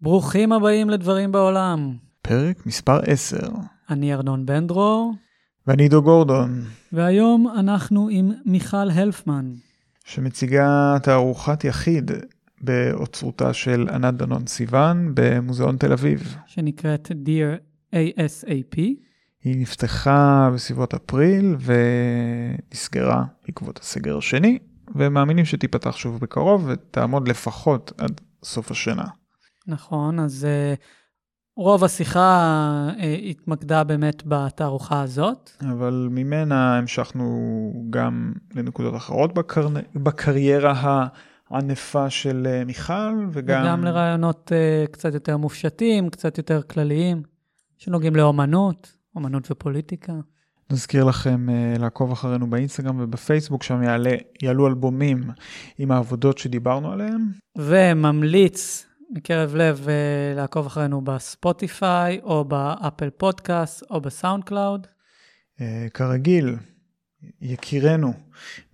ברוכים הבאים לדברים בעולם. פרק מספר 10. אני ארנון בן דרור, ואני עידו גורדון, והיום אנחנו עם מיכל הלפמן. שמציגה תערוכת יחיד באוצרותה של ענת דנון סיוון במוזיאון תל אביב. שנקראת Dear ASAP. היא נפתחה בסביבות אפריל ונסגרה בעקבות הסגר השני, ומאמינים שתיפתח שוב בקרוב ותעמוד לפחות עד סוף השנה. נכון, אז uh, רוב השיחה uh, התמקדה באמת בתערוכה הזאת. אבל ממנה המשכנו גם לנקודות אחרות בקר... בקריירה הענפה של אה, מיכל, וגם... וגם לרעיונות uh, קצת יותר מופשטים, קצת יותר כלליים, שנוגעים לאומנות, אומנות ופוליטיקה. נזכיר לכם uh, לעקוב אחרינו באינסטגרם ובפייסבוק, שם יעלה, יעלו אלבומים עם העבודות שדיברנו עליהן. וממליץ מקרב לב uh, לעקוב אחרינו בספוטיפיי, או באפל פודקאסט, או בסאונד קלאוד. Uh, כרגיל, יקירנו,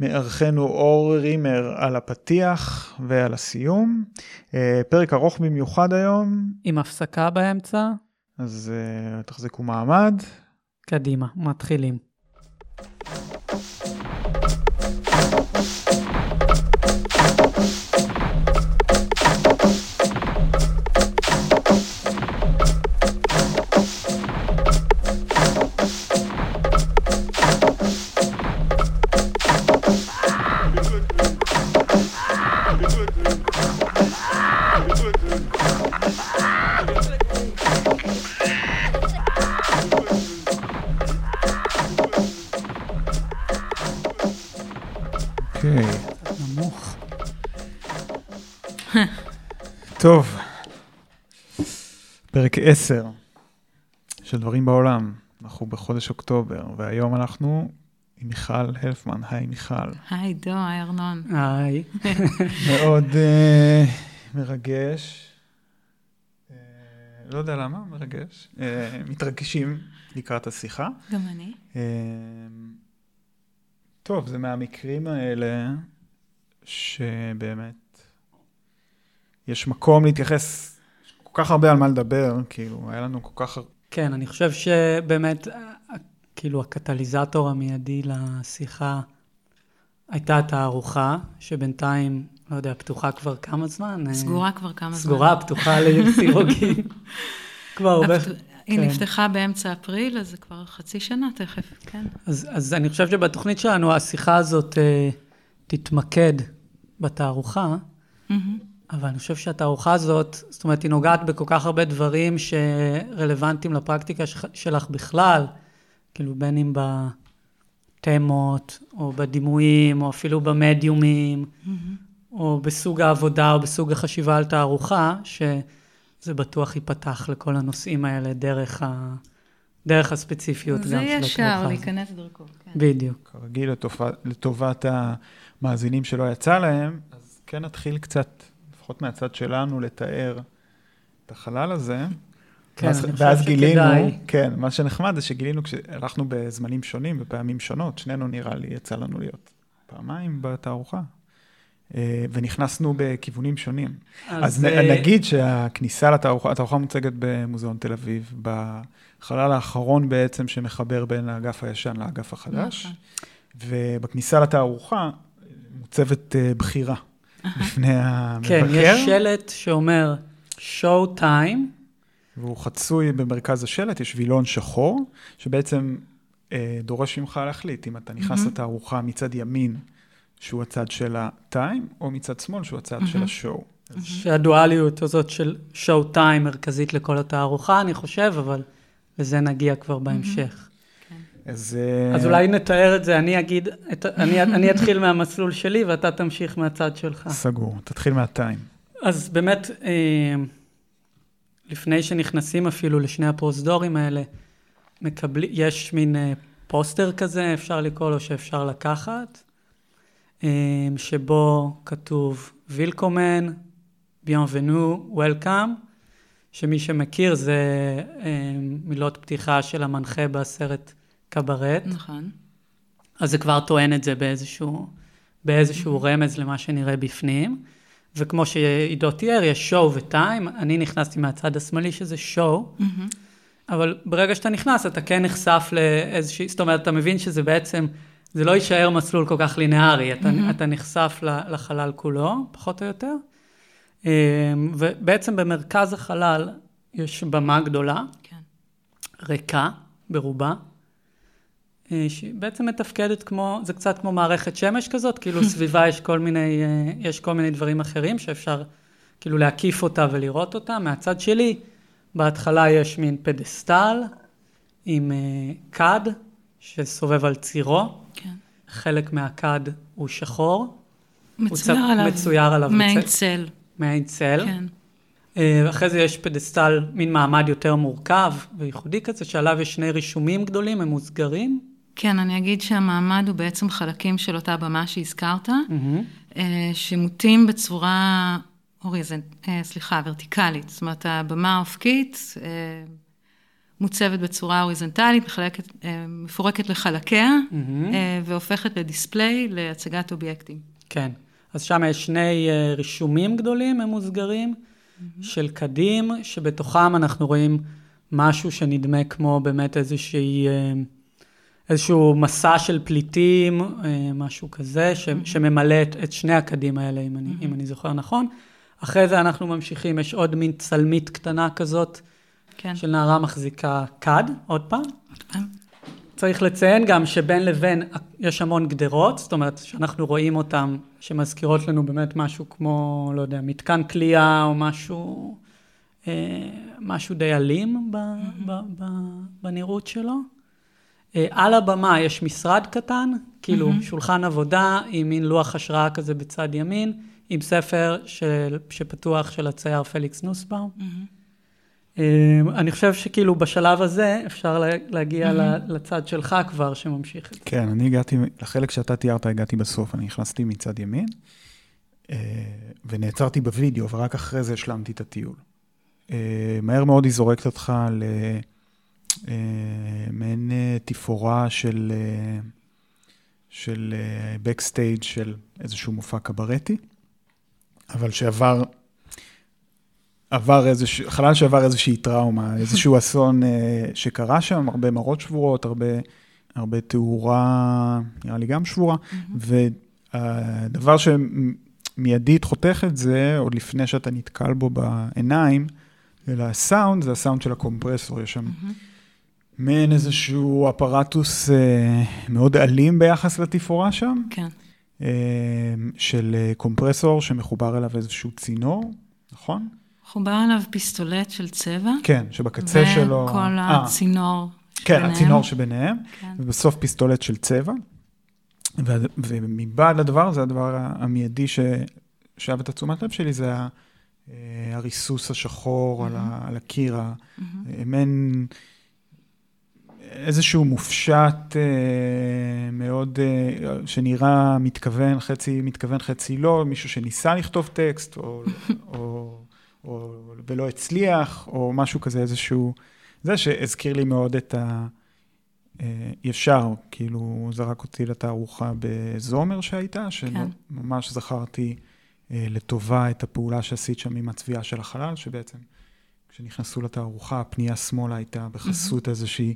מארחנו אור רימר על הפתיח ועל הסיום. Uh, פרק ארוך במיוחד היום, עם הפסקה באמצע, אז תחזיקו מעמד. קדימה, מתחילים. טוב. פרק 10 של דברים בעולם. אנחנו בחודש אוקטובר, והיום אנחנו עם מיכל הלפמן. היי מיכל. היי עידו, היי ארנון. היי. מאוד uh, מרגש. Uh, לא יודע למה, מרגש. Uh, מתרגשים לקראת השיחה. גם אני. Uh, טוב, זה מהמקרים האלה שבאמת יש מקום להתייחס, כל כך הרבה על מה לדבר, כאילו, היה לנו כל כך... כן, אני חושב שבאמת, אה, כאילו, הקטליזטור המיידי לשיחה הייתה התערוכה, שבינתיים, לא יודע, פתוחה כבר כמה זמן? אה, סגורה כבר כמה זמן. סגורה, פתוחה לסירוגין. כבר הרבה... היא כן. נפתחה באמצע אפריל, אז זה כבר חצי שנה תכף, כן. אז, אז אני חושב שבתוכנית שלנו השיחה הזאת אה, תתמקד בתערוכה, מהמם. אבל אני חושב שהתערוכה הזאת, זאת אומרת, היא נוגעת בכל כך הרבה דברים שרלוונטיים לפרקטיקה שלך- בכלל, כאילו בין אם בתמות, או בדימויים, או אפילו במדיומים, מהמם. או בסוג העבודה, או בסוג החשיבה על תערוכה, שזה בטוח ייפתח לכל הנושאים האלה דרך, ה... דרך הספציפיות גם של זה התערוכה. יהיה שער הזאת. להיכנס דרכו, כן. בדיוק. כרגיל לטובת המאזינים שלא יצא להם, אז כן נתחיל קצת, לפחות מהצד שלנו, לתאר את החלל הזה. כן, ואז, אני חושב ואז גילינו, שכדאי. כן, מה שנחמד זה שגילינו כשהלכנו בזמנים שונים, בפעמים שונות, שנינו נראה לי יצא לנו להיות פעמיים בתערוכה, אה, ונכנסנו בכיוונים שונים. אז, אה, נ, נגיד שהכניסה לתערוכה, התערוכה מוצגת במוזיאון תל אביב, בחלל האחרון בעצם שמחבר בין האגף הישן לאגף החדש, נכון. ובכניסה לתערוכה מוצבת אה, בחירה בפני המבקר. כן, יש שלט שאומר show time, והוא חצוי במרכז השלט, יש וילון שחור, שבעצם אה, דורש ממך להחליט אם אתה נכנס מהמם. לתערוכה מצד ימין, שהוא הצד של הטיים, או מצד שמאל, שהוא הצד של מהמם. השואו. שהדואליות הזאת של show time מרכזית לכל התערוכה, אני חושב, אבל לזה נגיע כבר בהמשך. אז, אה, אז אולי נתאר את זה, אני אגיד, את, אני, אני אתחיל מהמסלול שלי ואתה תמשיך מהצד שלך. סגור, תתחיל מהטיים. אז באמת, אה, לפני שנכנסים אפילו לשני הפרוזדורים האלה, מקבלי, יש מין אה, פוסטר כזה, אפשר לקרוא לו שאפשר לקחת, אה, שבו כתוב וילקומן, ביenvenu, וולקאם, שמי שמכיר זה אה, מילות פתיחה של המנחה בסרט קברט. נכון. אז זה כבר טוען את זה באיזשהו, באיזשהו רמז למה שנראה בפנים. וכמו שעידו תיאר, יש שואו וטיים, אני נכנסתי מהצד השמאלי שזה שואו, מהמם. אבל ברגע שאתה נכנס, אתה כן נחשף לאיזושהי, זאת אומרת, אתה מבין שזה בעצם, זה לא יישאר מסלול כל כך לינארי, אתה, מהמם. אתה נחשף לחלל כולו, פחות או יותר. אה, ובעצם במרכז החלל יש במה גדולה, כן. ריקה ברובה, שבעצם מתפקדת כמו, זה קצת כמו מערכת שמש כזאת, כאילו סביבה יש כל מיני, אה, יש כל מיני דברים אחרים שאפשר כאילו להקיף אותה ולראות אותה. מהצד שלי, בהתחלה יש מין פדסטל עם אה, כד שסובב על צירו, כן. חלק מהכד הוא שחור, מצויר צ- עליו. מצויר עליו מעין. צל. מעין צל. כן. אה, אחרי זה יש פדסטל, מין מעמד יותר מורכב וייחודי כזה, שעליו יש שני רישומים גדולים, הם מוסגרים. כן, אני אגיד שהמעמד הוא בעצם חלקים של אותה במה שהזכרת, אה, שמוטים בצורה, אוריזנט, אה, סליחה, ורטיקלית. זאת אומרת, הבמה האופקית אה, מוצבת בצורה אוריזנטלית, מחלקת, מפורקת לחלקיה, אה, והופכת לדיספליי להצגת אובייקטים. כן. אז שם יש שני רישומים גדולים, הם מוסגרים, של קדים, שבתוכם אנחנו רואים משהו שנדמה כמו באמת איזושהי, איזשהו מסע של פליטים, אה, משהו כזה, ש, שממלא את, את שני הקדים האלה, אם אני, אם אני זוכר נכון. אחרי זה אנחנו ממשיכים, יש עוד מין צלמית קטנה כזאת, כן. של נערה מחזיקה כד, עוד פעם. אה, צריך לציין גם שבין לבין יש המון גדרות, זאת אומרת שאנחנו רואים אותן, שמזכירות לנו באמת משהו כמו, לא יודע, מתקן כליאה או משהו, אה, משהו די אלים ב, ב, ב, בנראות שלו. אה, על הבמה יש משרד קטן, כאילו שולחן עבודה עם מין לוח השראה כזה בצד ימין, עם ספר של, שפתוח של הצייר פליקס נוסבאום. אה, אני חושב שכאילו בשלב הזה אפשר לה- להגיע ל- לצד שלך כבר שממשיך את זה. כן, אני הגעתי, לחלק שאתה תיארת הגעתי בסוף, אני נכנסתי מצד ימין, אה, ונעצרתי בווידאו, ורק אחרי זה השלמתי את הטיול. אה, מהר מאוד היא זורקת אותך למעין אה, תפאורה של, אה, של בקסטייג' של איזשהו מופע קברטי, אבל שעבר, עבר איזשהו, חלל שעבר איזושהי טראומה, איזשהו אסון אה, שקרה שם, הרבה מראות שבורות, הרבה, הרבה תאורה, נראה לי גם שבורה, והדבר שמיידית חותך את זה, עוד לפני שאתה נתקל בו בעיניים, אלא הסאונד, זה הסאונד של הקומפרסור, יש שם מעין איזשהו אפרטוס אה, מאוד אלים ביחס לתפאורה שם, כן. אה, של אה, קומפרסור שמחובר אליו איזשהו צינור, נכון? חובר עליו פיסטולט של צבע. כן, שבקצה שלו... וכל אה, הצינור כן, שביניהם. הצינור שביניהם, כן. ובסוף פיסטולט של צבע. וה- ומבעד לדבר הזה, הדבר המיידי ש- שאהב את התשומת לב שלי, זה אה, הריסוס השחור על ה- על הקיר, אה, מעין איזשהו מופשט אה, מאוד, אה, שנראה מתכוון, חצי מתכוון, חצי לא, מישהו שניסה לכתוב טקסט, או, או, או, ולא הצליח, או משהו כזה, איזשהו... זה שהזכיר לי מאוד את ה... אה, אי אפשר, כאילו, הוא זרק אותי לתערוכה בזומר שהייתה, שממש זכרתי אה, לטובה את הפעולה שעשית שם עם הצביעה של החלל, שבעצם כשנכנסו לתערוכה, הפנייה שמאלה הייתה בחסות איזושהי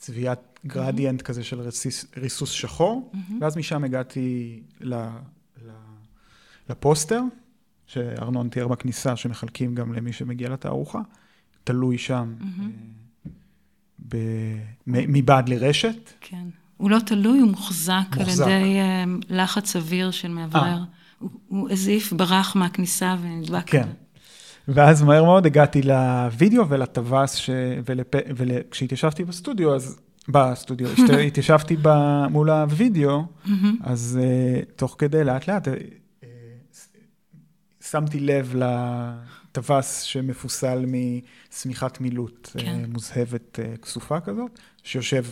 צביעת גרדיאנט כזה של רסיס, ריסוס שחור, ואז משם הגעתי ל, ל, לפוסטר, שארנון תיאר בכניסה, שמחלקים גם למי שמגיע לתערוכה, תלוי שם. אה, ב- מ- מבעד לרשת. כן. הוא לא תלוי, הוא מוחזק, מוחזק. על ידי אה, לחץ אוויר של מאוורר. הוא, הוא הזיף, ברח מהכניסה ונדבק. כן. ואז מהר מאוד הגעתי לוידאו ולטווס, ש... ולפ... וכשהתיישבתי בסטודיו, אז... בסטודיו, התיישבתי ב... מול הוידאו, אז uh, תוך כדי לאט לאט uh, שמתי לב לטווס שמפוסל משמיכת מילוט כן. uh, מוזהבת uh, כסופה כזאת, שיושב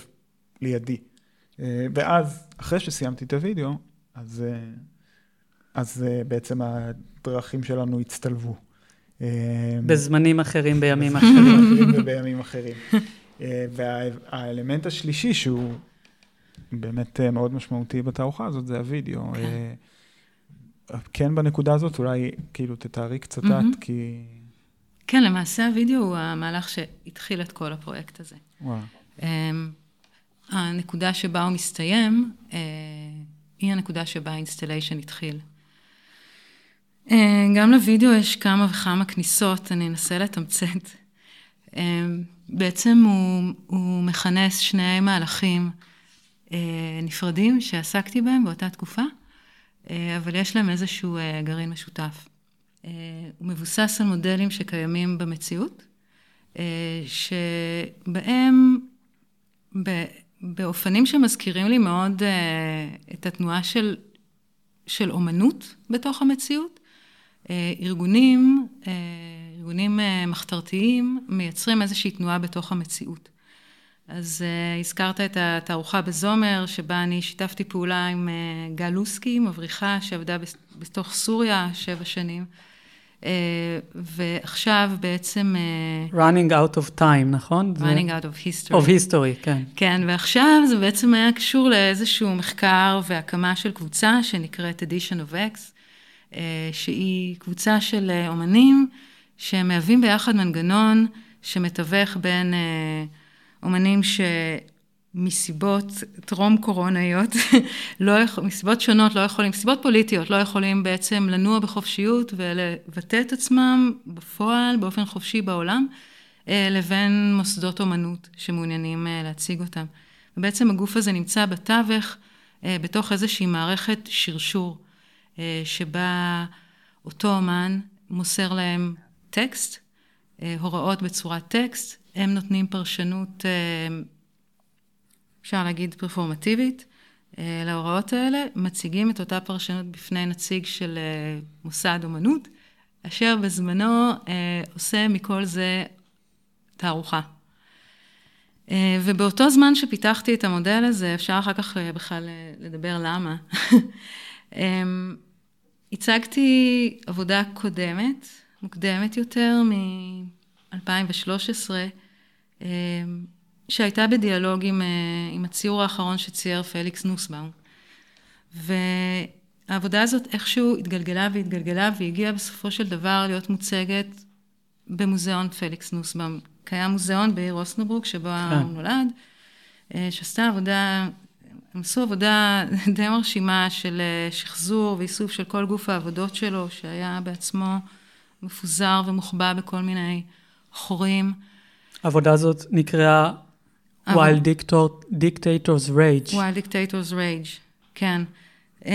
לידי. Uh, ואז, אחרי שסיימתי את הוידאו, אז, uh, אז uh, בעצם הדרכים שלנו הצטלבו. Uh, בזמנים אחרים, בימים בזמנים אחרים. אחרים ובימים אחרים. אה, והאלמנט השלישי, שהוא באמת אה, מאוד משמעותי בתערוכה הזאת, זה הווידאו. כן. אה, כן בנקודה הזאת, אולי כאילו תתארי קצת את, כי... כן, למעשה הווידאו הוא המהלך שהתחיל את כל הפרויקט הזה. וואו. אמ, הנקודה שבה הוא מסתיים, היא הנקודה שבה ה installation התחיל. אה, גם לוידאו יש כמה וכמה כניסות, אני אנסה לתמצת. אמ, בעצם הוא, הוא מכנס שני מהלכים אה, נפרדים שעסקתי בהם באותה תקופה, אבל יש להם איזשהו גרעין משותף. הוא מבוסס על מודלים שקיימים במציאות, שבהם באופנים שמזכירים לי מאוד את התנועה של, של אומנות בתוך המציאות. Uh, ארגונים, uh, ארגונים uh, מחתרתיים, מייצרים איזושהי תנועה בתוך המציאות. אז uh, הזכרת את התערוכה בזומר, שבה אני שיתפתי פעולה עם uh, גל לוסקי, מבריחה שעבדה בתוך סוריה שבע שנים. אה, ועכשיו בעצם... אה, running out of time, נכון? running out of history. of history, כן. כן, ועכשיו זה בעצם היה קשור לאיזשהו מחקר והקמה של קבוצה שנקראת Edition of X, אה, שהיא קבוצה של אומנים שמהווים ביחד מנגנון שמתווך בין אומנים ש... מסיבות טרום קורונאיות, לא יכול, מסיבות שונות לא יכולים, מסיבות פוליטיות לא יכולים בעצם לנוע בחופשיות ולבטא את עצמם בפועל באופן חופשי בעולם, אה, לבין מוסדות אומנות שמעוניינים אה, להציג אותם. ובעצם הגוף הזה נמצא בתווך, אה, בתוך איזושהי מערכת שרשור, שבה אותו אומן מוסר להם טקסט, הוראות בצורת טקסט, הם נותנים פרשנות אפשר להגיד פרפורמטיבית, אה, להוראות האלה, מציגים את אותה פרשנות בפני נציג של אה, מוסד אומנות, אשר בזמנו אה, עושה מכל זה תערוכה. ובאותו זמן שפיתחתי את המודל הזה, אפשר אחר כך בכלל לדבר למה. הצגתי עבודה קודמת, מוקדמת יותר, מ-2013, שהייתה בדיאלוג עם, אה, עם הציור האחרון שצייר פליקס נוסבאום. והעבודה הזאת איכשהו התגלגלה והתגלגלה והגיעה בסופו של דבר להיות מוצגת במוזיאון פליקס נוסבאום. קיים מוזיאון בעיר אוסנברוק שבו כן. הוא נולד, אה, שעשתה עבודה, הם עשו עבודה די מרשימה של אה, שחזור ואיסוף של כל גוף העבודות שלו, שהיה בעצמו מפוזר ומוחבא בכל מיני חורים. העבודה הזאת נקראה While Dictators Rage. While Dictators Rage, כן. Um,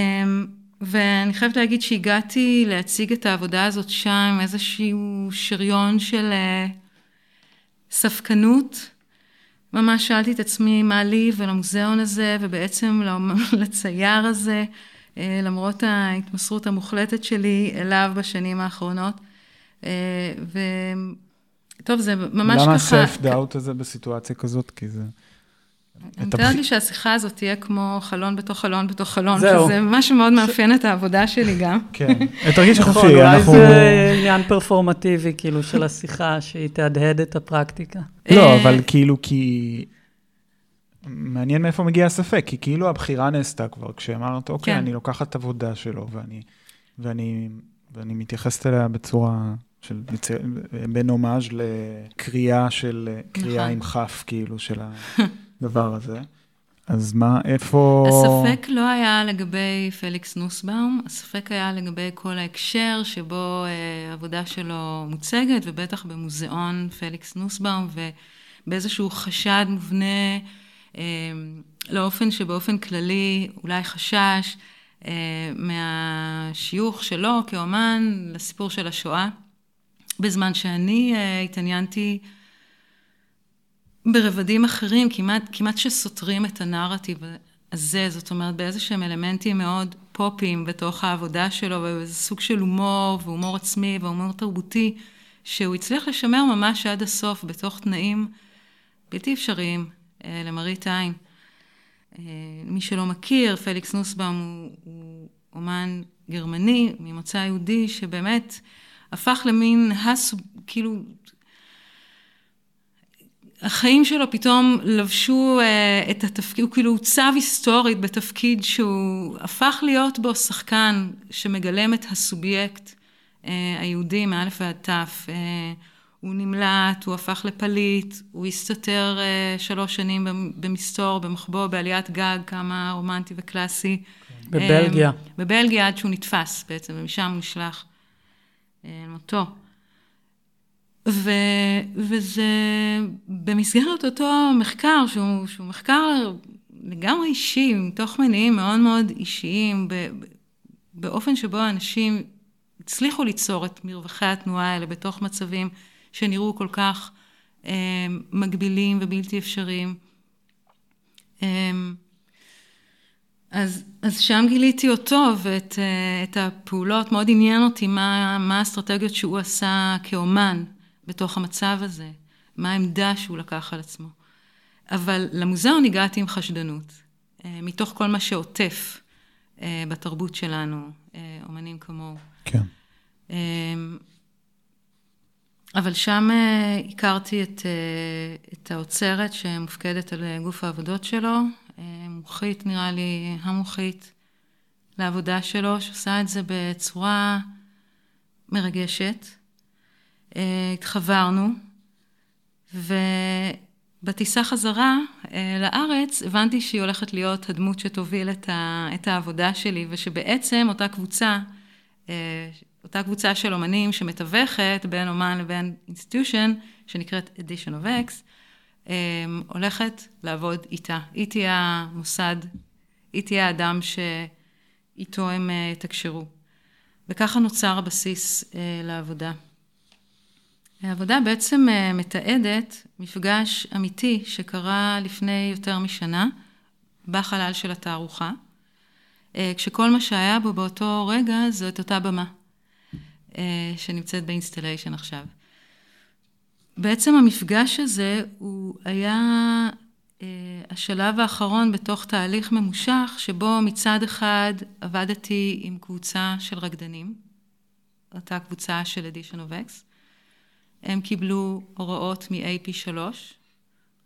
ואני חייבת להגיד שהגעתי להציג את העבודה הזאת שם איזשהו שריון של uh, ספקנות. ממש שאלתי את עצמי מה לי ולמוזיאון הזה, ובעצם לצייר הזה, uh, למרות ההתמסרות המוחלטת שלי אליו בשנים האחרונות. Uh, ו... טוב, זה ממש למה ככה... למה הסלף דאוט הזה בסיטואציה כזאת? כי זה... אני מתארת לי שהשיחה הזאת תהיה כמו חלון בתוך חלון בתוך חלון, זהו. שזה משהו מאוד מאפיין את העבודה שלי גם. כן, תרגיש חופשי, אנחנו... אולי זה עניין פרפורמטיבי, כאילו, של השיחה, שהיא תהדהד את הפרקטיקה. לא, אה, אבל כאילו, כי... מעניין מאיפה מגיע הספק, כי כאילו הבחירה נעשתה כבר, כשאמרת, אוקיי, כן. אני לוקחת את העבודה שלו, ואני, ואני, ואני מתייחסת אליה בצורה של, בין הומאז' לקריאה של, קריאה נכון. עם כף, כאילו, של הדבר הזה. אז מה, איפה... הספק לא היה לגבי פליקס נוסבאום, הספק היה לגבי כל ההקשר שבו אה, העבודה שלו מוצגת, ובטח במוזיאון פליקס נוסבאום, ובאיזשהו חשד מובנה, אה, לאופן שבאופן כללי, אולי חשש, אה, מהשיוך שלו כאומן לסיפור של השואה. בזמן שאני uh, התעניינתי ברבדים אחרים, כמעט, כמעט שסותרים את הנרטיב הזה, זאת אומרת באיזה שהם אלמנטים מאוד פופיים בתוך העבודה שלו, ובאיזה סוג של הומור, והומור עצמי, והומור תרבותי, שהוא הצליח לשמר ממש עד הסוף, בתוך תנאים בלתי אפשריים uh, למראית עין. Uh, מי שלא מכיר, פליקס נוסבאום הוא, הוא אומן גרמני ממוצא יהודי, שבאמת הפך למין הסוב, כאילו, החיים שלו פתאום לבשו uh, את התפקיד, הוא כאילו עוצב היסטורית בתפקיד שהוא הפך להיות בו שחקן שמגלם את הסובייקט uh, היהודי מאלף ועד תף. Uh, הוא נמלט, הוא הפך לפליט, הוא הסתתר uh, שלוש שנים במסתור, במחבוא, בעליית גג, כמה רומנטי וקלאסי. בבלגיה. Um, בבלגיה עד שהוא נתפס בעצם, ומשם נשלח למותו. ו, וזה במסגרת אותו מחקר, שהוא, שהוא מחקר לגמרי אישי, מתוך מניעים מאוד מאוד אישיים, ב, באופן שבו אנשים הצליחו ליצור את מרווחי התנועה האלה בתוך מצבים שנראו כל כך אה, מגבילים ובלתי אפשריים. אה, אז, אז שם גיליתי אותו ואת את הפעולות, מאוד עניין אותי מה, מה האסטרטגיות שהוא עשה כאומן. בתוך המצב הזה, מה העמדה שהוא לקח על עצמו. אבל למוזיאון הגעתי עם חשדנות, אה, מתוך כל מה שעוטף אה, בתרבות שלנו, אה, אומנים כמוהו. כן. אבל שם הכרתי את, את האוצרת שמופקדת על גוף העבודות שלו, מומחית, נראה לי, המומחית לעבודה שלו, שעושה את זה בצורה מרגשת. אה, התחברנו, ובטיסה חזרה אה, לארץ הבנתי שהיא הולכת להיות הדמות שתוביל את, ה, את העבודה שלי, ושבעצם אותה קבוצה, אה, אותה קבוצה של אומנים שמתווכת בין אומן לבין institution, שנקראת Edition of X, הולכת לעבוד איתה. היא תהיה המוסד, היא תהיה האדם שאיתו הם יתקשרו. וככה נוצר הבסיס לעבודה. העבודה בעצם אה, מתעדת מפגש אמיתי שקרה לפני יותר משנה בחלל של התערוכה, אה, כשכל מה שהיה בו באותו רגע זו את אותה במה אה, שנמצאת ב installation עכשיו. בעצם המפגש הזה הוא היה השלב האחרון בתוך תהליך ממושך שבו מצד אחד עבדתי עם קבוצה של רקדנים, אותה קבוצה של of X, הם קיבלו הוראות מ-AP3,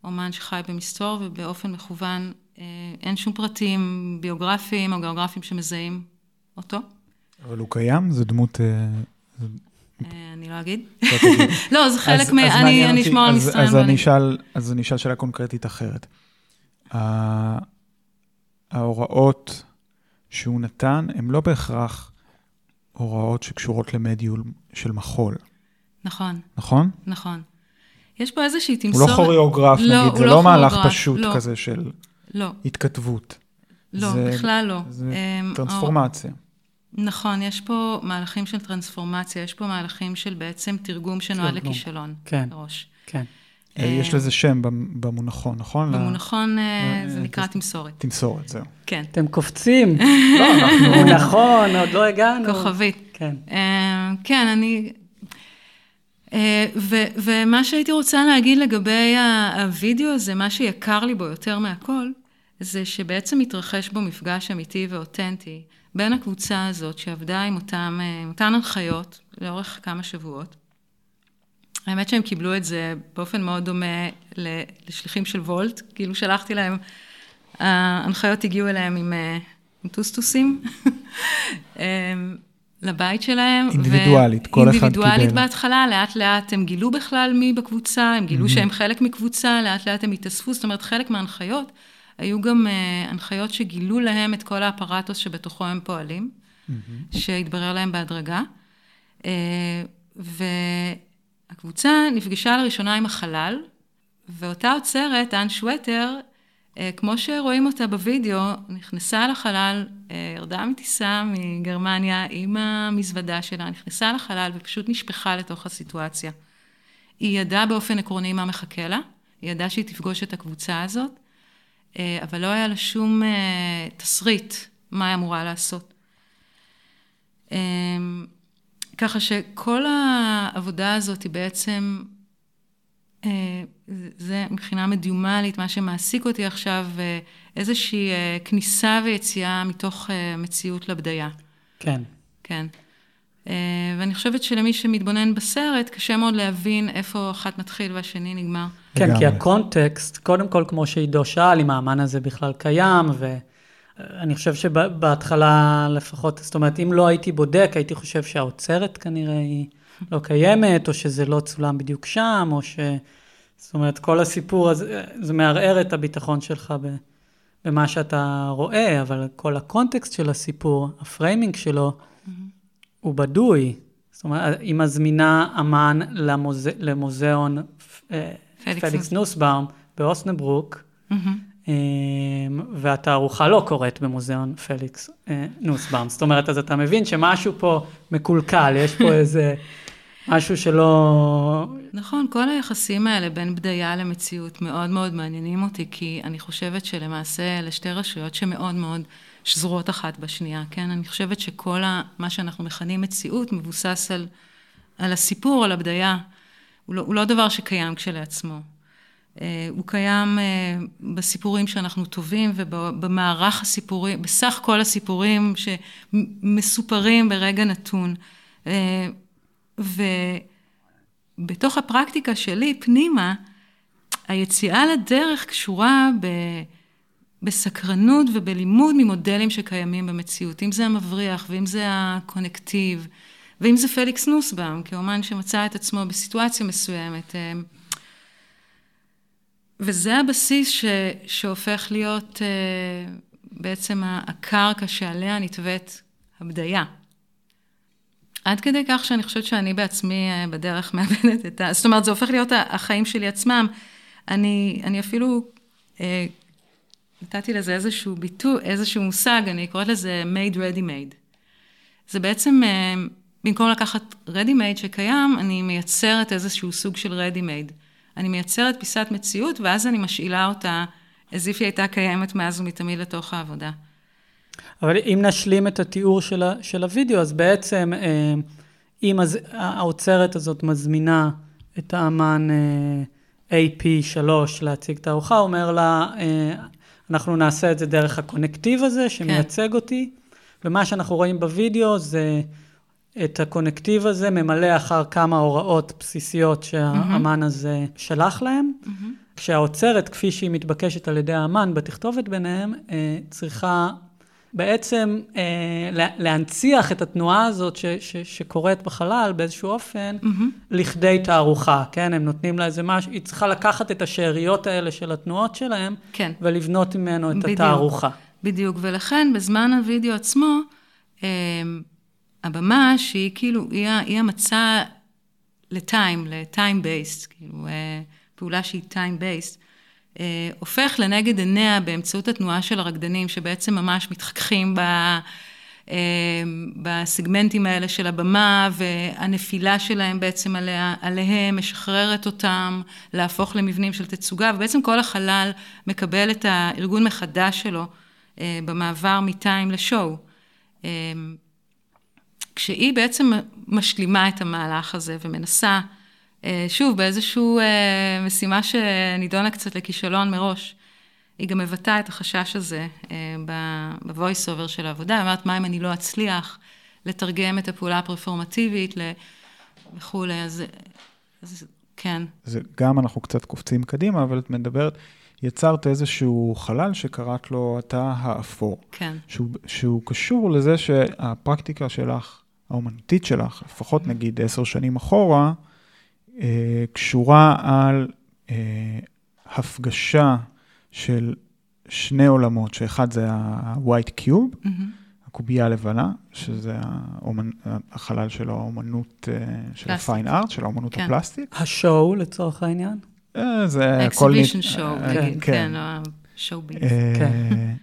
אומן שחי במסתור ובאופן מכוון, אה, אין שום פרטים ביוגרפיים או גיאוגרפיים שמזהים אותו. אבל הוא קיים? זו דמות... אה, אה, אני לא אגיד. לא, זה חלק מ... אני אשמור על מסתרים. אז אני אשאל שאלה קונקרטית אחרת. ההוראות שהוא נתן הן לא בהכרח הוראות שקשורות למדיול של מחול. נכון. נכון? נכון. יש פה איזושהי תמסורת... הוא לא כוריאוגרף, לא, נגיד, זה לא, לא מהלך פשוט לא. כזה של לא. התכתבות. לא, זה, בכלל לא. זה um, טרנספורמציה. או... נכון, יש פה מהלכים של טרנספורמציה, יש פה מהלכים של בעצם תרגום שנועד לכישלון. כן, כן. אה, יש לזה שם במונחון, נכון? במונחון אה, זה נקרא תמסורת. תמסורת, זהו. כן. אתם קופצים. לא, אנחנו... נכון, עוד לא הגענו. כוכבית. כן. כן, אני... אה, ו- ומה שהייתי רוצה להגיד לגבי הווידאו הזה, מה שיקר לי בו יותר מהכל, זה שבעצם מתרחש בו מפגש אמיתי ואותנטי בין הקבוצה הזאת שעבדה עם אותם, אה, אותן הנחיות לאורך כמה שבועות. האמת שהם קיבלו את זה באופן מאוד דומה לשליחים של וולט, כאילו שלחתי להם, ההנחיות הגיעו אליהם עם, אה, עם טוסטוסים. לבית שלהם. אינדיבידואלית, כל אחד קיבל. אינדיבידואלית בהתחלה, לאט לאט הם גילו בכלל מי בקבוצה, הם גילו mm-hmm. שהם חלק מקבוצה, לאט לאט הם התאספו, זאת אומרת, חלק מההנחיות, היו גם uh, הנחיות שגילו להם את כל האפרטוס שבתוכו הם פועלים, mm-hmm. שהתברר להם בהדרגה. Uh, והקבוצה נפגשה לראשונה עם החלל, ואותה עוצרת, אן שווטר, אה, כמו שרואים אותה בווידאו, נכנסה לחלל, אה, ירדה מטיסה מגרמניה עם המזוודה שלה, נכנסה לחלל ופשוט נשפכה לתוך הסיטואציה. היא ידעה באופן עקרוני מה מחכה לה, היא ידעה שהיא תפגוש את הקבוצה הזאת, אה, אבל לא היה לה שום תסריט מה היא אמורה לעשות. ככה שכל העבודה הזאת היא בעצם אה, זה מבחינה מדיומלית, מה שמעסיק אותי עכשיו, אה, איזושהי אה, כניסה ויציאה מתוך מציאות לבדיה. כן. כן. ואני חושבת שלמי שמתבונן בסרט, קשה מאוד להבין איפה אחת מתחיל והשני נגמר. כן. כי הקונטקסט, קודם כל, כמו שעידו שאל, אם האמן הזה בכלל קיים, ואני חושב שבהתחלה לפחות, זאת אומרת, אם לא הייתי בודק, הייתי חושב שהאוצרת כנראה היא לא קיימת, או שזה לא צולם בדיוק שם, או ש... זאת אומרת, כל הסיפור הזה, זה מערער את הביטחון שלך ב... במה שאתה רואה, אבל כל הקונטקסט של הסיפור, ה framing שלו, mm-hmm. הוא בדוי. זאת אומרת, היא מזמינה אמן למוזה, למוזיאון אה, פליקס, פליקס נוסבאום באוסנברוק, mm-hmm. והתערוכה לא קורית במוזיאון פליקס אה, נוסבאום. זאת אומרת, אז אתה מבין שמשהו פה מקולקל, יש פה איזה... משהו שלא... נכון, כל היחסים האלה בין בדיה למציאות מאוד מאוד מעניינים אותי, כי אני חושבת שלמעשה אלה שתי רשויות שמאוד מאוד שזורות אחת בשנייה, כן? אני חושבת שכל ה, מה שאנחנו מכנים מציאות מבוסס על, על הסיפור, על הבדיה. הוא לא, הוא לא דבר שקיים כשלעצמו. אה, הוא קיים אה, בסיפורים שאנחנו טובים ובמערך הסיפורים, בסך כל הסיפורים שמסופרים ברגע נתון. ובתוך הפרקטיקה שלי, פנימה, היציאה לדרך קשורה ב... בסקרנות ובלימוד ממודלים שקיימים במציאות, אם זה המבריח ואם זה הקונקטיב, ואם זה פליקס נוסבאום, כאומן שמצא את עצמו בסיטואציה מסוימת. אה, וזה הבסיס ש, שהופך להיות אה, בעצם הקרקע שעליה נתווית הבדיה. עד כדי כך שאני חושבת שאני בעצמי אה, בדרך מאבדת את ה... זאת אומרת, זה הופך להיות החיים שלי עצמם. אני, אני אפילו אה, נתתי לזה איזשהו ביטוי, איזשהו מושג, אני קוראת לזה made ready made. זה בעצם, אה, במקום לקחת ready made שקיים, אני מייצרת איזשהו סוג של ready made. אני מייצרת פיסת מציאות, ואז אני משאילה אותה as if היא הייתה קיימת מאז ומתמיד לתוך העבודה. אבל אם נשלים את התיאור של, ה, של הוידאו, אז בעצם אה, אם הז, האוצרת הזאת מזמינה את האמן אה, AP3 להציג את הארוחה, הוא אומר לה, אה, אנחנו נעשה את זה דרך הקונקטיב הזה שמייצג כן. אותי, ומה שאנחנו רואים בוידאו זה את הקונקטיב הזה ממלא אחר כמה הוראות בסיסיות שהאמן mm-hmm. הזה שלח להם. Mm-hmm. כשהאוצרת, כפי שהיא מתבקשת על ידי האמן בתכתובת ביניהם, אה, צריכה בעצם אה, להנציח את התנועה הזאת ש, ש, שקורית בחלל באיזשהו אופן, mm-hmm. לכדי תערוכה, כן? הם נותנים לה איזה משהו, היא צריכה לקחת את השאריות האלה של התנועות שלהם, כן. ולבנות ממנו את בדיוק, התערוכה. בדיוק, ולכן בזמן הווידאו עצמו, אה, הבמה שהיא כאילו, היא, היא המצע לטיים, לטיים בייסט, כאילו, אה, פעולה שהיא טיים בייסט. אה, הופך לנגד עיניה באמצעות התנועה של הרקדנים, שבעצם ממש מתחככים ב... אה, בסגמנטים האלה של הבמה, והנפילה שלהם בעצם עליה, עליהם משחררת אותם להפוך למבנים של תצוגה, ובעצם כל החלל מקבל את הארגון מחדש שלו אה, במעבר מטיים לשואו. כשהיא בעצם משלימה את המהלך הזה ומנסה שוב, באיזושהי אה, משימה שנידונה קצת לכישלון מראש. היא גם מבטאה את החשש הזה אה, ב-voice over של העבודה, היא אומרת, מה אם אני לא אצליח לתרגם את הפעולה הפרפורמטיבית וכולי, אז, אז כן. זה גם אנחנו קצת קופצים קדימה, אבל את מדברת, יצרת איזשהו חלל שקראת לו התא האפור. כן. שהוא, שהוא קשור לזה שהפרקטיקה שלך, האומנותית שלך, לפחות נגיד עשר שנים אחורה, אה, קשורה על אה, הפגשה של שני עולמות, שאחד זה ה-white cube, mm-hmm. הקובייה הלבנה, שזה האומנ... החלל של האומנות, אה, של הפיין ארט, של האומנות כן. הפלסטית. השואו לצורך העניין? זה הכל... אקסיבישן שואו, כן, כן, שואו ביז. כן.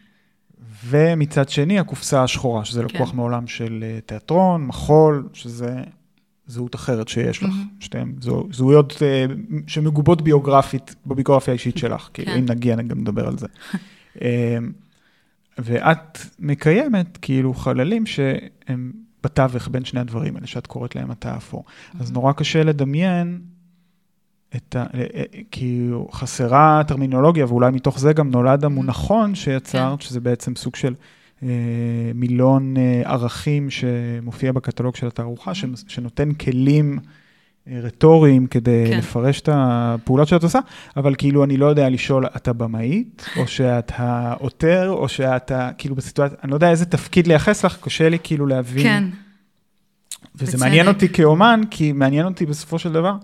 ומצד שני, הקופסה השחורה, שזה לקוח כן. מעולם של תיאטרון, מחול, שזה זהות אחרת שיש לך, mm-hmm. שתיהן זהו, זהויות uh, שמגובות ביוגרפית, בביוגרפיה האישית שלך, כאילו, כן. אם נגיע, אני גם נדבר על זה. uh, ואת מקיימת כאילו חללים שהם בתווך בין שני הדברים האלה, שאת קוראת להם התא האפור. Mm-hmm. אז נורא קשה לדמיין את ה... אה, כאילו, חסרה טרמינולוגיה, ואולי מתוך זה גם נולד המונחון שיצרת, כן. שזה בעצם סוג של מילון ערכים שמופיע בקטלוג של התערוכה, mm-hmm. שנותן כלים רטוריים כדי כן. לפרש את הפעולות שאת עושה, אבל כאילו אני לא יודע לשאול, אתה במאית, או שאתה עותר, או שאתה כאילו בסיטואציה, אני לא יודע איזה תפקיד לייחס לך, קשה לי כאילו להבין. כן. וזה בצדק. מעניין אותי כאומן, כי מעניין אותי בסופו של דבר,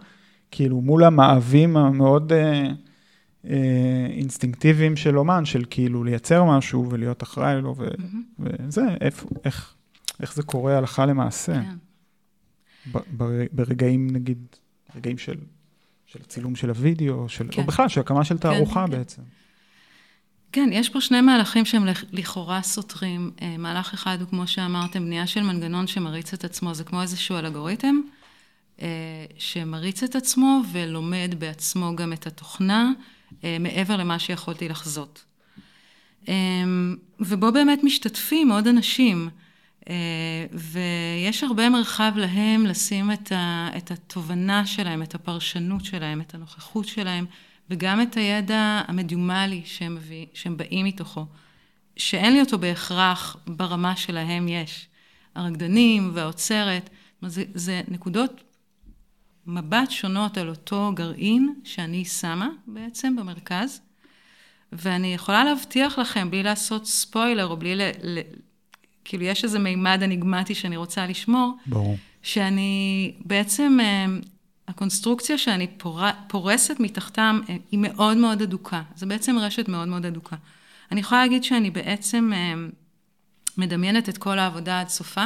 כאילו מול המאווים המאוד אה, אה, אינסטינקטיביים של אומן, של כאילו לייצר משהו ולהיות אחראי לו, ו, mm-hmm. וזה, איפה, איך, איך זה קורה הלכה למעשה. כן. ברגעים, נגיד, רגעים של, של הצילום של הוידאו, של, כן. או בכלל, של הקמה של כן, תערוכה כן, בעצם. כן, יש פה שני מהלכים שהם לכאורה סותרים. אה, מהלך אחד הוא, כמו שאמרתם, בנייה של מנגנון שמריץ את עצמו, זה כמו איזשהו אלגוריתם, אה, שמריץ את עצמו ולומד בעצמו גם את התוכנה, אה, מעבר למה שיכולתי לחזות. ובו באמת משתתפים עוד אנשים. אה, ויש הרבה מרחב להם לשים את, ה, את התובנה שלהם, את הפרשנות שלהם, את הנוכחות שלהם, וגם את הידע המדיומלי שהם, שהם באים מתוכו, שאין לי אותו בהכרח ברמה שלהם יש. הרקדנים והאוצרת, זה, זה נקודות מבט שונות על אותו גרעין שאני שמה בעצם במרכז, ואני יכולה להבטיח לכם, בלי לעשות ספוילר או בלי ל, ל, כאילו, יש איזה מימד אניגמטי שאני רוצה לשמור. ברור. שאני בעצם, אה, הקונסטרוקציה שאני פור, פורסת מתחתם אה, היא מאוד מאוד אדוקה. זו בעצם רשת מאוד מאוד אדוקה. אני יכולה להגיד שאני בעצם אה, מדמיינת את כל העבודה עד סופה,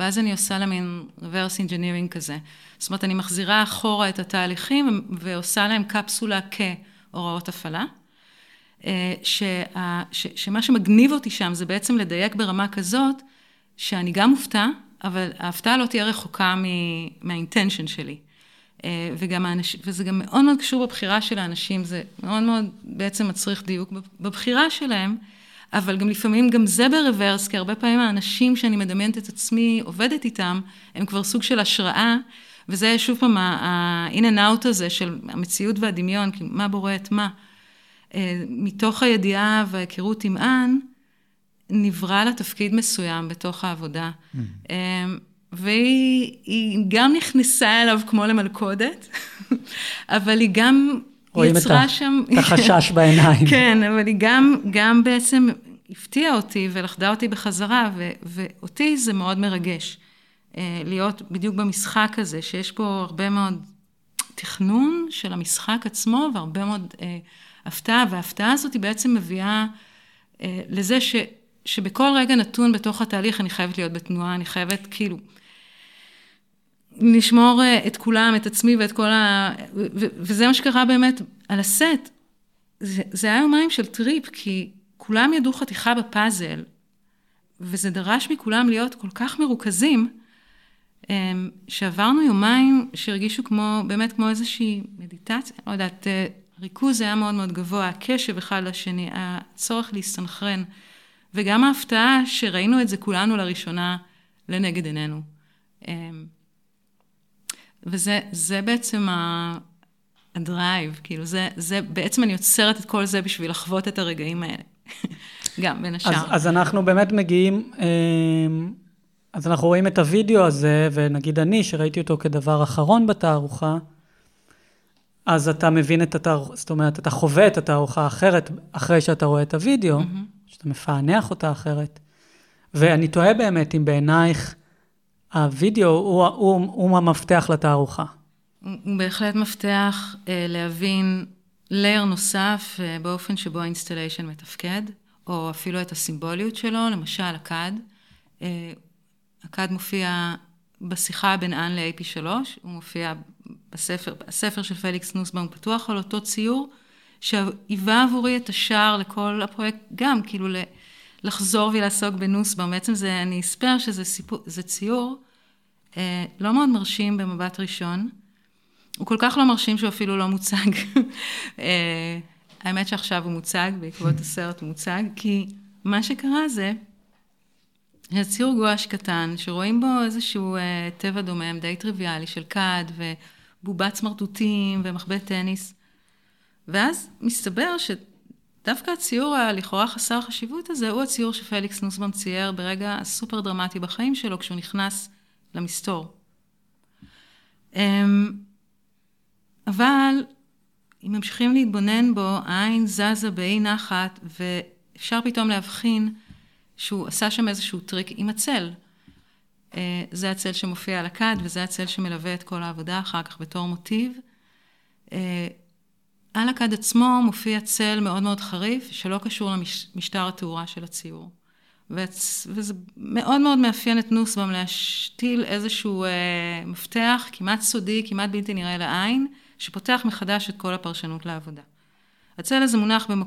ואז אני עושה לה מין reverse engineering כזה. זאת אומרת, אני מחזירה אחורה את התהליכים ועושה להם קפסולה כהוראות הפעלה. אה, שה, ש, שמה שמגניב אותי שם זה בעצם לדייק ברמה כזאת, שאני גם מופתע, אבל ההפתעה לא תהיה רחוקה מהאינטנשן שלי. אה, וגם האנש, וזה גם מאוד מאוד קשור בבחירה של האנשים, זה מאוד מאוד בעצם מצריך דיוק בבחירה שלהם, אבל גם לפעמים גם זה ברוורס, כי הרבה פעמים האנשים שאני מדמיינת את עצמי עובדת איתם, הם כבר סוג של השראה, וזה שוב פעם ה-in and out הזה של המציאות והדמיון, כי מה בורא את מה. אה, מתוך הידיעה וההיכרות עם אן, נברא לה תפקיד מסוים בתוך העבודה. Mm. אה, והיא גם נכנסה אליו כמו למלכודת, אבל היא גם שם... רואים את החשש בעיניים. כן, אבל היא גם, גם בעצם הפתיעה אותי ולכדה אותי בחזרה, ו, ואותי זה מאוד מרגש. אה, להיות בדיוק במשחק הזה, שיש פה הרבה מאוד תכנון של המשחק עצמו, והרבה מאוד הפתעה, וההפתעה הזאת היא בעצם מביאה אה, לזה ש, שבכל רגע נתון בתוך התהליך אני חייבת להיות בתנועה, אני חייבת כאילו לשמור אה, את כולם, את עצמי ואת כל ה... ו, וזה מה שקרה באמת על הסט. זה, זה היה יומיים של טריפ, כי כולם ידעו חתיכה בפאזל, וזה דרש מכולם להיות כל כך מרוכזים, אה, שעברנו יומיים שהרגישו כמו, באמת כמו איזושהי מדיטציה, לא יודעת, אה, הריכוז היה מאוד מאוד גבוה, הקשב אחד לשני, הצורך להסתנכרן, וגם ההפתעה שראינו את זה כולנו לראשונה לנגד עינינו. וזה בעצם הדרייב, כאילו זה, זה, בעצם אני יוצרת את כל זה בשביל לחוות את הרגעים האלה, גם בין השאר. אז, אז אנחנו באמת מגיעים, אמ, אז אנחנו רואים את הוידאו הזה, ונגיד אני, שראיתי אותו כדבר אחרון בתערוכה, אז אתה מבין את התערוכה, זאת אומרת, אתה חווה את התערוכה אחרת אחרי שאתה רואה את הוידאו, mm-hmm. שאתה מפענח אותה אחרת. ואני תוהה באמת אם בעינייך הוידאו הוא, הוא, הוא המפתח לתערוכה. הוא בהחלט מפתח אה, להבין layer נוסף אה, באופן שבו ה installation מתפקד, או אפילו את הסימבוליות שלו, למשל הכד. אה, הכד מופיע בשיחה בין אן ל-AP3, הוא מופיע בספר, הספר של פליקס נוסבאום פתוח על אותו ציור, שהיווה עבורי את השער לכל הפרויקט, גם כאילו לחזור ולעסוק בנוסבאום. בעצם זה, אני אספר שזה סיפור, זה ציור אה, לא מאוד מרשים במבט ראשון. הוא כל כך לא מרשים שהוא אפילו לא מוצג. אה, האמת שעכשיו הוא מוצג, בעקבות הסרט הוא מוצג, כי מה שקרה זה, זה ציור גואש קטן, שרואים בו איזשהו אה, טבע דומם, די טריוויאלי, של כד ובובת סמרטוטים ומחבט טניס. ואז מסתבר דווקא הציור הלכאורה חסר חשיבות הזה, הוא הציור שפליקס נוסבאום צייר ברגע הסופר דרמטי בחיים שלו, כשהוא נכנס למסתור. אמ, אבל אם ממשיכים להתבונן בו, העין זזה באי נחת, ואפשר פתאום להבחין שהוא עשה שם איזשהו טריק עם הצל. אה, זה הצל שמופיע על הכד, וזה הצל שמלווה את כל העבודה אחר כך בתור מוטיב. על הכד עצמו מופיע צל מאוד מאוד חריף, שלא קשור למשטר התאורה של הציור. וזה מאוד מאוד מאפיין את נוסבאום להשתיל איזשהו אה, מפתח כמעט סודי, כמעט בלתי נראה לעין, שפותח מחדש את כל הפרשנות לעבודה. הצל הזה מונח במק...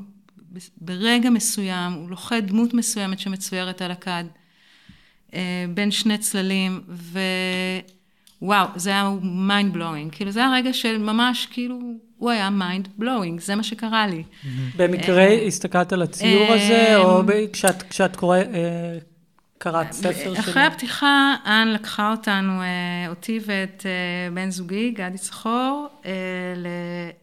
ברגע מסוים, הוא לוכד דמות מסוימת שמצוירת על הכד, אה, בין שני צללים, ווואו, זה היה mind blowing. כאילו, זה היה רגע של ממש, כאילו, הוא היה mind blowing, זה מה שקרה לי. במקרה אה, הסתכלת על הציור הזה, או אה, כשאת קוראת... קראת ספר שלו. אחרי הפתיחה, אן לקחה אותנו, אותי ואת בן זוגי, גדי צחור,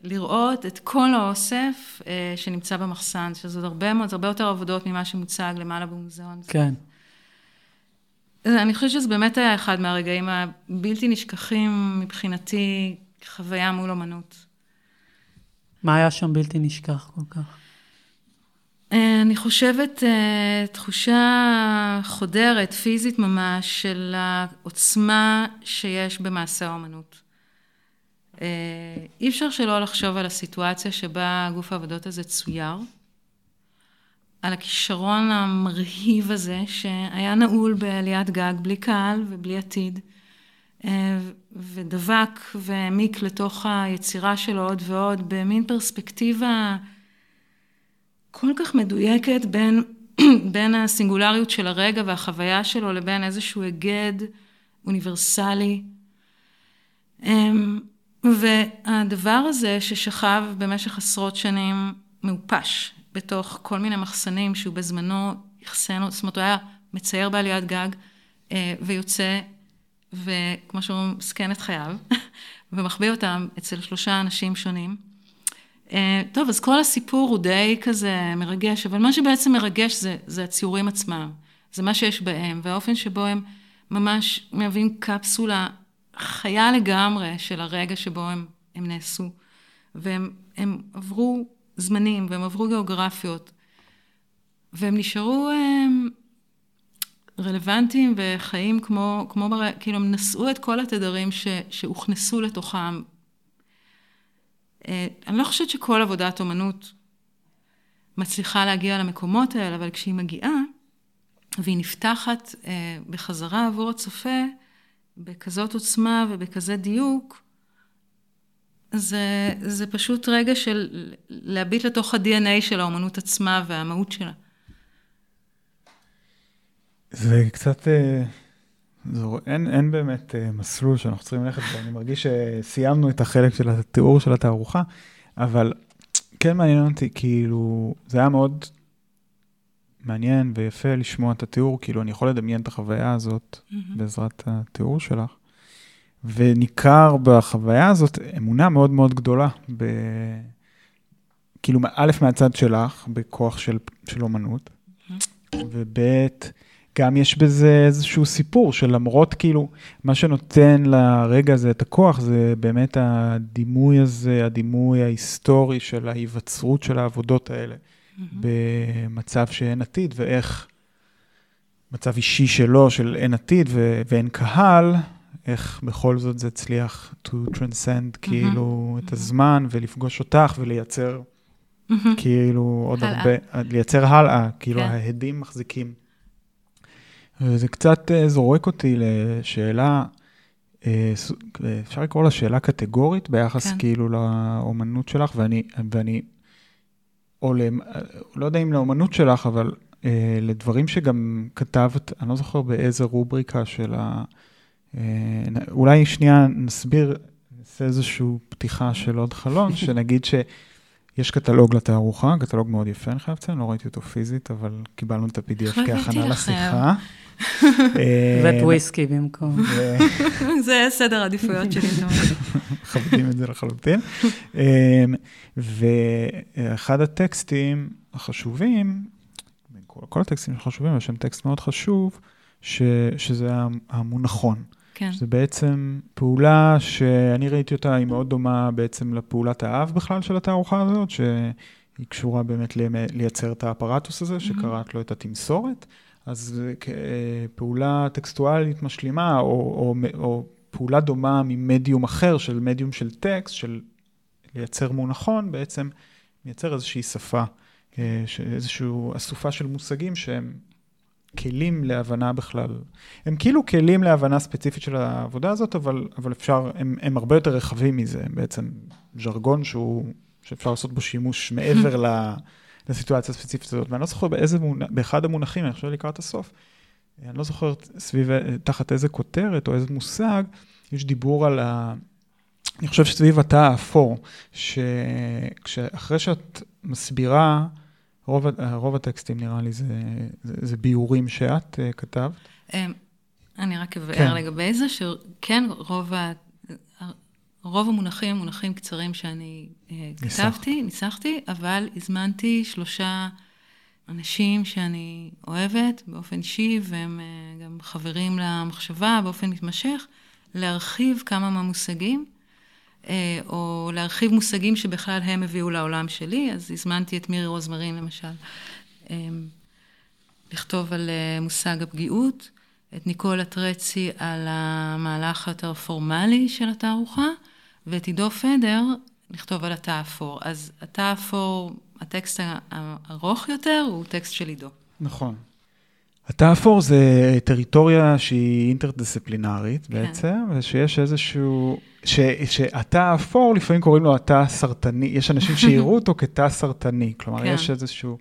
לראות את כל האוסף שנמצא במחסן, שזה עוד הרבה מאוד, הרבה יותר עבודות ממה שמוצג למעלה במוזיאון. כן. אני חושבת שזה באמת היה אחד מהרגעים הבלתי נשכחים מבחינתי, חוויה מול אומנות. מה היה שם בלתי נשכח כל כך? אה, אני חושבת אה, תחושה חודרת, פיזית ממש, של העוצמה שיש במעשה האומנות. אה, אי אפשר שלא לחשוב על הסיטואציה שבה גוף העבודות הזה צויר. על הכישרון המרהיב הזה, שהיה נעול בעליית גג, בלי קהל ובלי עתיד, ודבק והעמיק לתוך היצירה שלו עוד ועוד, במין פרספקטיבה כל כך מדויקת בין, בין הסינגולריות של הרגע והחוויה שלו לבין איזשהו היגד אוניברסלי. אמ, והדבר הזה ששכב במשך עשרות שנים מעופש בתוך כל מיני מחסנים שהוא בזמנו אחסן, זאת אומרת, הוא היה מצייר בעליית גג אה, ויוצא, וכמו שאומרים, מסכן את חייו, ומחביא אותם אצל שלושה אנשים שונים. אה, טוב, אז כל הסיפור הוא די כזה מרגש, אבל מה שבעצם מרגש זה, זה הציורים עצמם, זה מה שיש בהם, והאופן שבו הם ממש מהווים קפסולה חיה לגמרי של הרגע שבו הם, הם נעשו. והם עברו זמנים, והם עברו גיאוגרפיות, והם נשארו הם, רלוונטיים וחיים כמו, כמו בר... כאילו הם נשאו את כל התדרים ש, שהוכנסו לתוכם. אה, אני לא חושבת שכל עבודת אומנות מצליחה להגיע למקומות האלה, אבל כשהיא מגיעה, והיא נפתחת אה, בחזרה עבור הצופה, בכזאת עוצמה ובכזה דיוק, זה, זה פשוט רגע של להביט לתוך ה-DNA של האומנות עצמה והמהות שלה. זה קצת, אה, זה, אין, אין באמת אה, מסלול שאנחנו צריכים ללכת בו, אני מרגיש שסיימנו את החלק של התיאור של התערוכה, אבל כן מעניין אותי, כאילו, זה היה מאוד מעניין ויפה לשמוע את התיאור, כאילו, אני יכול לדמיין את החוויה הזאת mm-hmm. בעזרת התיאור שלך. וניכר בחוויה הזאת אמונה מאוד מאוד גדולה, ב... כאילו, א', מהצד שלך, בכוח של, של אומנות, וב', גם יש בזה איזשהו סיפור שלמרות כאילו, מה שנותן לרגע הזה את הכוח זה באמת הדימוי הזה, הדימוי ההיסטורי של ההיווצרות של העבודות האלה, mm-hmm. במצב שאין עתיד, ואיך מצב אישי שלו, של אין עתיד ו- ואין קהל, איך בכל זאת זה הצליח to transcend mm-hmm. כאילו mm-hmm. את הזמן ולפגוש אותך ולייצר mm-hmm. כאילו עוד הלאה. הרבה, לייצר הלאה, כאילו כן. ההדים מחזיקים. וזה קצת uh, זורק אותי לשאלה, uh, אפשר לקרוא לה שאלה קטגורית ביחס כן. כאילו לאומנות שלך, ואני, ואני, או למ, לא יודע אם לאומנות שלך, אבל uh, לדברים שגם כתבת, אני לא זוכר באיזה רובריקה של ה... אה, אולי שנייה נסביר, נעשה איזושהי פתיחה של עוד חלון, שנגיד שיש קטלוג לתערוכה, קטלוג מאוד יפה, אני חייב לציין, לא ראיתי אותו פיזית, אבל קיבלנו את ה-PDF כהכנה לשיחה. אה, ואת וויסקי במקום. זה סדר העדיפויות שלי. מכבדים את זה לחלוטין. אה, ואחד הטקסטים, החשובים, כל הטקסטים החשובים, יש שם טקסט מאוד חשוב, ש, שזה המונחון. כן. שזה בעצם פעולה שאני ראיתי אותה, היא מאוד דומה בעצם לפעולת האב בכלל של התערוכה הזאת, שהיא קשורה באמת לייצר את האפרטוס הזה, שקראת לו את התמסורת. אז אה, פעולה טקסטואלית משלימה, או, או, או פעולה דומה ממדיום אחר, של מדיום של טקסט, של לייצר מונחון, בעצם מייצר איזושהי שפה, אה, איזושהי אסופה של מושגים שהם כלים להבנה בכלל. הם כאילו כלים להבנה ספציפית של העבודה הזאת, אבל, אבל אפשר, הם, הם הרבה יותר רחבים מזה, בעצם ז'רגון שהוא, שאפשר לעשות בו שימוש מעבר ל, לסיטואציה הספציפית הזאת. ואני לא זוכר באיזה מונח, באחד המונחים, אני חושב לקראת הסוף, אני לא זוכר סביב, תחת איזה כותרת או איזה מושג, יש דיבור על ה... אני חושב שסביב התא האפור, שאחרי שאת מסבירה, רוב, רוב הטקסטים נראה לי זה, זה, זה ביאורים שאת uh, כתבת. אמ, אני רק אבאר כן. לגבי זה, שכן רוב, ה, רוב המונחים, מונחים קצרים שאני uh, כתבתי, ניסחתי, אבל הזמנתי שלושה אנשים שאני אוהבת באופן אישי, והם uh, גם חברים למחשבה באופן מתמשך, להרחיב כמה מהמושגים. אה, או להרחיב מושגים שבכלל הם הביאו לעולם שלי, אז הזמנתי את מירי רוזמרין למשל, אה, לכתוב על אה, מושג הפגיעות, את ניקולה טרצי על המהלך היותר פורמלי של התערוכה, ואת עידו פדר לכתוב על התא האפור. אז התא האפור, הטקסט הארוך יותר, הוא טקסט של עידו. נכון. התא האפור זה טריטוריה שהיא אינטרדיסציפלינרית כן. בעצם, ושיש איזשהו, ש, שהתא האפור לפעמים קוראים לו התא הסרטני, יש אנשים שיראו אותו כתא סרטני, כלומר כן. יש איזשהו,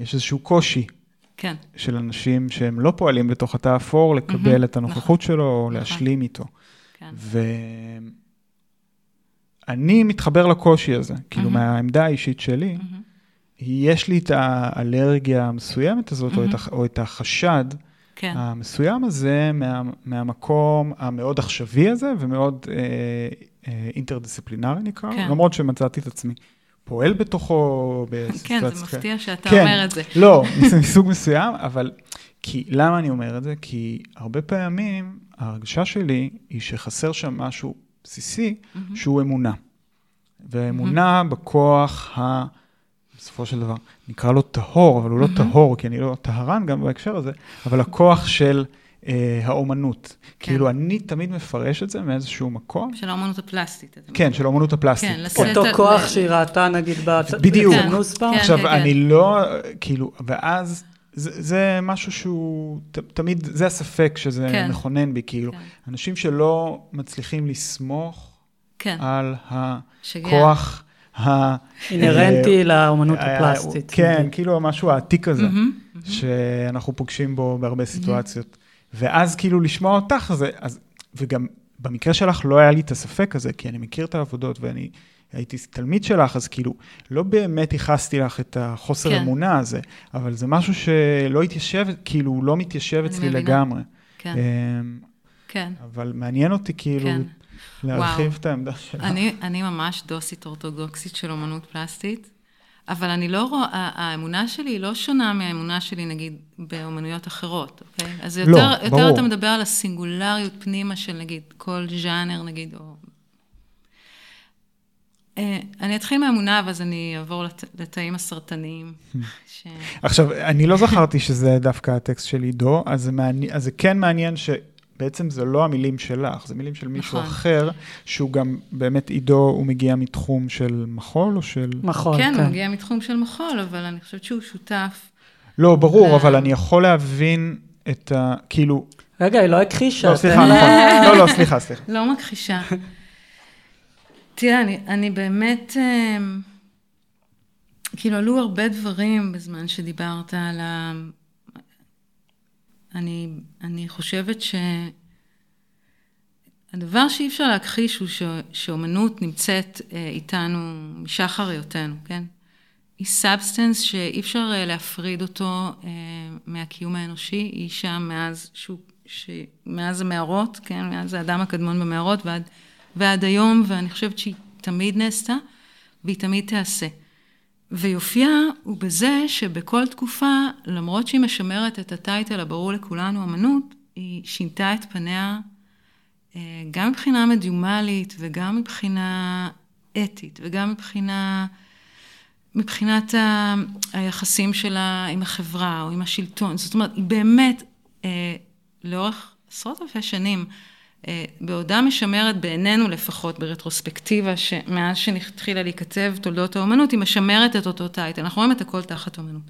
יש איזשהו קושי. כן. של אנשים שהם לא פועלים בתוך התא האפור, לקבל את הנוכחות נכון, שלו או נכון. להשלים איתו. כן. ואני מתחבר לקושי הזה, כאילו mm-hmm. מהעמדה האישית שלי, mm-hmm. יש לי את האלרגיה המסוימת הזאת, mm-hmm. או, את, או את החשד כן. המסוים הזה, מה, מהמקום המאוד עכשווי הזה, ומאוד אה, אה, אינטרדיסציפלינרי נקרא, כן. למרות שמצאתי את עצמי פועל בתוכו. כן, זה מפתיע שאתה כן, אומר את זה. לא, מסוג מסוים, אבל כי, למה אני אומר את זה? כי הרבה פעמים ההרגשה שלי היא שחסר שם משהו בסיסי, mm-hmm. שהוא אמונה. ואמונה mm-hmm. בכוח ה... בסופו של דבר, נקרא לו טהור, אבל הוא לא טהור, כי אני לא טהרן גם בהקשר הזה, אבל הכוח של אה, האומנות. כן. כאילו, אני תמיד מפרש את זה מאיזשהו מקום. של האומנות הפלסטית. כן, של האומנות הפלסטית. כן, לשאת... אותו כוח שהיא ראתה, נגיד, בדיוק. בדיוק. כן, עכשיו, כן, אני כן. לא, כאילו, ואז... זה, זה משהו שהוא, ת, תמיד, זה הספק שזה כן. מכונן בי, כאילו, כן. אנשים שלא מצליחים לסמוך כן. על הכוח אינהרנטי אה, לאומנות אה, הפלסטית. כן, כאילו משהו העתיק הזה, שאנחנו פוגשים בו בהרבה סיטואציות. ואז כאילו לשמוע אותך, וגם במקרה שלך לא היה לי את הספק הזה, כי אני מכיר את העבודות ואני הייתי תלמיד שלך, אז כאילו, לא באמת ייחסתי לך את החוסר כן. אמונה הזה, אבל זה משהו שלא התיישב, כאילו, לא מתיישב אצלי מבינה. לגמרי. כן. אמ, כן. אבל מעניין אותי כאילו, כן. להרחיב וואו. את העמדה שלך. אני, אני ממש דוסית אורתודוקסית של אומנות פלסטית, אבל אני לא רואה, האמונה שלי היא לא שונה מהאמונה שלי, נגיד, באומנויות אחרות, אוקיי? אז יותר, לא, יותר ברור. אתה מדבר על הסינגולריות פנימה של, נגיד, כל ז'אנר, נגיד, או... אה, אני אתחיל מהאמונה, ואז אני אעבור לת... לתאים הסרטניים. ש... עכשיו, אני לא זכרתי שזה דווקא הטקסט של עידו, אז זה, מעני... אז זה כן מעניין ש... בעצם זה לא המילים שלך, זה מילים של מישהו נכון. אחר, שהוא גם באמת עידו, הוא מגיע מתחום של מחול או של... מחול, כן. כן, הוא מגיע מתחום של מחול, אבל אני חושבת שהוא שותף. לא, ברור, ו... אבל אני יכול להבין את ה... כאילו... רגע, היא לא הכחישה. לא, סליחה, נכון. לא, לא, סליחה, סליחה. לא מכחישה. תראה, אני, אני באמת... אמ, כאילו, עלו הרבה דברים בזמן שדיברת על ה... אני, אני חושבת שהדבר שאי אפשר להכחיש הוא ש, שאומנות נמצאת אה, איתנו משחר היותנו, כן? היא substance שאי אפשר אה, להפריד אותו אה, מהקיום האנושי, היא שם מאז, שהוא, ש, מאז המערות, כן? מאז האדם הקדמון במערות ועד, ועד היום, ואני חושבת שהיא תמיד נעשתה והיא תמיד תיעשה. ויופייה הוא בזה שבכל תקופה, למרות שהיא משמרת את הטייטל הברור לכולנו, אמנות, היא שינתה את פניה אה, גם מבחינה מדיומלית וגם מבחינה אתית וגם מבחינה, מבחינת ה, היחסים שלה עם החברה או עם השלטון. זאת אומרת, היא באמת, אה, לאורך עשרות אלפי שנים, בעודה משמרת בעינינו לפחות, ברטרוספקטיבה, שמאז שהתחילה להיכתב תולדות האומנות, היא משמרת את אותו טייטל. אנחנו רואים את הכל תחת אומנות.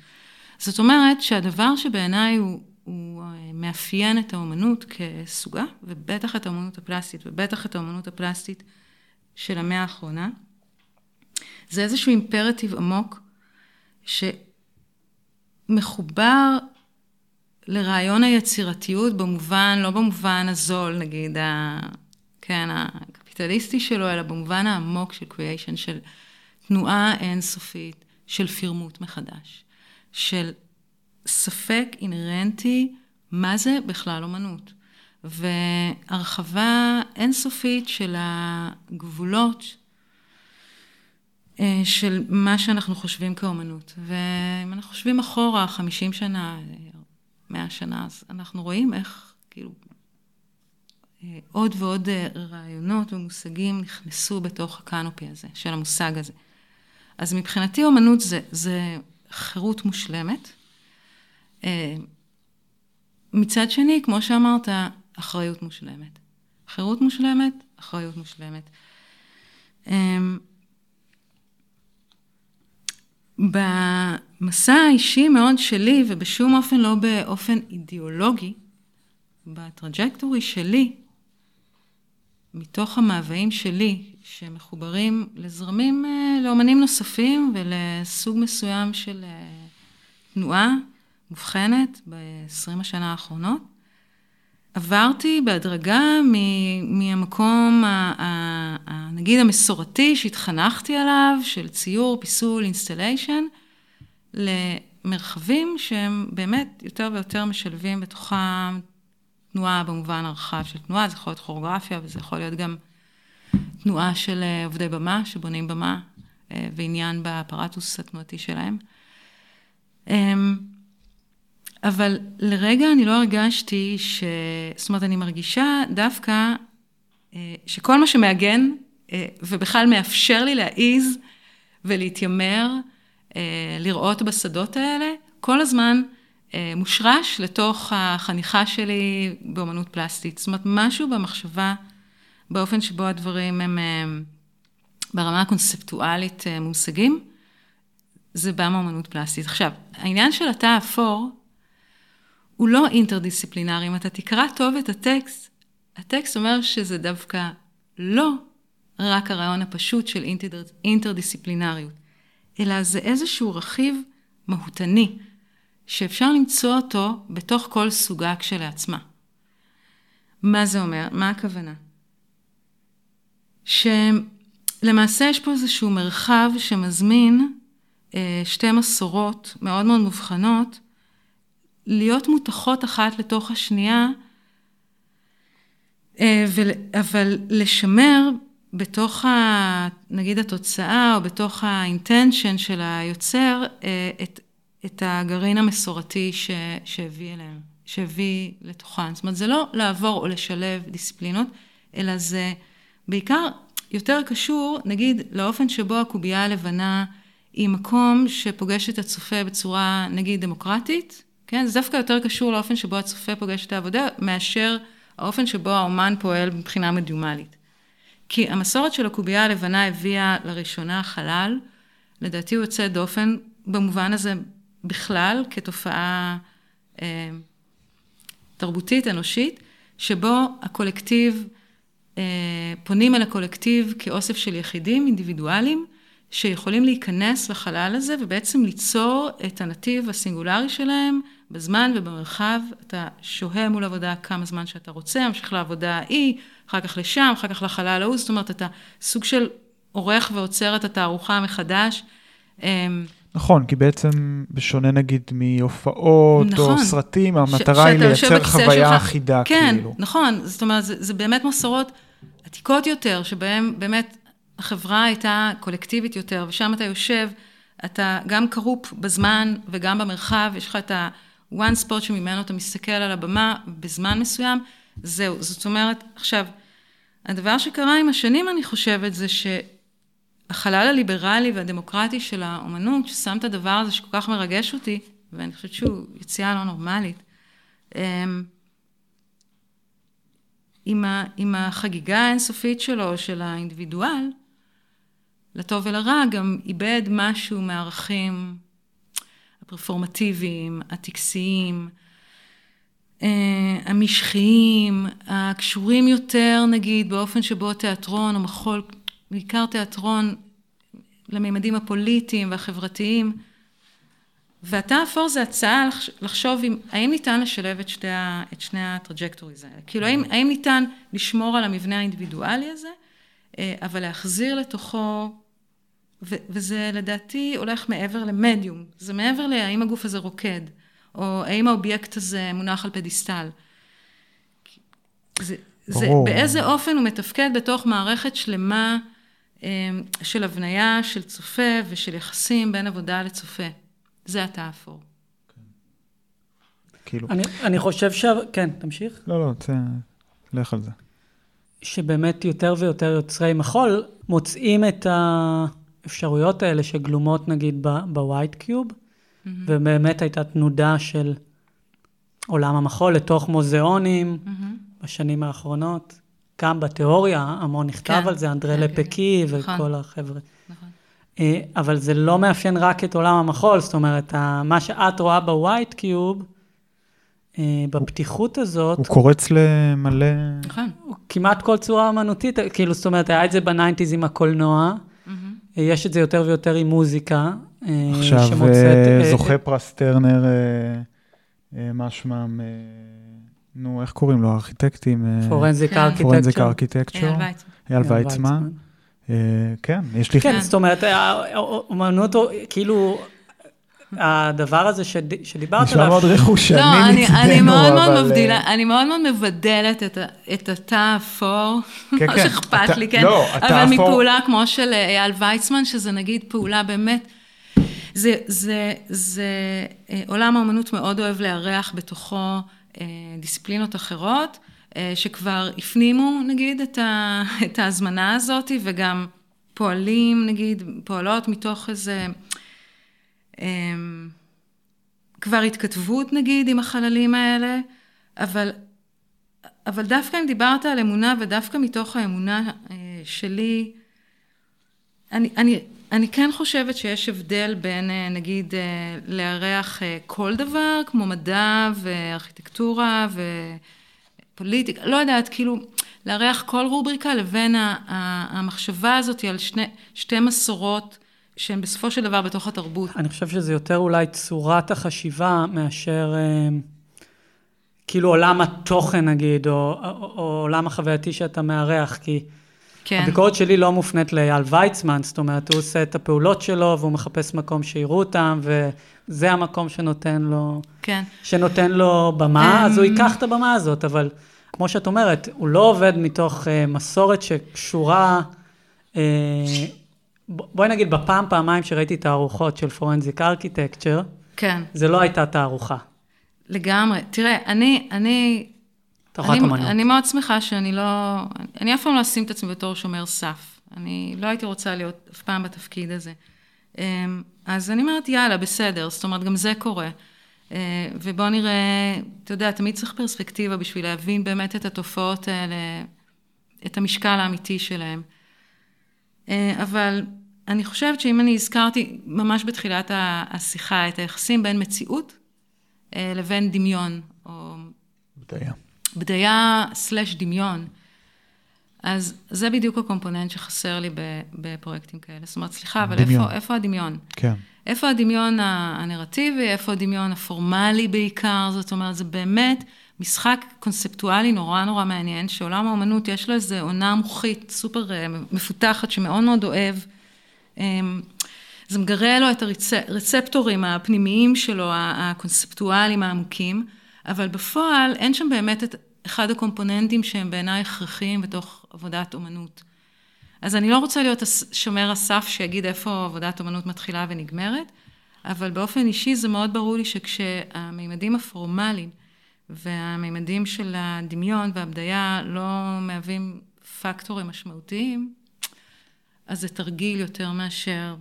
זאת אומרת שהדבר שבעיניי הוא, הוא אה, מאפיין את האומנות כסוגה, ובטח את האומנות הפלסטית, ובטח את האומנות הפלסטית של המאה האחרונה, זה איזשהו אימפרטיב עמוק שמחובר לרעיון היצירתיות במובן, לא במובן הזול, נגיד, ה, כן, הקפיטליסטי שלו, אלא במובן העמוק של קריאיישן, של תנועה אינסופית, של פירמוט מחדש, של ספק אינהרנטי, מה זה בכלל אומנות. והרחבה אינסופית של הגבולות אה, של מה שאנחנו חושבים כאומנות. ואם אנחנו חושבים אחורה, 50 שנה, 100 שנה, אז אנחנו רואים איך כאילו אה, עוד ועוד אה, רעיונות ומושגים נכנסו בתוך הקנופי הזה, של המושג הזה. אז מבחינתי אומנות זה, זה חירות מושלמת. אה, מצד שני, כמו שאמרת, אחריות מושלמת. חירות מושלמת, אחריות מושלמת. במסע האישי מאוד שלי, ובשום אופן לא באופן אידיאולוגי, בטראג'קטורי שלי, מתוך המאוויים שלי, שמחוברים לזרמים, אה, לאמנים נוספים ולסוג מסוים של אה, תנועה מובחנת ב-20 השנה האחרונות, עברתי בהדרגה מהמקום, נגיד המסורתי שהתחנכתי עליו, של ציור, פיסול, installation, למרחבים שהם באמת יותר ויותר משלבים בתוכם תנועה במובן הרחב של תנועה, זה יכול להיות כוריאוגרפיה וזה יכול להיות גם תנועה של אה, עובדי במה שבונים במה אה, ועניין ב apparatus התנועתי שלהם. אמ, אבל לרגע אני לא הרגשתי ש... זאת אומרת, אני מרגישה דווקא אה, שכל מה שמעגן ובכלל מאפשר לי להעיז ולהתיימר, אה, לראות בשדות האלה, כל הזמן מושרש לתוך החניכה שלי באמנות פלסטית. זאת אומרת, משהו במחשבה, באופן שבו הדברים הם ברמה הקונספטואלית מושגים, זה בא מאמנות פלסטית. עכשיו, העניין של התא האפור, הוא לא אינטרדיסציפלינרי. אם אתה תקרא טוב את הטקסט, הטקסט אומר שזה דווקא לא רק הרעיון הפשוט של אינטר, אינטרדיסציפלינריות, אלא זה איזשהו רכיב מהותני, שאפשר למצוא אותו בתוך כל סוגה כשלעצמה. מה זה אומר? מה הכוונה? שלמעשה יש פה איזשהו מרחב שמזמין אה, שתי מסורות מאוד מאוד מובחנות, להיות מותחות אחת לתוך השנייה, אה, אבל לשמר בתוך, ה, נגיד, התוצאה, או בתוך האינטנשן של היוצר, אה, את, את הגרעין המסורתי ש, שהביא אליהם, שהביא לתוכן. זאת אומרת, זה לא לעבור או לשלב דיסציפלינות, אלא זה בעיקר יותר קשור, נגיד, לאופן שבו הקובייה הלבנה היא מקום שפוגש את הצופה בצורה, נגיד, דמוקרטית, כן? זה דווקא יותר קשור לאופן שבו הצופה פוגש את העבודה, מאשר האופן שבו האומן פועל מבחינה מדיומלית. כי המסורת של הקובייה הלבנה הביאה לראשונה חלל, לדעתי הוא יוצא דופן במובן הזה בכלל, כתופעה אה, תרבותית, אנושית, שבו הקולקטיב, אה, פונים אל הקולקטיב כאוסף של יחידים אינדיבידואליים, שיכולים להיכנס לחלל הזה ובעצם ליצור את הנתיב הסינגולרי שלהם בזמן ובמרחב. אתה שוהה מול עבודה כמה זמן שאתה רוצה, ממשיך לעבודה ההיא, אחר כך לשם, אחר כך לחלל ההוא, זאת אומרת, אתה סוג של עורך ועוצר את התערוכה מחדש. אמ, נכון, כי בעצם בשונה נגיד מהופעות נכון, או סרטים, המטרה היא לייצר חוויה שלך, אחידה, כן, כאילו. כן, נכון, זאת אומרת, זה, זה באמת מסורות עתיקות יותר, שבהן באמת החברה הייתה קולקטיבית יותר, ושם אתה יושב אתה גם כרופ בזמן וגם במרחב, יש לך את ה-one spot שממנו אתה מסתכל על הבמה בזמן מסוים, זהו. זאת אומרת, עכשיו, הדבר שקרה עם השנים, אני חושבת, זה שהחלל הליברלי והדמוקרטי של האומנות, ששם את הדבר הזה שכל כך מרגש אותי, ואני חושבת שהוא יציאה לא נורמלית, אמ, עם, ה, עם החגיגה האינסופית שלו, של האינדיבידואל, לטוב ולרע, גם איבד משהו מהערכים הפרפורמטיביים, הטקסיים, המשחיים, הקשורים יותר, נגיד, באופן שבו תיאטרון או מחול, בעיקר תיאטרון, לממדים הפוליטיים והחברתיים. והתא האפור זה הצעה לחשוב אם, האם ניתן לשלב את, שתי, את שני ה trajectories האלה. כאילו, האם, האם ניתן לשמור על המבנה האינדיבידואלי הזה, אה, אבל להחזיר לתוכו, ו, וזה לדעתי הולך מעבר למדיום, זה מעבר להאם הגוף הזה רוקד, או האם האובייקט הזה מונח על פדיסטל. זה, זה באיזה אופן הוא מתפקד בתוך מערכת שלמה אה, של הבניה, של צופה ושל יחסים בין עבודה לצופה. זה התא האפור. כאילו... אני, אני חושב ש... כן, תמשיך. לא, לא, ת... לך על זה. שבאמת יותר ויותר יוצרי מחול מוצאים את האפשרויות האלה שגלומות נגיד בווייט קיוב, mm-hmm. ובאמת הייתה תנודה של עולם המחול לתוך מוזיאונים mm-hmm. בשנים האחרונות. גם בתיאוריה, המון נכתב כן, על זה, אנדרי כן, לפקי כן. וכל נכון. החבר'ה. נכון. אה, אבל זה לא מאפיין רק את עולם המחול, זאת אומרת, מה שאת רואה ב white cube, אה, בפתיחות הזאת... הוא קורץ למלא... נכון. כמעט כל צורה אמנותית, כאילו, זאת אומרת, היה את זה ב nineties עם הקולנוע, יש את זה יותר ויותר עם מוזיקה, עכשיו, שמוצאת... זוכה פרס טרנר, מה שמם, נו, איך קוראים לו? ארכיטקטים? פורנזיק ארכיטקצ'ר. פורנזיק ארכיטקצ'ר. אייל ויצמן. אה, כן, יש לי... כן, זאת אומרת, האומנות, כאילו, הדבר הזה שדיברת עליו... נשמע מאוד רכושני לא, אני מאוד מאוד מבדילה, אני מאוד מאוד מבדלת את התא האפור, כן, לא כן. שאכפת לי, כן? לא, אבל מפעולה כמו של אייל ויצמן, שזה נגיד פעולה באמת... זה, זה, זה אה, עולם האומנות מאוד אוהב לארח בתוכו אה, דיסציפלינות אחרות. אה, שכבר הפנימו, נגיד, את, ה, את ההזמנה הזאת, וגם פועלים, נגיד, פועלות מתוך איזה... אמ, כבר התכתבות, נגיד, עם החללים האלה, אבל, אבל דווקא אם דיברת על אמונה, ודווקא מתוך האמונה אה, שלי, אני, אני, אני כן חושבת שיש הבדל בין, אה, נגיד, לארח כל דבר, כמו מדע וארכיטקטורה ו... פוליטיקה, לא יודעת, כאילו, לארח כל רובריקה לבין המחשבה הזאת על שני, שתי מסורות שהן בסופו של דבר בתוך התרבות. אני חושב שזה יותר אולי צורת החשיבה מאשר אה, כאילו עולם התוכן נגיד, או, או, או עולם החווייתי שאתה מארח, כי כן. הביקורת שלי לא מופנית לאייל ויצמן, זאת אומרת, הוא עושה את הפעולות שלו והוא מחפש מקום שיראו אותם, וזה המקום שנותן לו, כן. שנותן לו במה, אז הוא ייקח את הבמה הזאת, אבל כמו שאת אומרת, הוא לא עובד מתוך uh, מסורת שקשורה, uh, בואי נגיד, בפעם, פעמיים שראיתי תערוכות של פורנזיק ארכיטקצ'ר, כן. זה לא הייתה תערוכה. לגמרי. תראה, אני, אני... אני, אני מאוד שמחה שאני לא... אני אף פעם לא אשים את עצמי בתור שומר סף. אני לא הייתי רוצה להיות אף פעם בתפקיד הזה. אמ, אז אני אומרת, יאללה, בסדר, זאת אומרת, גם זה קורה. אה, ובואו נראה, אתה יודע, תמיד צריך פרספקטיבה בשביל להבין באמת את התופעות האלה, את המשקל האמיתי שלהם. אה, אבל אני חושבת שאם אני הזכרתי ממש בתחילת השיחה את היחסים בין מציאות אה, לבין דמיון, או... בדיה. בדיה סלש דמיון. אז זה בדיוק הקומפוננט שחסר לי בפרויקטים כאלה. זאת אומרת, סליחה, אבל איפה, איפה הדמיון? כן. איפה הדמיון הנרטיבי, איפה הדמיון הפורמלי בעיקר, זאת אומרת, זה באמת משחק קונספטואלי נורא נורא מעניין, שעולם האומנות יש לו איזו עונה מוחית סופר אה, מפותחת שמאוד מאוד אוהב. אמ, זה מגרה לו את הרצפטורים הפנימיים שלו, הקונספטואליים העמוקים, אבל בפועל אין שם באמת את אחד הקומפוננטים שהם בעיניי הכרחיים בתוך עבודת אומנות. אז אני לא רוצה להיות שומר הסף שיגיד איפה עבודת אומנות מתחילה ונגמרת, אבל באופן אישי זה מאוד ברור לי שכשהמימדים הפורמליים והמימדים של הדמיון והבדיה לא מהווים פקטורים משמעותיים, אז זה תרגיל יותר מאשר...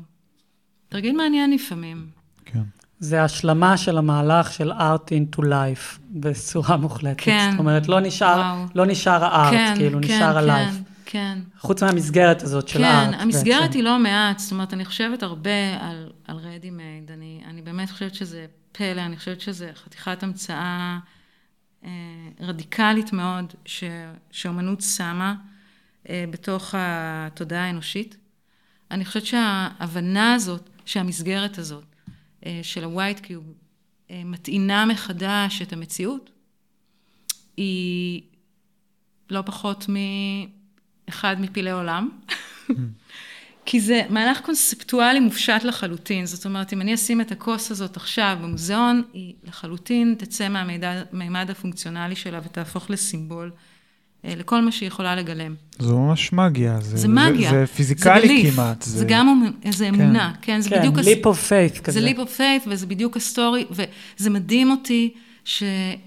תרגיל מעניין לפעמים. כן. זה השלמה של המהלך של art into life בצורה מוחלטת. כן. זאת אומרת, לא נשאר, לא נשאר הארט, כן, כאילו, כן, נשאר הלייף. כן, כן. חוץ מהמסגרת הזאת של הארט. כן, המסגרת בעצם. היא לא מעט, זאת אומרת, אני חושבת הרבה על, על רדי מייד, אני, אני באמת חושבת שזה פלא, אני חושבת שזה חתיכת המצאה אה, רדיקלית מאוד, ש, שאומנות שמה אה, בתוך התודעה האנושית. אני חושבת שההבנה הזאת, שהמסגרת הזאת, של ה-white cube, אה, מטעינה מחדש את המציאות, היא לא פחות מאחד מפילי עולם. כי זה מהלך קונספטואלי מופשט לחלוטין. זאת אומרת, אם אני אשים את הכוס הזאת עכשיו במוזיאון, היא לחלוטין תצא מהמימד הפונקציונלי שלה ותהפוך לסימבול אה, לכל מה שהיא יכולה לגלם. זו ממש מאגיה. זה, זה מאגיה. זה, זה פיזיקלי זה כמעט. זה, זה גם איזה כן. אמונה, כן, זה כן, בדיוק... כן, leap of faith כזה. זה leap of faith, וזה בדיוק ה story, וזה מדהים אותי ש,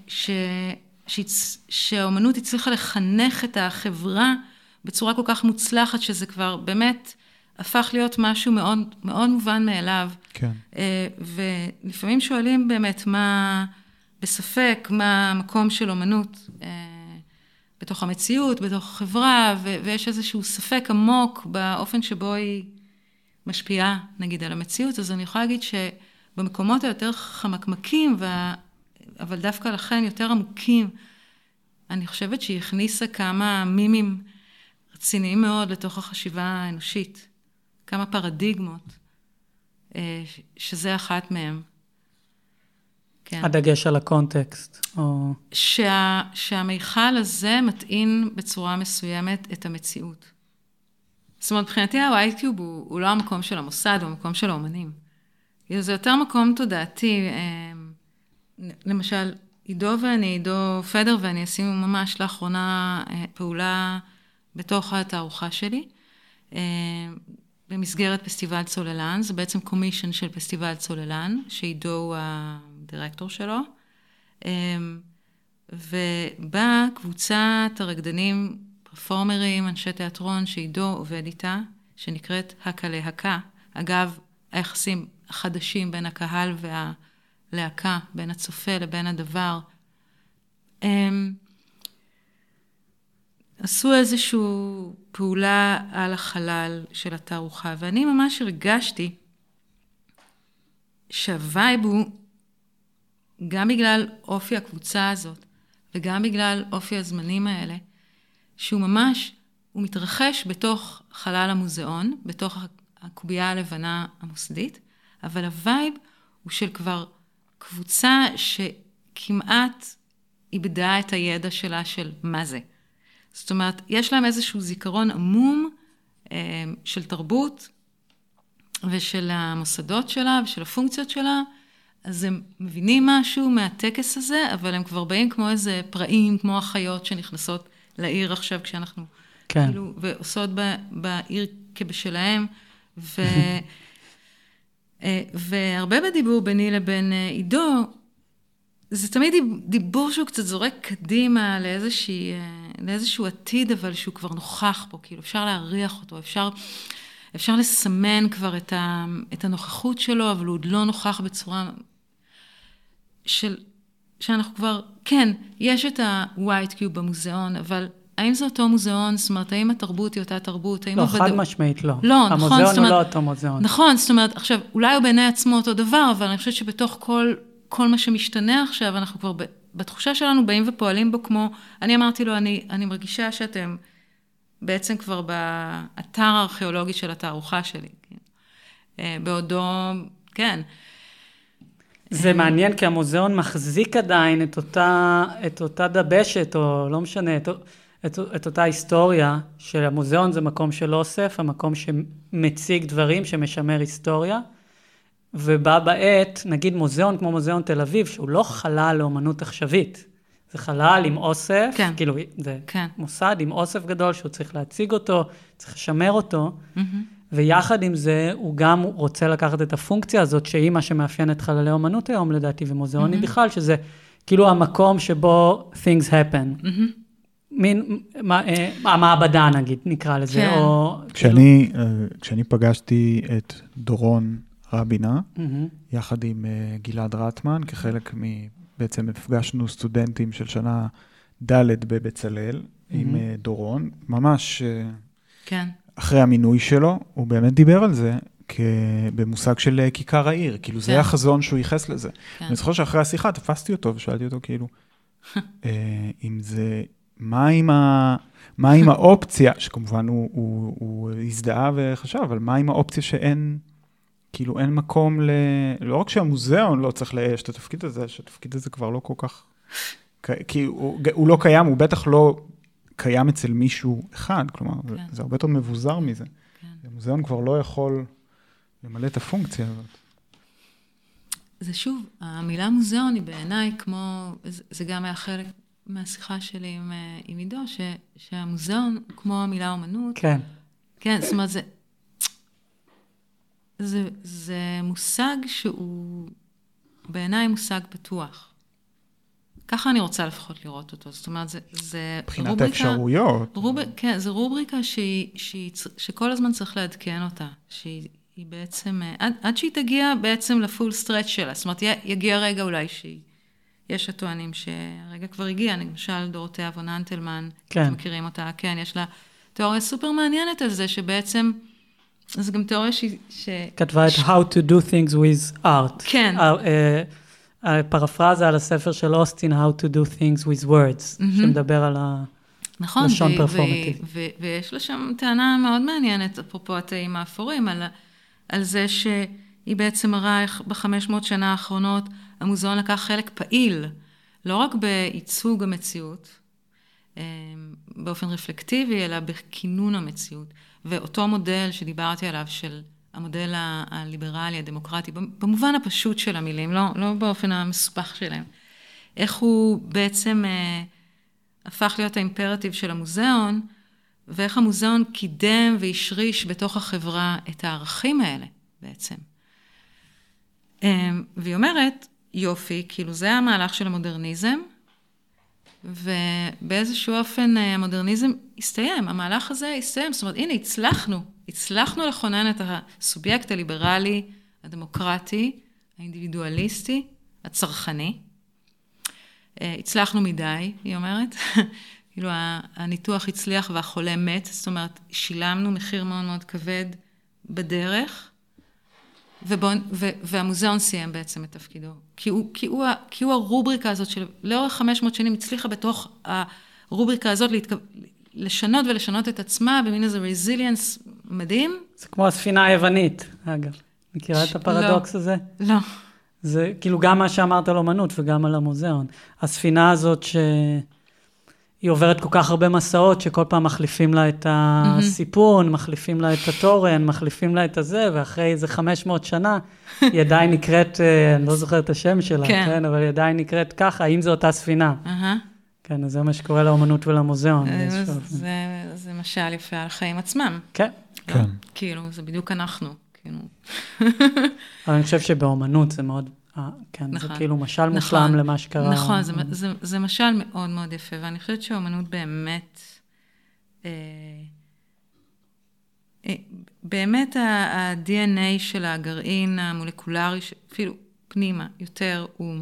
ש, ש, שהאומנות הצליחה לחנך את החברה בצורה כל כך מוצלחת, שזה כבר באמת הפך להיות משהו מאוד, מאוד מובן מאליו. כן. אה, ולפעמים שואלים באמת מה, בספק, מה המקום של אומנות. בתוך המציאות, בתוך החברה, ו- ויש איזשהו ספק עמוק באופן שבו היא משפיעה, נגיד, על המציאות, אז אני יכולה להגיד שבמקומות היותר חמקמקים, וה... אבל דווקא לכן יותר עמוקים, אני חושבת שהיא הכניסה כמה מימים רציניים מאוד לתוך החשיבה האנושית, כמה פרדיגמות, אה, שזה אחת מהן. כן. הדגש על הקונטקסט. או... שה, שהמיכל הזה מטעין בצורה מסוימת את המציאות. זאת אומרת, מבחינתי ה-white הוא, הוא לא המקום של המוסד, הוא המקום של האומנים. זה יותר מקום תודעתי. אה, למשל, עידו ואני, עידו פדר ואני עשינו ממש לאחרונה אה, פעולה בתוך התערוכה שלי, אה, במסגרת פסטיבל צוללן, זה בעצם קומישן של פסטיבל צוללן, שעידו הוא הדירקטור שלו. אמ, ובאה קבוצת הרקדנים, פרפורמרים, אנשי תיאטרון, שעידו עובד איתה, שנקראת הקה להקה. אגב, היחסים החדשים בין הקהל והלהקה, בין הצופה לבין הדבר. הם עשו איזושהי פעולה על החלל של התערוכה, ואני ממש הרגשתי שה vibe הוא גם בגלל אופי הקבוצה הזאת, וגם בגלל אופי הזמנים האלה, שהוא ממש, הוא מתרחש בתוך חלל המוזיאון, בתוך הקובייה הלבנה המוסדית, אבל ה vibe הוא של כבר קבוצה שכמעט איבדה את הידע שלה של מה זה. זאת אומרת, יש להם איזשהו זיכרון עמום אה, של תרבות ושל המוסדות שלה ושל הפונקציות שלה, אז הם מבינים משהו מהטקס הזה, אבל הם כבר באים כמו איזה פראים, כמו החיות שנכנסות לעיר עכשיו כשאנחנו, כן. כאילו, ועושות ב, בעיר כבשלהם, ו, אה, והרבה בדיבור ביני לבין אה, עידו, זה תמיד דיבור שהוא קצת זורק קדימה לאיזושהי, אה, לאיזשהו עתיד, אבל שהוא כבר נוכח פה, כאילו אפשר להריח אותו, אפשר, אפשר לסמן כבר את, ה, את הנוכחות שלו, אבל הוא עוד לא נוכח בצורה של, שאנחנו כבר, כן, יש את ה-white cube במוזיאון, אבל האם זה אותו מוזיאון? זאת אומרת, האם התרבות היא אותה תרבות? לא, חד הוודא... משמעית לא. לא, נכון, זאת אומרת... המוזיאון הוא לא אותו מוזיאון. נכון, זאת אומרת, עכשיו, אולי הוא בעיני עצמו אותו דבר, אבל אני חושבת שבתוך כל, כל מה שמשתנה עכשיו, אנחנו כבר, בתחושה שלנו באים ופועלים בו כמו, אני אמרתי לו, אני, אני מרגישה שאתם בעצם כבר באתר הארכיאולוגי של התערוכה שלי. כן? אה, בעודו, כן. זה מעניין כי המוזיאון מחזיק עדיין את אותה, את אותה דבשת, או לא משנה, את, את, את אותה היסטוריה, שהמוזיאון זה מקום של אוסף, המקום שמציג דברים, שמשמר היסטוריה, ובה בעת, נגיד מוזיאון כמו מוזיאון תל אביב, שהוא לא חלל לאומנות עכשווית, זה חלל עם אוסף, כן. כאילו, זה כן. מוסד עם אוסף גדול שהוא צריך להציג אותו, צריך לשמר אותו, מהמם. ויחד עם זה, הוא גם רוצה לקחת את הפונקציה הזאת, שהיא מה שמאפיין את חללי אומנות היום, לדעתי, ומוזיאונים בכלל, שזה כאילו המקום שבו things happen. מהמם. מין, מה, אה, המעבדה נגיד, נקרא לזה, כן. או... כשאני, אה, כשאני פגשתי את דורון רבינה, כאילו, מהמם. יחד עם אה, גלעד רטמן, כחלק מ... בעצם הפגשנו סטודנטים של שנה ד' בבצלאל, עם אה, דורון, ממש כן. אחרי המינוי שלו, הוא באמת דיבר על זה. במושג של אה, כיכר העיר, כאילו זה כן. החזון שהוא ייחס לזה. כן. אני זוכר שאחרי השיחה תפסתי אותו ושאלתי אותו כאילו, אה, אם זה, מה עם, ה... מה עם האופציה, שכמובן הוא, הוא, הוא הזדהה וחשב, אבל מה עם האופציה שאין, כאילו אין מקום ל... לא רק שהמוזיאון לא צריך לאייש את התפקיד הזה, שהתפקיד הזה כבר לא כל כך... כי הוא, הוא לא קיים, הוא בטח לא קיים אצל מישהו אחד, כלומר, כן. זה הרבה יותר מבוזר מזה. כן. המוזיאון כבר לא יכול למלא את הפונקציה הזאת. זה שוב, המילה מוזיאון היא בעיניי כמו, זה, זה גם היה חלק מהשיחה שלי עם, אה, עם עידו, ש, שהמוזיאון, כמו המילה אומנות, כן. כן, זאת אומרת, זה, זה, זה מושג שהוא בעיניי מושג פתוח. ככה אני רוצה לפחות לראות אותו. זאת אומרת, זה, זה מבחינת האפשרויות. רוב, כן, זו רובריקה שהיא, שהיא, שכל הזמן צריך לעדכן אותה, שהיא היא בעצם, אה, עד, עד שהיא תגיע בעצם לפול סטרץ' שלה. זאת אומרת, י- יגיע רגע אולי שהיא, יש הטוענים שהרגע כבר הגיע, למשל דורותיה וון אנטלמן, כן. אתם מכירים אותה, כן, יש לה תיאוריה סופר מעניינת על זה, שבעצם, זו גם תיאוריה שהיא, ש... כתבה את How to do things with art. כן. אה, אה, הפרפרזה על הספר של אוסטין, How to do things with words, שמדבר על ה... נכון, לשון ו- פרפורמטיבי. ו- ו- ויש לה שם טענה מאוד מעניינת, אפרופו התאים האפורים, על, על זה שהיא בעצם מראה איך בחמש מאות שנה האחרונות המוזיאון לקח חלק פעיל, לא רק בייצוג המציאות, אה, באופן רפלקטיבי, אלא בכינון המציאות. ואותו מודל שדיברתי עליו, של המודל הליברלי, הדמוקרטי, במובן הפשוט של המילים, לא, לא באופן המסופח שלהם, איך הוא בעצם... אה, הפך להיות האימפרטיב של המוזיאון, ואיך המוזיאון קידם והשריש בתוך החברה את הערכים האלה בעצם. אמ, והיא אומרת, יופי, כאילו זה המהלך של המודרניזם, ובאיזשהו אופן אה, המודרניזם הסתיים, המהלך הזה הסתיים, זאת אומרת, הנה, הצלחנו, הצלחנו לכונן את הסובייקט הליברלי, הדמוקרטי, האינדיבידואליסטי, הצרכני. אה, הצלחנו מדי, היא אומרת. כאילו, הניתוח הצליח והחולה מת, זאת אומרת, שילמנו מחיר מאוד מאוד כבד בדרך, ובוא, ו, והמוזיאון סיים בעצם את תפקידו. כי הוא, כי, הוא, כי הוא הרובריקה הזאת של לאורך 500 שנים הצליחה בתוך הרובריקה הזאת להתכו... לשנות ולשנות את עצמה במין איזה רזיליאנס מדהים. זה כמו הספינה היוונית, אגב. מכירה את ש- הפרדוקס לא. הזה? לא. זה כאילו גם מה שאמרת על אומנות וגם על המוזיאון. הספינה הזאת שהיא עוברת כל כך הרבה מסעות, שכל פעם מחליפים לה את הסיפון, מחליפים לה את התורן, מחליפים לה את הזה, ואחרי איזה 500 שנה, היא עדיין נקראת, אה, אני לא זוכר את השם שלה, כן. כן, אבל היא עדיין נקראת ככה, האם זו אותה ספינה? אהה. כן, אז זה מה שקורה לאומנות ולמוזיאון. אה, זה. זה, זה משל יפה על החיים עצמם. כן, כן. לא? כאילו, זה בדיוק אנחנו. כאילו, אבל אני חושב שבאומנות זה מאוד, אה, כן, זה נכון. כאילו משל נכון. מושלם למה שקרה. נכון, זה, זה, זה משל מאוד מאוד יפה, ואני חושבת שהאומנות באמת, אה, אה, באמת ה-DNA של הגרעין המולקולרי, אפילו פנימה יותר, הוא,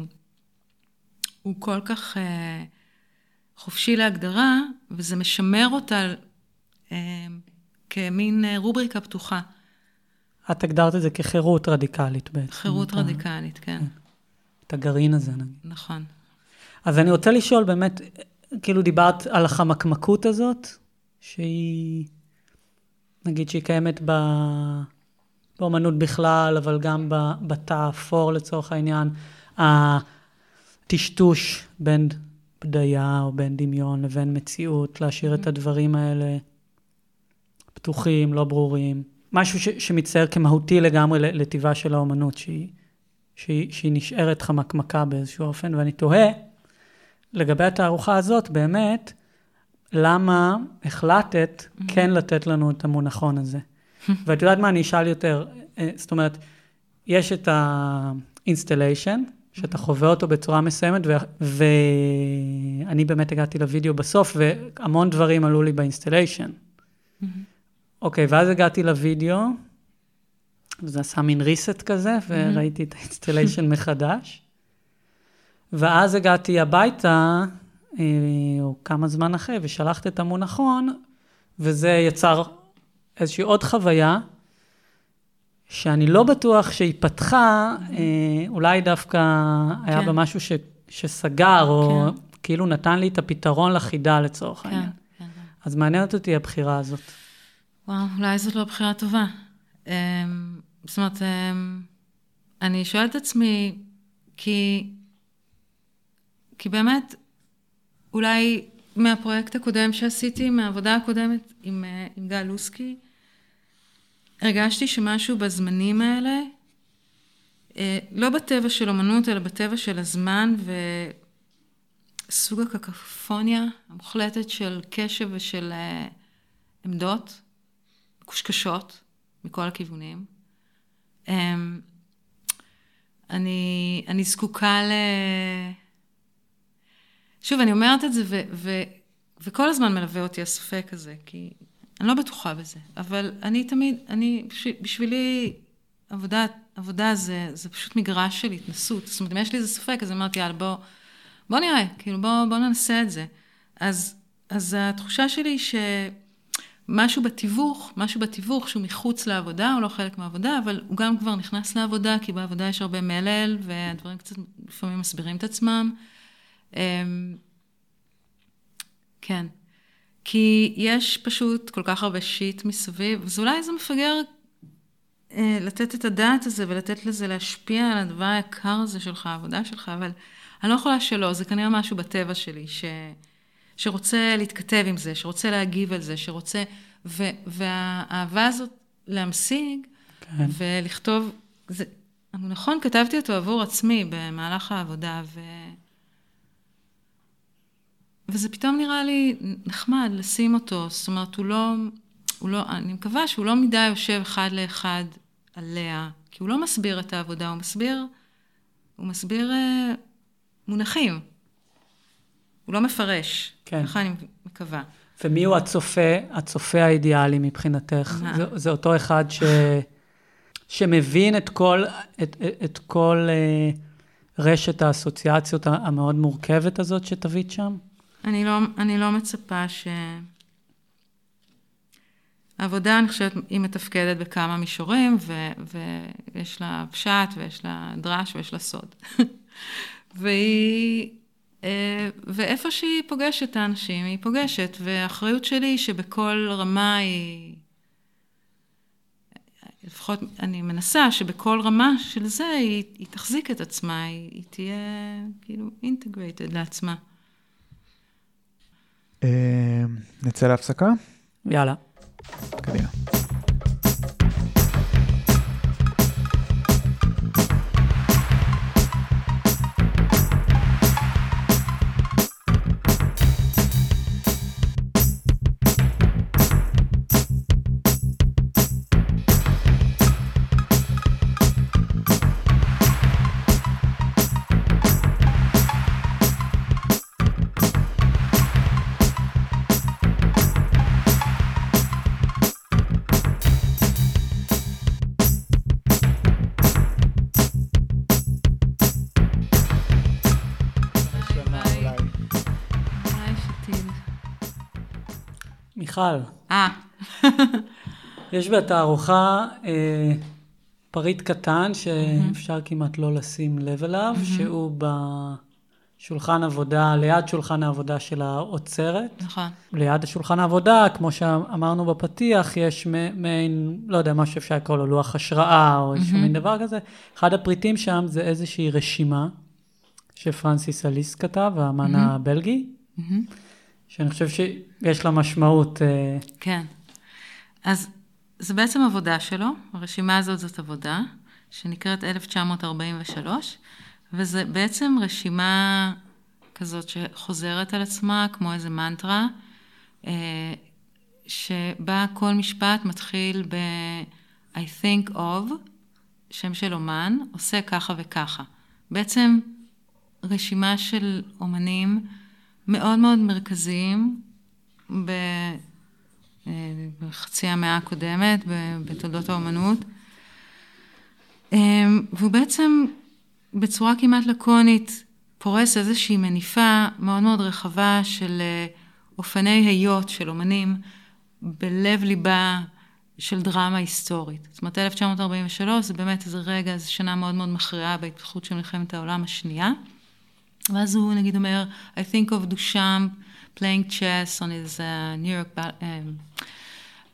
הוא כל כך אה, חופשי להגדרה, וזה משמר אותה אה, כמין אה, רובריקה פתוחה, את הגדרת את זה כחירות רדיקלית בעצם. חירות את ה- רדיקלית, כן, את הגרעין הזה, נגיד. נכון. אז אני רוצה לשאול באמת, כאילו דיברת על החמקמקות הזאת, שהיא, נגיד שהיא קיימת ב... באמנות בכלל, אבל גם בתא האפור לצורך העניין, הטשטוש בין בדיה או בין דמיון לבין מציאות, להשאיר את הדברים האלה פתוחים, לא ברורים. משהו ש- שמצטייר כמהותי לגמרי ל- לטבעה של האומנות, שהיא, שהיא, שהיא נשארת חמקמקה באיזשהו אופן, ואני תוהה, לגבי התערוכה הזאת, באמת, למה החלטת כן לתת לנו את המונח hone הזה? ואת יודעת מה, אני אשאל יותר, אה, זאת אומרת, יש את האינסטליישן, שאתה חווה אותו בצורה מסוימת, ואני באמת הגעתי לוידאו בסוף, והמון דברים עלו לי ב installation. אוקיי, ואז הגעתי לוידאו, וזה עשה מין reset כזה, וראיתי את האינסטליישן מחדש. ואז הגעתי הביתה, אה, או כמה זמן אחרי, ושלחתי את המונחון, וזה יצר איזושהי עוד חוויה, שאני לא בטוח שהיא פתחה, אה, אולי דווקא היה כן. בה משהו ש, שסגר, או כן. כאילו נתן לי את הפתרון לחידה לצורך כן, העניין. כן. אז מעניינת אותי הבחירה הזאת. וואו, אולי זאת לא בחירה טובה. אמ, זאת אומרת, אמ, אני שואלת את עצמי, כי, כי באמת, אולי מהפרויקט הקודם שעשיתי, מהעבודה הקודמת עם, אה, עם גל לוסקי, הרגשתי שמשהו בזמנים האלה, אה, לא בטבע של אומנות, אלא בטבע של הזמן וסוג הקקופוניה המוחלטת של קשב ושל אה, עמדות, מקושקשות מכל הכיוונים. אמ, אני, אני זקוקה ל... שוב, אני אומרת את זה, ו, ו, וכל הזמן מלווה אותי הספק הזה, כי אני לא בטוחה בזה, אבל אני תמיד, אני, בשביל- בשבילי, עבודה, עבודה זה, זה פשוט מגרש של התנסות. זאת אומרת, אם יש לי איזה ספק, אז אמרתי, יאללה, בוא, בוא נראה, כאילו, בוא, בוא ננסה את זה. אז, אז התחושה שלי היא שמשהו בתיווך, משהו בתיווך שהוא מחוץ לעבודה, הוא לא חלק מהעבודה, אבל הוא גם כבר נכנס לעבודה, כי בעבודה יש הרבה מלל, והדברים קצת לפעמים מסבירים את עצמם. אמ, כן. כי יש פשוט כל כך הרבה שיט מסביב, אז אולי זה מפגר אה, לתת את הדעת הזה ולתת לזה להשפיע על הדבר היקר הזה שלך, העבודה שלך, אבל אני לא יכולה שלא, זה כנראה משהו בטבע שלי, ש, שרוצה להתכתב עם זה, שרוצה להגיב על זה, שרוצה, ו, והאהבה הזאת להמשיג כן. ולכתוב, זה, נכון, כתבתי אותו עבור עצמי במהלך העבודה, ו... וזה פתאום נראה לי נחמד לשים אותו, זאת אומרת, הוא לא, הוא לא, אני מקווה שהוא לא מדי יושב אחד לאחד עליה, כי הוא לא מסביר את העבודה, הוא מסביר, הוא מסביר אה, מונחים. הוא לא מפרש. כן. ככה אני מקווה. ומי הוא הצופה, הצופה האידיאלי מבחינתך? זה, זה אותו אחד ש, שמבין את כל, את, את כל אה, רשת האסוציאציות המאוד מורכבת הזאת שתביא שם? אני לא, אני לא מצפה ש... העבודה, אני חושבת, היא מתפקדת בכמה מישורים, ו, ויש לה פשט, ויש לה דרש, ויש לה סוד. והיא... אה, ואיפה שהיא פוגשת את האנשים, היא פוגשת, והאחריות שלי היא שבכל רמה היא... לפחות אני מנסה שבכל רמה של זה היא, היא תחזיק את עצמה, היא, היא תהיה כאילו אינטגרייטד לעצמה. אה, נצא להפסקה? יאללה. קדימה. מיכל, אה, יש בתערוכה אה, פריט קטן שאפשר כמעט לא לשים לב אליו, שהוא בשולחן עבודה, ליד שולחן העבודה של האוצרת. נכון. ליד השולחן העבודה, כמו שאמרנו בפתיח, יש מעין, לא יודע, מה שאפשר לקרוא לו לוח השראה, או איזשהו מין דבר כזה. אחד הפריטים שם זה איזושהי רשימה שפרנסיס אליס כתב, האמן הבלגי, שאני חושב שיש לה משמעות. אה, כן. אז זה בעצם עבודה שלו, הרשימה הזאת זאת עבודה, שנקראת 1943, וזה בעצם רשימה כזאת שחוזרת על עצמה כמו איזה מנטרה, אה, שבה כל משפט מתחיל ב- I think of, שם של אומן, עושה ככה וככה. בעצם רשימה של אומנים מאוד מאוד מרכזיים אה, בחצי המאה הקודמת בתולדות האומנות. אה, והוא בעצם בצורה כמעט לקונית פורס איזושהי מניפה מאוד מאוד רחבה של אה, אופני היות של אומנים בלב ליבה של דרמה היסטורית. זאת אומרת, 1943 זה באמת איזה רגע, זו שנה מאוד מאוד מכריעה בהתפתחות של מלחמת העולם השנייה. ואז הוא נגיד אומר, I think of Duchamp playing chess on his uh, New York uh,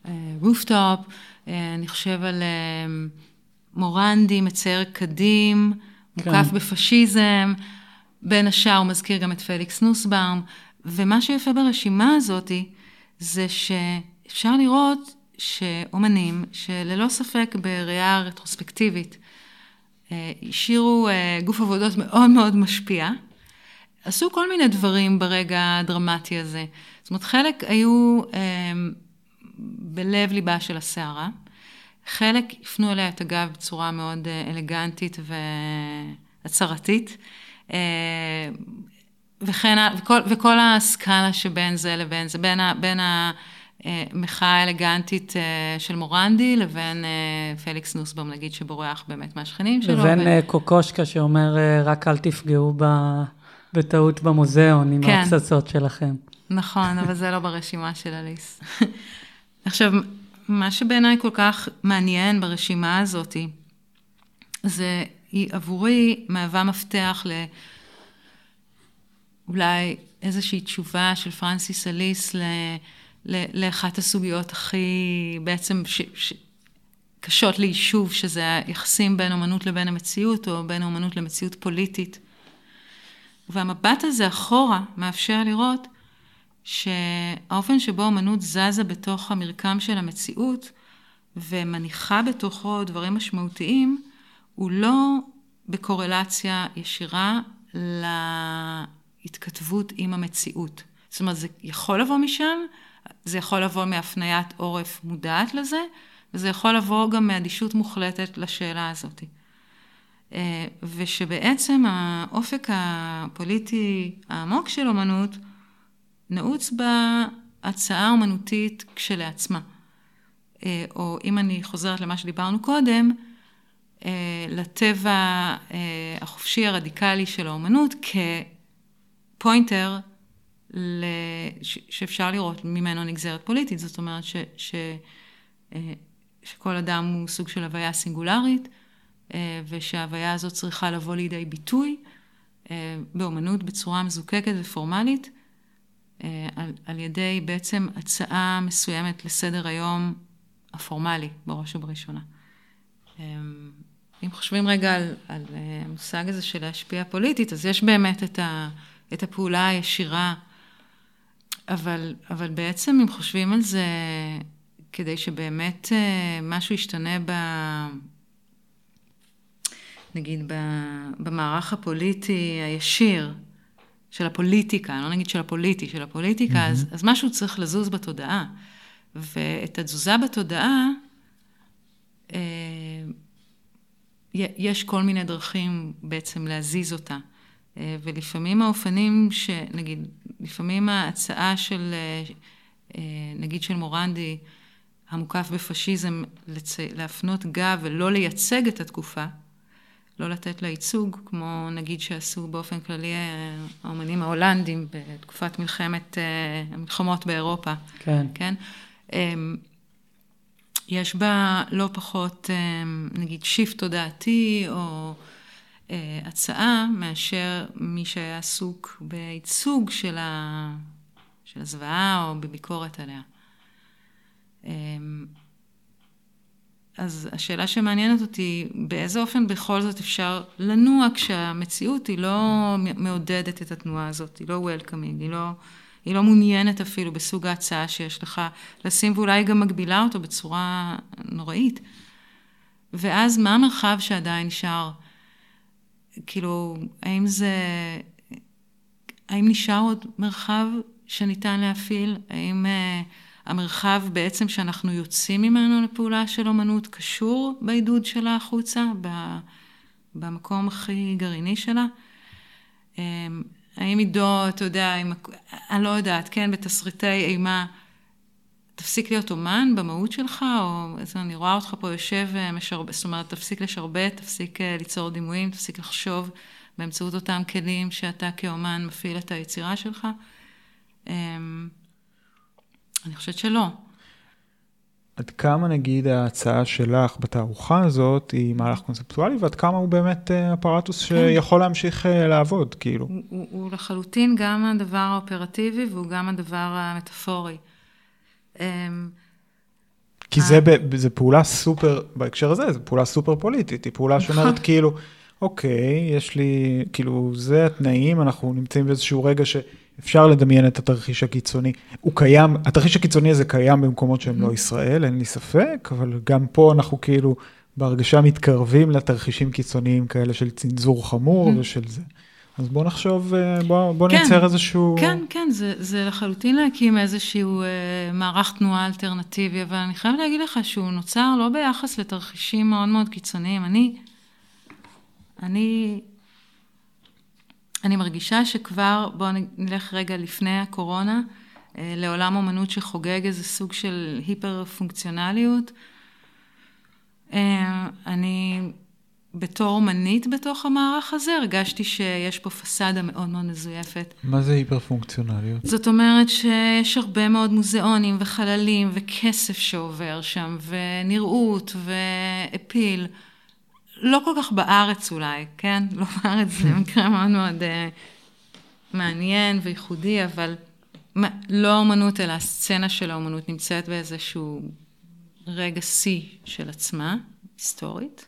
uh, rooftop, uh, אני חושב על uh, מורנדי מצייר קדים, כן. מוקף בפשיזם, בין השאר הוא מזכיר גם את פליקס נוסבאום, ומה שיפה ברשימה הזאת זה שאפשר לראות שאומנים שללא ספק בראייה רטרוספקטיבית אה, השאירו אה, גוף עבודות מאוד מאוד משפיע, עשו כל מיני דברים ברגע הדרמטי הזה. זאת אומרת, חלק היו אה, בלב ליבה של הסערה, חלק הפנו אליה את הגב בצורה מאוד אלגנטית והצהרתית, וכן, וכל, וכל הסקאלה שבין זה לבין זה, בין, ה, בין המחאה האלגנטית של מורנדי לבין פליקס נוסבום, נגיד, שבורח באמת מהשכנים שלו. לבין ו... קוקושקה שאומר, רק אל תפגעו ב... בטעות במוזיאון עם כן. הפצצות שלכם. נכון, אבל זה לא ברשימה של אליס. עכשיו, מה שבעיניי כל כך מעניין ברשימה הזאת, זה, היא עבורי מהווה מפתח ל... אולי איזושהי תשובה של פרנסיס אליס ל... ל... לאחת הסוגיות הכי בעצם ש... ש... קשות ליישוב, שזה היחסים בין אומנות לבין המציאות, או בין אומנות למציאות פוליטית. והמבט הזה אחורה מאפשר לראות שהאופן שבו אמנות זזה בתוך המרקם של המציאות ומניחה בתוכו דברים משמעותיים, הוא לא בקורלציה ישירה להתכתבות עם המציאות. זאת אומרת, זה יכול לבוא משם, זה יכול לבוא מהפניית עורף מודעת לזה, וזה יכול לבוא גם מאדישות מוחלטת לשאלה הזאת. אה, ושבעצם האופק הפוליטי העמוק של אומנות נעוץ בהצעה האומנותית כשלעצמה. אה, או אם אני חוזרת למה שדיברנו קודם, אה, לטבע החופשי הרדיקלי של האומנות כפוינטר שאפשר לראות ממנו נגזרת פוליטית. זאת אומרת ש, ש, שכל אדם הוא סוג של הוויה סינגולרית. אה, ושההוויה הזאת צריכה לבוא לידי ביטוי אה, באומנות בצורה מזוקקת ופורמלית, אה, על, על ידי בעצם הצעה מסוימת לסדר היום הפורמלי, בראש ובראשונה. אם חושבים רגע על, על המושג הזה של להשפיע פוליטית, אז יש באמת את, ה, את הפעולה הישירה, אבל, אבל בעצם אם חושבים על זה, כדי שבאמת משהו ישתנה ב... נגיד במערך הפוליטי הישיר של הפוליטיקה, לא נגיד של הפוליטי, של הפוליטיקה, mm-hmm. אז, אז משהו צריך לזוז בתודעה. ואת התזוזה בתודעה, אה, יש כל מיני דרכים בעצם להזיז אותה. אה, ולפעמים האופנים שנגיד, לפעמים ההצעה של, אה, נגיד של מורנדי, המוקף בפשיזם, לצ... להפנות גב ולא לייצג את התקופה, לא לתת לה ייצוג, כמו נגיד שעשו באופן כללי אה, האומנים ההולנדים בתקופת מלחמת, אה, המלחמות באירופה. כן. כן? אמ, יש בה לא פחות, אמ, נגיד, shift תודעתי, או אה, הצעה, מאשר מי שהיה עסוק בייצוג של, ה... של הזוועה או בביקורת עליה. אז השאלה שמעניינת אותי, באיזה אופן בכל זאת אפשר לנוע כשהמציאות היא לא מעודדת את התנועה הזאת, היא לא welcoming, היא לא, היא לא מעוניינת אפילו בסוג ההצעה שיש לך לשים, ואולי גם מגבילה אותו בצורה נוראית. ואז מה המרחב שעדיין נשאר? כאילו, האם זה... האם נשאר עוד מרחב שניתן להפעיל? האם uh, המרחב בעצם שאנחנו יוצאים ממנו לפעולה של אומנות קשור בעידוד שלה החוצה, במקום הכי גרעיני שלה? Um, האם עידו, אתה יודע, עם, אני לא יודעת, כן, בתסריטי אימה, תפסיק להיות אומן במהות שלך, או אני רואה אותך פה יושב, אה, משרבט, זאת אומרת, תפסיק לשרבט, תפסיק אה, ליצור דימויים, תפסיק לחשוב באמצעות אותם כלים שאתה כאומן מפעיל את היצירה שלך. אני חושבת שלא. עד כמה נגיד ההצעה שלך בתערוכה הזאת היא מהלך קונספטואלי, ועד כמה הוא באמת אה, אפרטוס כן. שיכול להמשיך לעבוד, כאילו? הוא, הוא, הוא לחלוטין גם הדבר האופרטיבי והוא גם הדבר המטאפורי. אמ, כי זה, ב, זה פעולה סופר, בהקשר הזה, זו פעולה סופר פוליטית, היא פעולה שאומרת נכון. כאילו, אוקיי, יש לי, כאילו, זה התנאים, אנחנו נמצאים באיזשהו רגע שאפשר לדמיין את התרחיש הקיצוני. הוא קיים, התרחיש הקיצוני הזה קיים במקומות שהם לא mm-hmm. ישראל, אין לי ספק, אבל גם פה אנחנו כאילו בהרגשה מתקרבים לתרחישים קיצוניים כאלה של צנזור חמור mm-hmm. ושל זה. אז בוא נחשוב, אה, בוא, בוא כן, נייצר איזשהו... כן, כן, זה, זה לחלוטין להקים איזשהו אה, מערך תנועה אלטרנטיבי, אבל אני חייבת להגיד לך שהוא נוצר לא ביחס לתרחישים מאוד מאוד קיצוניים. אני, אני, אני מרגישה שכבר, בואו נלך רגע לפני הקורונה, אה, לעולם אומנות שחוגג איזה סוג של היפר פונקציונליות. אה, אני בתור אומנית בתוך המערך הזה, הרגשתי שיש פה פסאדה מאוד מאוד מזויפת. מה זה היפר-פונקציונליות? זאת אומרת שיש הרבה מאוד מוזיאונים וחללים וכסף שעובר שם, ונראות ואפיל. לא כל כך בארץ אולי, כן? לא בארץ, זה מקרה מאוד מאוד uh, מעניין וייחודי, אבל מה, לא האומנות, אלא הסצנה של האומנות נמצאת באיזשהו רגע שיא של עצמה, היסטורית.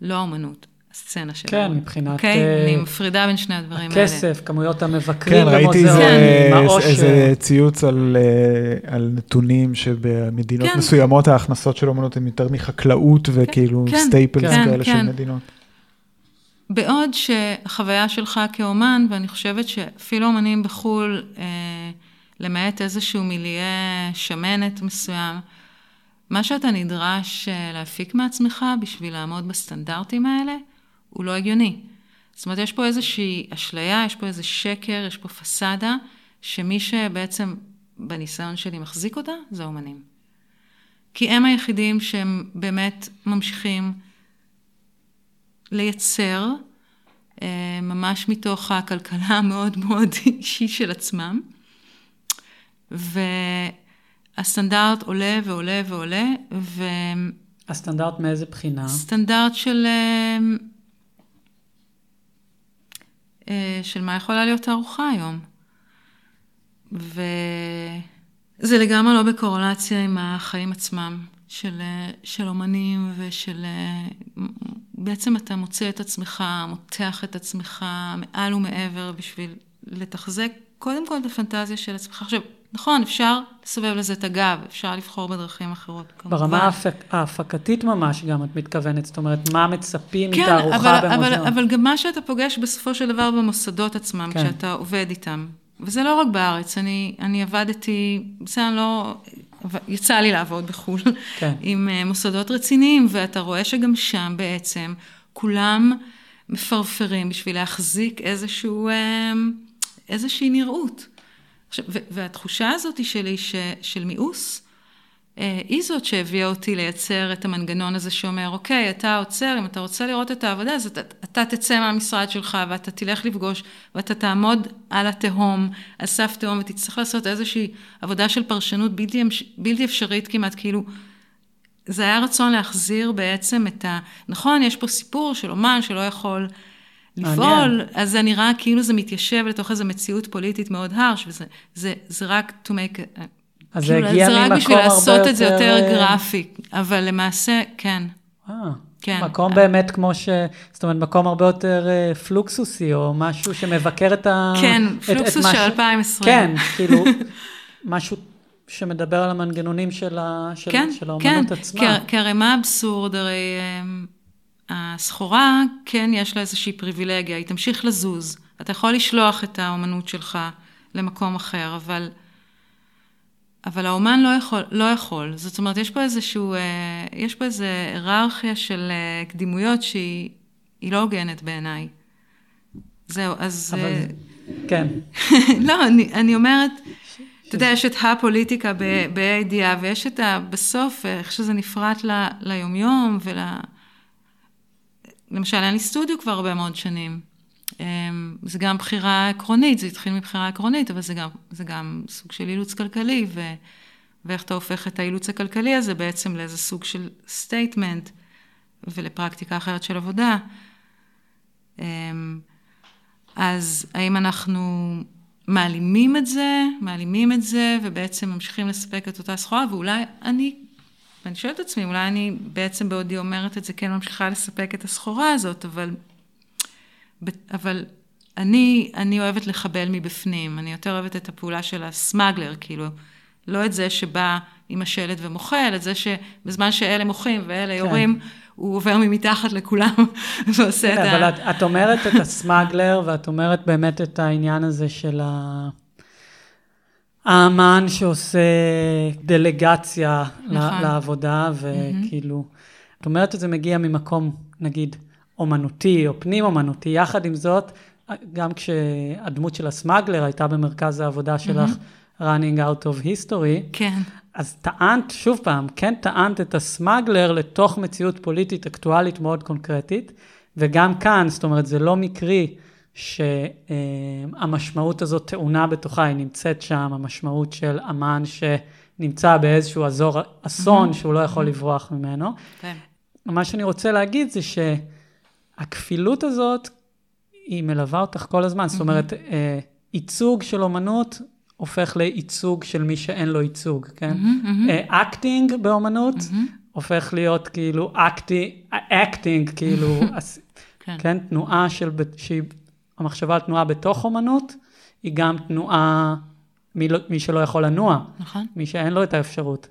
לא האומנות, הסצנה של כן. מבחינת... אוקיי? Okay? Uh, אני מפרידה בין שני הדברים הכסף, האלה. הכסף, כמויות המבקרים כן, ראיתי איזה, כן. איזה ציוץ על, אה, על נתונים שבמדינות כן. מסוימות ההכנסות של אומנות הן יותר מחקלאות כן, וכאילו כן, staples כן, כאלה כן. של מדינות. בעוד שהחוויה שלך כאומן, ואני חושבת שאפילו אומנים בחו"ל, אה, למעט איזשהו מיליה שמנת מסוים, מה שאתה נדרש אה, להפיק מעצמך בשביל לעמוד בסטנדרטים האלה, הוא לא הגיוני. זאת אומרת, יש פה איזושהי אשליה, יש פה איזה שקר, יש פה פסאדה, שמי שבעצם בניסיון שלי מחזיק אותה, זה האומנים. כי הם היחידים שהם באמת ממשיכים לייצר, אה, ממש מתוך הכלכלה המאוד מאוד אישית של עצמם. ו... הסטנדרט עולה ועולה ועולה, ו... הסטנדרט מאיזה בחינה? סטנדרט של... אה, אה, של מה יכולה להיות תערוכה היום. וזה לגמרי לא בקורלציה עם החיים עצמם של, אה, של אומנים ושל... בעצם אתה מוצא את עצמך, מותח את עצמך מעל ומעבר בשביל לתחזק קודם כל את הפנטזיה של עצמך. עכשיו, נכון, אפשר לסובב לזה את הגב, אפשר לבחור בדרכים אחרות, כמובן. ברמה ההפק, ההפקתית ממש גם את מתכוונת, זאת אומרת, מה מצפים כן, מתערוכה במוזיאון. אבל, אבל גם מה שאתה פוגש בסופו של דבר במוסדות עצמם, כן. כשאתה עובד איתם. וזה לא רק בארץ, אני, אני עבדתי, בסדר, לא... יצא לי לעבוד בחו"ל, כן. עם אה, מוסדות רציניים, ואתה רואה שגם שם בעצם כולם מפרפרים בשביל להחזיק איזשהו, אה, איזושהי נראות. עכשיו, והתחושה הזאת שלי ש, של מיאוס, אה, היא זאת שהביאה אותי לייצר את המנגנון הזה שאומר, אוקיי, אתה עוצר, אם אתה רוצה לראות את העבודה, אז אתה, אתה תצא מהמשרד שלך ואתה תלך לפגוש ואתה תעמוד על התהום, על סף תהום, ותצטרך לעשות איזושהי עבודה של פרשנות בלתי, בלתי אפשרית כמעט, כאילו, זה היה רצון להחזיר בעצם את ה... נכון, יש פה סיפור של אומן שלא יכול לפעול, אז זה נראה כאילו זה מתיישב לתוך איזו מציאות פוליטית מאוד הרש, וזה זה, זה רק to make... אז כאילו, זה הגיע ממקום הרבה יותר... זה רק בשביל לעשות את זה יותר אה, גרפי, אבל למעשה, כן. אה, כן. מקום באמת כמו ש... זאת אומרת, מקום הרבה יותר אה, פלוקסוסי, או משהו שמבקר את ה... כן, פלוקסוס של 2020. כן, כאילו, משהו שמדבר על המנגנונים של, ה... של, כן, של האומנות כן. עצמה. כן, כי הרי מה האבסורד? הרי... הסחורה, כן יש לה איזושהי פריבילגיה, היא תמשיך לזוז. אתה יכול לשלוח את האומנות שלך למקום אחר, אבל, אבל האומן לא יכול, לא יכול. זאת אומרת, יש פה איזשהו, אה, יש פה איזו היררכיה של אה, קדימויות שהיא לא הוגנת בעיניי. זהו, אז... אבל, אה, כן. לא, אני, אני אומרת, אתה יודע, יש את הפוליטיקה בה"א הידיעה, ויש את ה... בסוף, איך שזה נפרט ל, ליומיום ול... למשל, אין לי סטודיו כבר הרבה מאוד שנים. אמ, זה גם בחירה עקרונית, זה התחיל מבחירה עקרונית, אבל זה גם, זה גם סוג של אילוץ כלכלי, ו, ואיך אתה הופך את האילוץ הכלכלי הזה בעצם לאיזה סוג של statement ולפרקטיקה אחרת של עבודה. אמ, אז האם אנחנו מעלימים את זה, מעלימים את זה, ובעצם ממשיכים לספק את אותה סחורה, ואולי אני, ואני שואלת את עצמי, אולי אני בעצם בעודי אומרת את זה, כן ממשיכה לספק את הסחורה הזאת, אבל, אבל אני, אני אוהבת לחבל מבפנים, אני יותר אוהבת את הפעולה של הסמאגלר, כאילו, לא את זה שבא עם השלט ומוחל, את זה שבזמן שאלה מוחים ואלה כן. יורים, הוא עובר ממתחת לכולם ועושה את ה... אבל את, את אומרת את הסמאגלר, ואת אומרת באמת את העניין הזה של ה... האמן שעושה דלגציה נכון. לעבודה, וכאילו, mm-hmm. את אומרת שזה מגיע ממקום, נגיד, אומנותי או פנים-אומנותי. יחד עם זאת, גם כשהדמות של הסמאגלר הייתה במרכז העבודה שלך, mm-hmm. running out of history, כן. אז טענת, שוב פעם, כן טענת את הסמאגלר לתוך מציאות פוליטית אקטואלית מאוד קונקרטית, וגם כאן, זאת אומרת, זה לא מקרי שהמשמעות הזאת טעונה בתוכה, היא נמצאת שם, המשמעות של אמן שנמצא באיזשהו אזור אסון mm-hmm. שהוא לא יכול mm-hmm. לברוח ממנו. כן. מה שאני רוצה להגיד זה שהכפילות הזאת, היא מלווה אותך כל הזמן, mm-hmm. זאת אומרת, אה, ייצוג של אומנות הופך לייצוג של מי שאין לו ייצוג, כן? acting mm-hmm, mm-hmm. uh, באומנות mm-hmm. הופך להיות כאילו acti, acting, כאילו, כן. כן, תנועה של, שהיא, המחשבה על תנועה בתוך אומנות, היא גם תנועה, מי, לא, מי שלא יכול לנוע, נכון. מי שאין לו את האפשרות.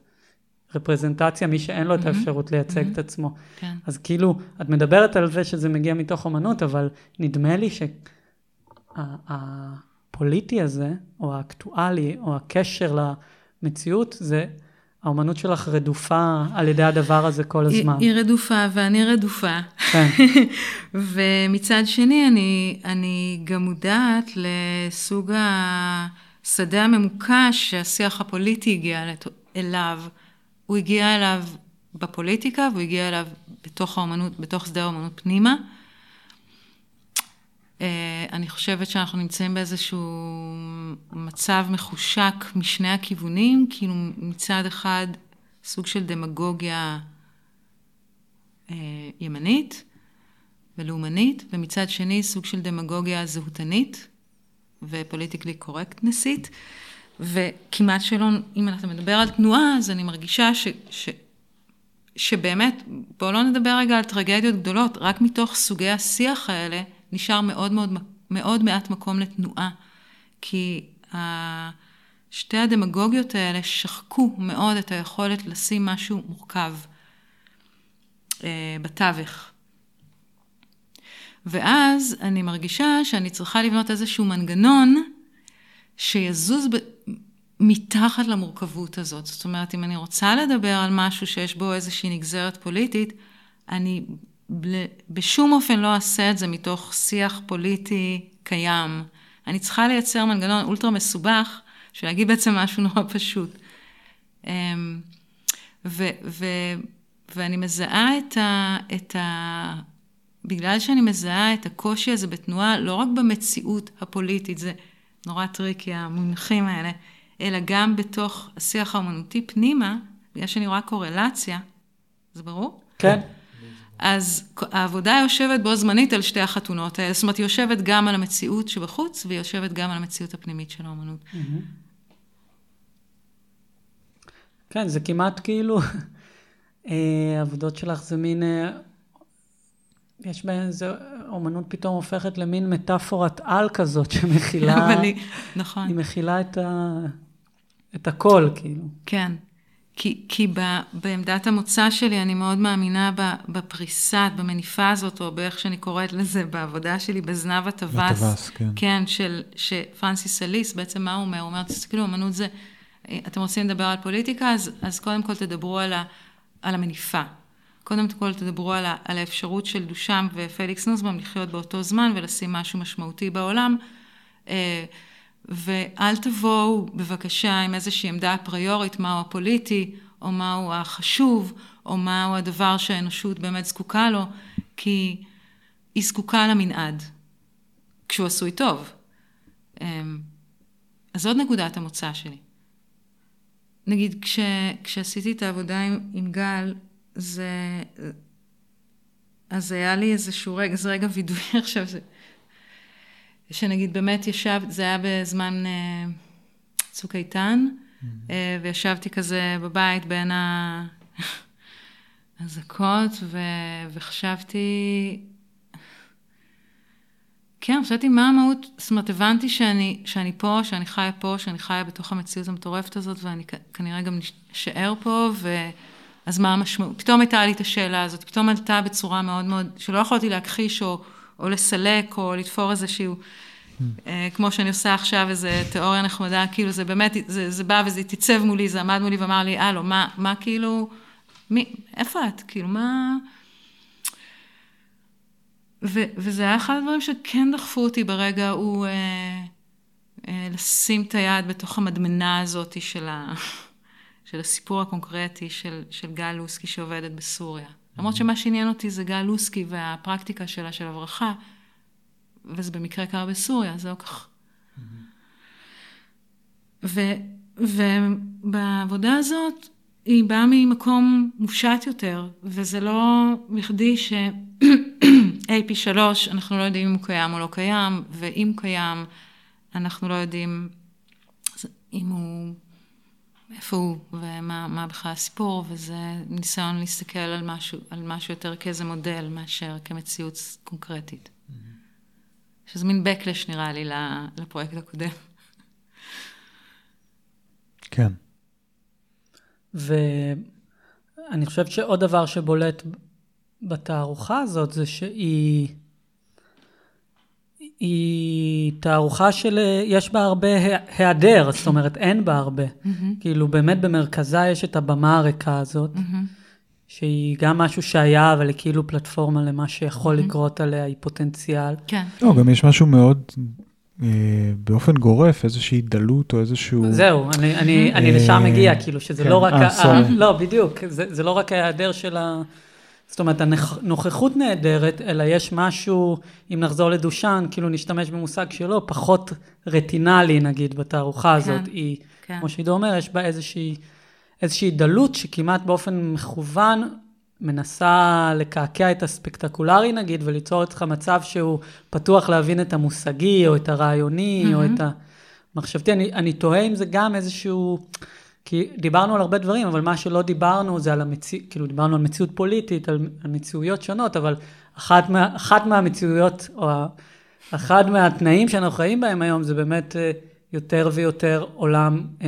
רפרזנטציה, מי שאין לו mm-hmm, את האפשרות לייצג mm-hmm, את עצמו. כן. אז כאילו, את מדברת על זה שזה מגיע מתוך אומנות, אבל נדמה לי שה... הפוליטי הזה, או האקטואלי, או הקשר למציאות, זה האומנות שלך רדופה על ידי הדבר הזה כל הזמן. היא, היא רדופה ואני רדופה. כן. ומצד שני, אני, אני גם מודעת לסוג השדה הממוקש שהשיח הפוליטי הגיע אליו. הוא הגיע אליו בפוליטיקה והוא הגיע אליו בתוך האומנות, בתוך שדה האומנות פנימה. אה, אני חושבת שאנחנו נמצאים באיזשהו מצב מחושק משני הכיוונים, כאילו מצד אחד סוג של דמגוגיה אה, ימנית ולאומנית, ומצד שני סוג של דמגוגיה זהותנית ופוליטיקלי קורקטנסית, וכמעט שלא, אם אתה מדבר על תנועה, אז אני מרגישה ש... ש שבאמת, בואו לא נדבר רגע על טרגדיות גדולות, רק מתוך סוגי השיח האלה, נשאר מאוד מאוד, מאוד מעט מקום לתנועה, כי שתי הדמגוגיות האלה שחקו מאוד את היכולת לשים משהו מורכב אה, בתווך. ואז אני מרגישה שאני צריכה לבנות איזשהו מנגנון שיזוז ב... מתחת למורכבות הזאת. זאת אומרת, אם אני רוצה לדבר על משהו שיש בו איזושהי נגזרת פוליטית, אני בשום אופן לא אעשה את זה מתוך שיח פוליטי קיים. אני צריכה לייצר מנגנון אולטרה מסובך, שלהגיד בעצם משהו נורא פשוט. אמ, ו, ו, ואני מזהה את ה, את ה... בגלל שאני מזהה את הקושי הזה בתנועה, לא רק במציאות הפוליטית, זה נורא tricky המונחים האלה, אלא גם בתוך השיח האומנותי פנימה, בגלל שאני רואה קורלציה, זה ברור? כן. אז העבודה יושבת בו זמנית על שתי החתונות האלה. זאת אומרת, היא יושבת גם על המציאות שבחוץ, והיא יושבת גם על המציאות הפנימית של האומנות. כן, זה כמעט כאילו, אה, העבודות שלך זה מין, אה, יש בהן, זה, אומנות פתאום הופכת למין מטאפורת על כזאת שמכילה, היא, נכון. היא מכילה את, ה, את הכל, כאילו. כן. כי, כי ב, בעמדת המוצא שלי אני מאוד מאמינה בפריסה, במניפה הזאת, או באיך שאני קוראת לזה, בעבודה שלי, בזנב הטווס. הטווס, כן. כן, של, שפרנסיס אליס, בעצם מה הוא אומר? הוא אומר, תסתכלו, אמנות זה, אתם רוצים לדבר על פוליטיקה, אז, אז קודם כל תדברו על, ה, על המניפה. קודם כל תדברו על, ה, על האפשרות של דושם ופליקס נוסבאום לחיות באותו זמן ולשים משהו משמעותי בעולם. ואל תבואו בבקשה עם איזושהי עמדה אפריורית, מהו הפוליטי, או מהו החשוב, או מהו הדבר שהאנושות באמת זקוקה לו, כי היא זקוקה למנעד, כשהוא עשוי טוב. אמ, אז זאת נקודת המוצא שלי. נגיד, כש, כשעשיתי את העבודה עם, עם גל, זה... אז היה לי איזשהו רגע, זה רגע וידוי עכשיו. שנגיד באמת ישב, זה היה בזמן uh, צוק איתן, mm-hmm. uh, וישבתי כזה בבית בין האזעקות, ו... וחשבתי, כן, חשבתי מה המהות, זאת אומרת, הבנתי שאני, שאני פה, שאני חיה פה, שאני חיה בתוך המציאות המטורפת הזאת, ואני כנראה גם אשאר פה, ואז מה המשמעות? פתאום הייתה לי את השאלה הזאת, פתאום עלתה בצורה מאוד מאוד, שלא יכולתי להכחיש או... או לסלק, או לתפור איזשהו, אה, כמו שאני עושה עכשיו, איזו תיאוריה נחמדה, כאילו זה באמת, זה, זה בא וזה התייצב מולי, זה עמד מולי ואמר לי, הלו, מה, מה כאילו, מי, איפה את? כאילו, מה... ו, וזה היה אחד הדברים שכן דחפו אותי ברגע הוא אה, אה, לשים את היד בתוך המדמנה הזאת של, ה, של הסיפור הקונקרטי של, של גל לוסקי שעובדת בסוריה. למרות שמה שעניין אותי זה גל לוסקי והפרקטיקה שלה של הברחה, וזה במקרה קרה בסוריה, זה לא כך. ובעבודה הזאת, היא באה ממקום מופשט יותר, וזה לא בכדי ש-AP3, אנחנו לא יודעים אם הוא קיים או לא קיים, ואם קיים, אנחנו לא יודעים אם הוא איפה הוא ומה בכלל הסיפור, וזה ניסיון להסתכל על משהו, על משהו יותר כאיזה מודל מאשר כמציאות קונקרטית. Mm-hmm. שזה מין backlash נראה לי לפרויקט הקודם. כן. ואני חושבת שעוד דבר שבולט בתערוכה הזאת זה שהיא היא תערוכה של, יש בה הרבה היעדר, זאת אומרת, אין בה הרבה. Mm-hmm. כאילו, באמת במרכזה יש את הבמה הריקה הזאת, mm-hmm. שהיא גם משהו שהיה, אבל היא כאילו פלטפורמה למה שיכול mm-hmm. לקרות עליה, היא פוטנציאל. כן. לא, גם יש משהו מאוד, אה, באופן גורף, איזושהי דלות או איזשהו... זהו, אני, אני, אני לשם מגיע, כאילו, שזה כן. לא רק... 아, ה... לא, בדיוק, זה, זה לא רק ההיעדר של ה... זאת אומרת, הנוכחות נהדרת, אלא יש משהו, אם נחזור לדושן, כאילו נשתמש במושג שלו, פחות רטינלי נגיד בתערוכה כן, הזאת. היא, כן. כמו שעידו אומר, יש בה איזושהי, איזושהי דלות שכמעט באופן מכוון מנסה לקעקע את הספקטקולרי נגיד, וליצור אצלך מצב שהוא פתוח להבין את המושגי, או את הרעיוני, mm-hmm. או את המחשבתי. אני, אני תוהה אם זה גם איזשהו... כי דיברנו על הרבה דברים, אבל מה שלא דיברנו זה על המציאות, כאילו דיברנו על מציאות פוליטית, על, על מציאויות שונות, אבל אחת, מה, אחת מהמציאויות, או אחד מהתנאים שאנחנו חיים בהם היום, זה באמת אה, יותר ויותר עולם אה,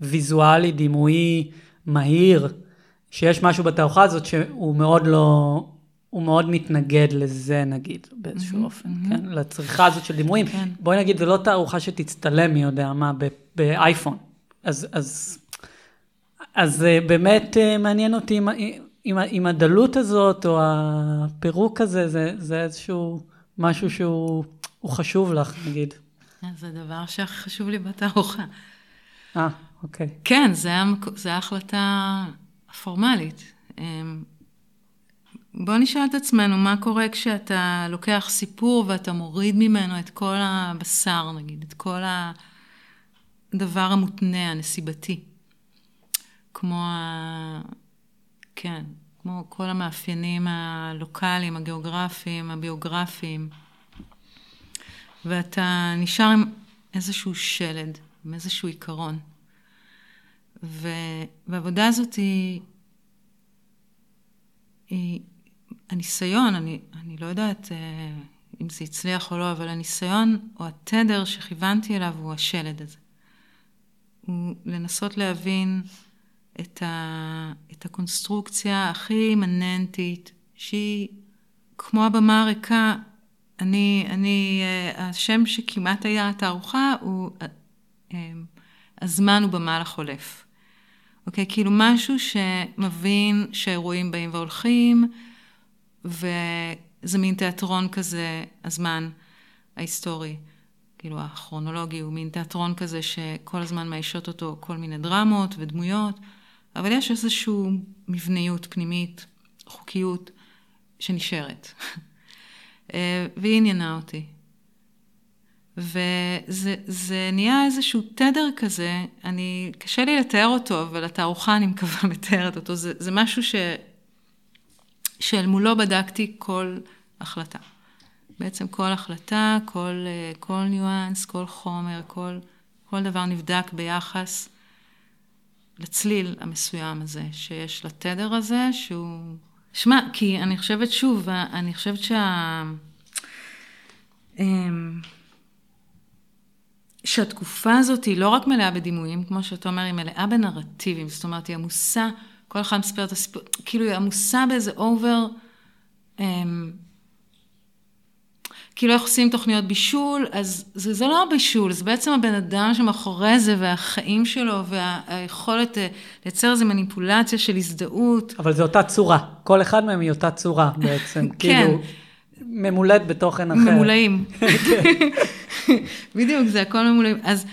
ויזואלי, דימויי, מהיר, שיש משהו בתערוכה הזאת שהוא מאוד לא, הוא מאוד מתנגד לזה, נגיד, באיזשהו mm-hmm, אופן, mm-hmm. כן? לצריכה הזאת של דימויים. כן. בואי נגיד, זו לא תערוכה שתצטלם מי יודע מה באייפון. אז, אז, אז אה, באמת אה, מעניין אותי אם, אם, אם הדלות הזאת, או הפירוק הזה, זה, זה איזשהו משהו שהוא חשוב לך, נגיד. זה דבר שהכי חשוב לי בתערוכה. אה, אוקיי. כן, זו ההחלטה הפורמלית. אמ, בוא נשאל את עצמנו, מה קורה כשאתה לוקח סיפור ואתה מוריד ממנו את כל הבשר, נגיד, את כל ה... הדבר המותנה, הנסיבתי. כמו ה... כן, כמו כל המאפיינים הלוקאליים, הגיאוגרפיים, הביוגרפיים. ואתה נשאר עם איזשהו שלד, עם איזשהו עיקרון. והעבודה הזאת היא, היא הניסיון, אני, אני לא יודעת אה, אם זה הצליח או לא, אבל הניסיון או התדר שכיוונתי אליו הוא השלד הזה. הוא לנסות להבין את, ה, את הקונסטרוקציה הכי אימננטית, שהיא כמו הבמה הריקה, אני, אני, אה, השם שכמעט היה התערוכה הוא הזמן הוא במה לחולף. אוקיי? כאילו משהו שמבין שאירועים באים והולכים, וזה מין תיאטרון כזה, הזמן ההיסטורי, כאילו הכרונולוגי הוא מין תיאטרון כזה שכל הזמן מאיישות אותו כל מיני דרמות ודמויות, אבל יש איזושהי מבניות פנימית, חוקיות, שנשארת. אה, והיא עניינה אותי. וזה נהיה איזשהו תדר כזה, אני, קשה לי לתאר אותו, אבל התערוכה אני מקווה מתארת אותו, זה, זה משהו ש, שאל מולו בדקתי כל החלטה. בעצם כל החלטה, כל, כל ניואנס, כל חומר, כל, כל דבר נבדק ביחס לצליל המסוים הזה, שיש לתדר הזה, שהוא... שמע, כי אני חושבת שוב, אני חושבת שה... אמ, שהתקופה הזאת היא לא רק מלאה בדימויים, כמו שאתה אומר, היא מלאה בנרטיבים, זאת אומרת, היא עמוסה, כל אחד מספר את הסיפור, כאילו היא עמוסה באיזה אובר, אמ, כאילו איך עושים תוכניות בישול, אז זה, זה לא בישול, זה בעצם הבן אדם שמאחורי זה, והחיים שלו, והיכולת אה, לייצר איזו מניפולציה של הזדהות. אבל זו אותה צורה, כל אחד מהם היא אותה צורה בעצם, כן. כאילו, ממולאת בתוכן אחר. ממולאים. בדיוק, זה הכל ממולאים. אז,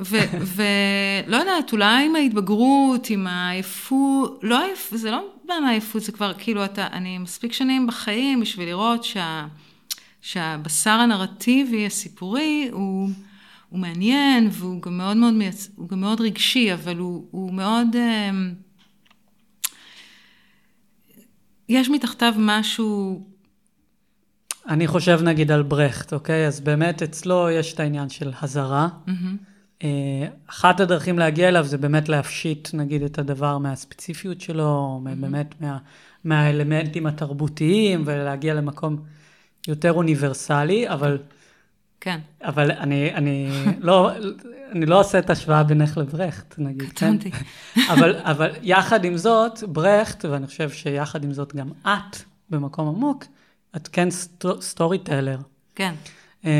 ולא יודעת, אולי עם ההתבגרות, עם העייפות, לא עייפות, זה לא בא מהעייפות, זה כבר, כאילו, אתה, אני מספיק שנים בחיים בשביל לראות שה... שהבשר הנרטיבי, הסיפורי, הוא, הוא מעניין והוא גם מאוד מאוד, מייצ... הוא גם מאוד רגשי, אבל הוא, הוא מאוד... אמ, יש מתחתיו משהו... אני חושב נגיד על ברכט, אוקיי? אז באמת אצלו יש את העניין של הזרה. Mm-hmm. אחת הדרכים להגיע אליו זה באמת להפשיט נגיד את הדבר מהספציפיות שלו, mm-hmm. באמת מה, מהאלמנטים התרבותיים ולהגיע למקום יותר אוניברסלי, אבל... כן. אבל אני, אני, לא, אני לא עושה את ההשוואה בינך לברכט, נגיד, כן? קטונתי. אבל, אבל יחד עם זאת, ברכט, ואני חושב שיחד עם זאת גם את, במקום עמוק, את כן סטורי טלר. כן. אמ,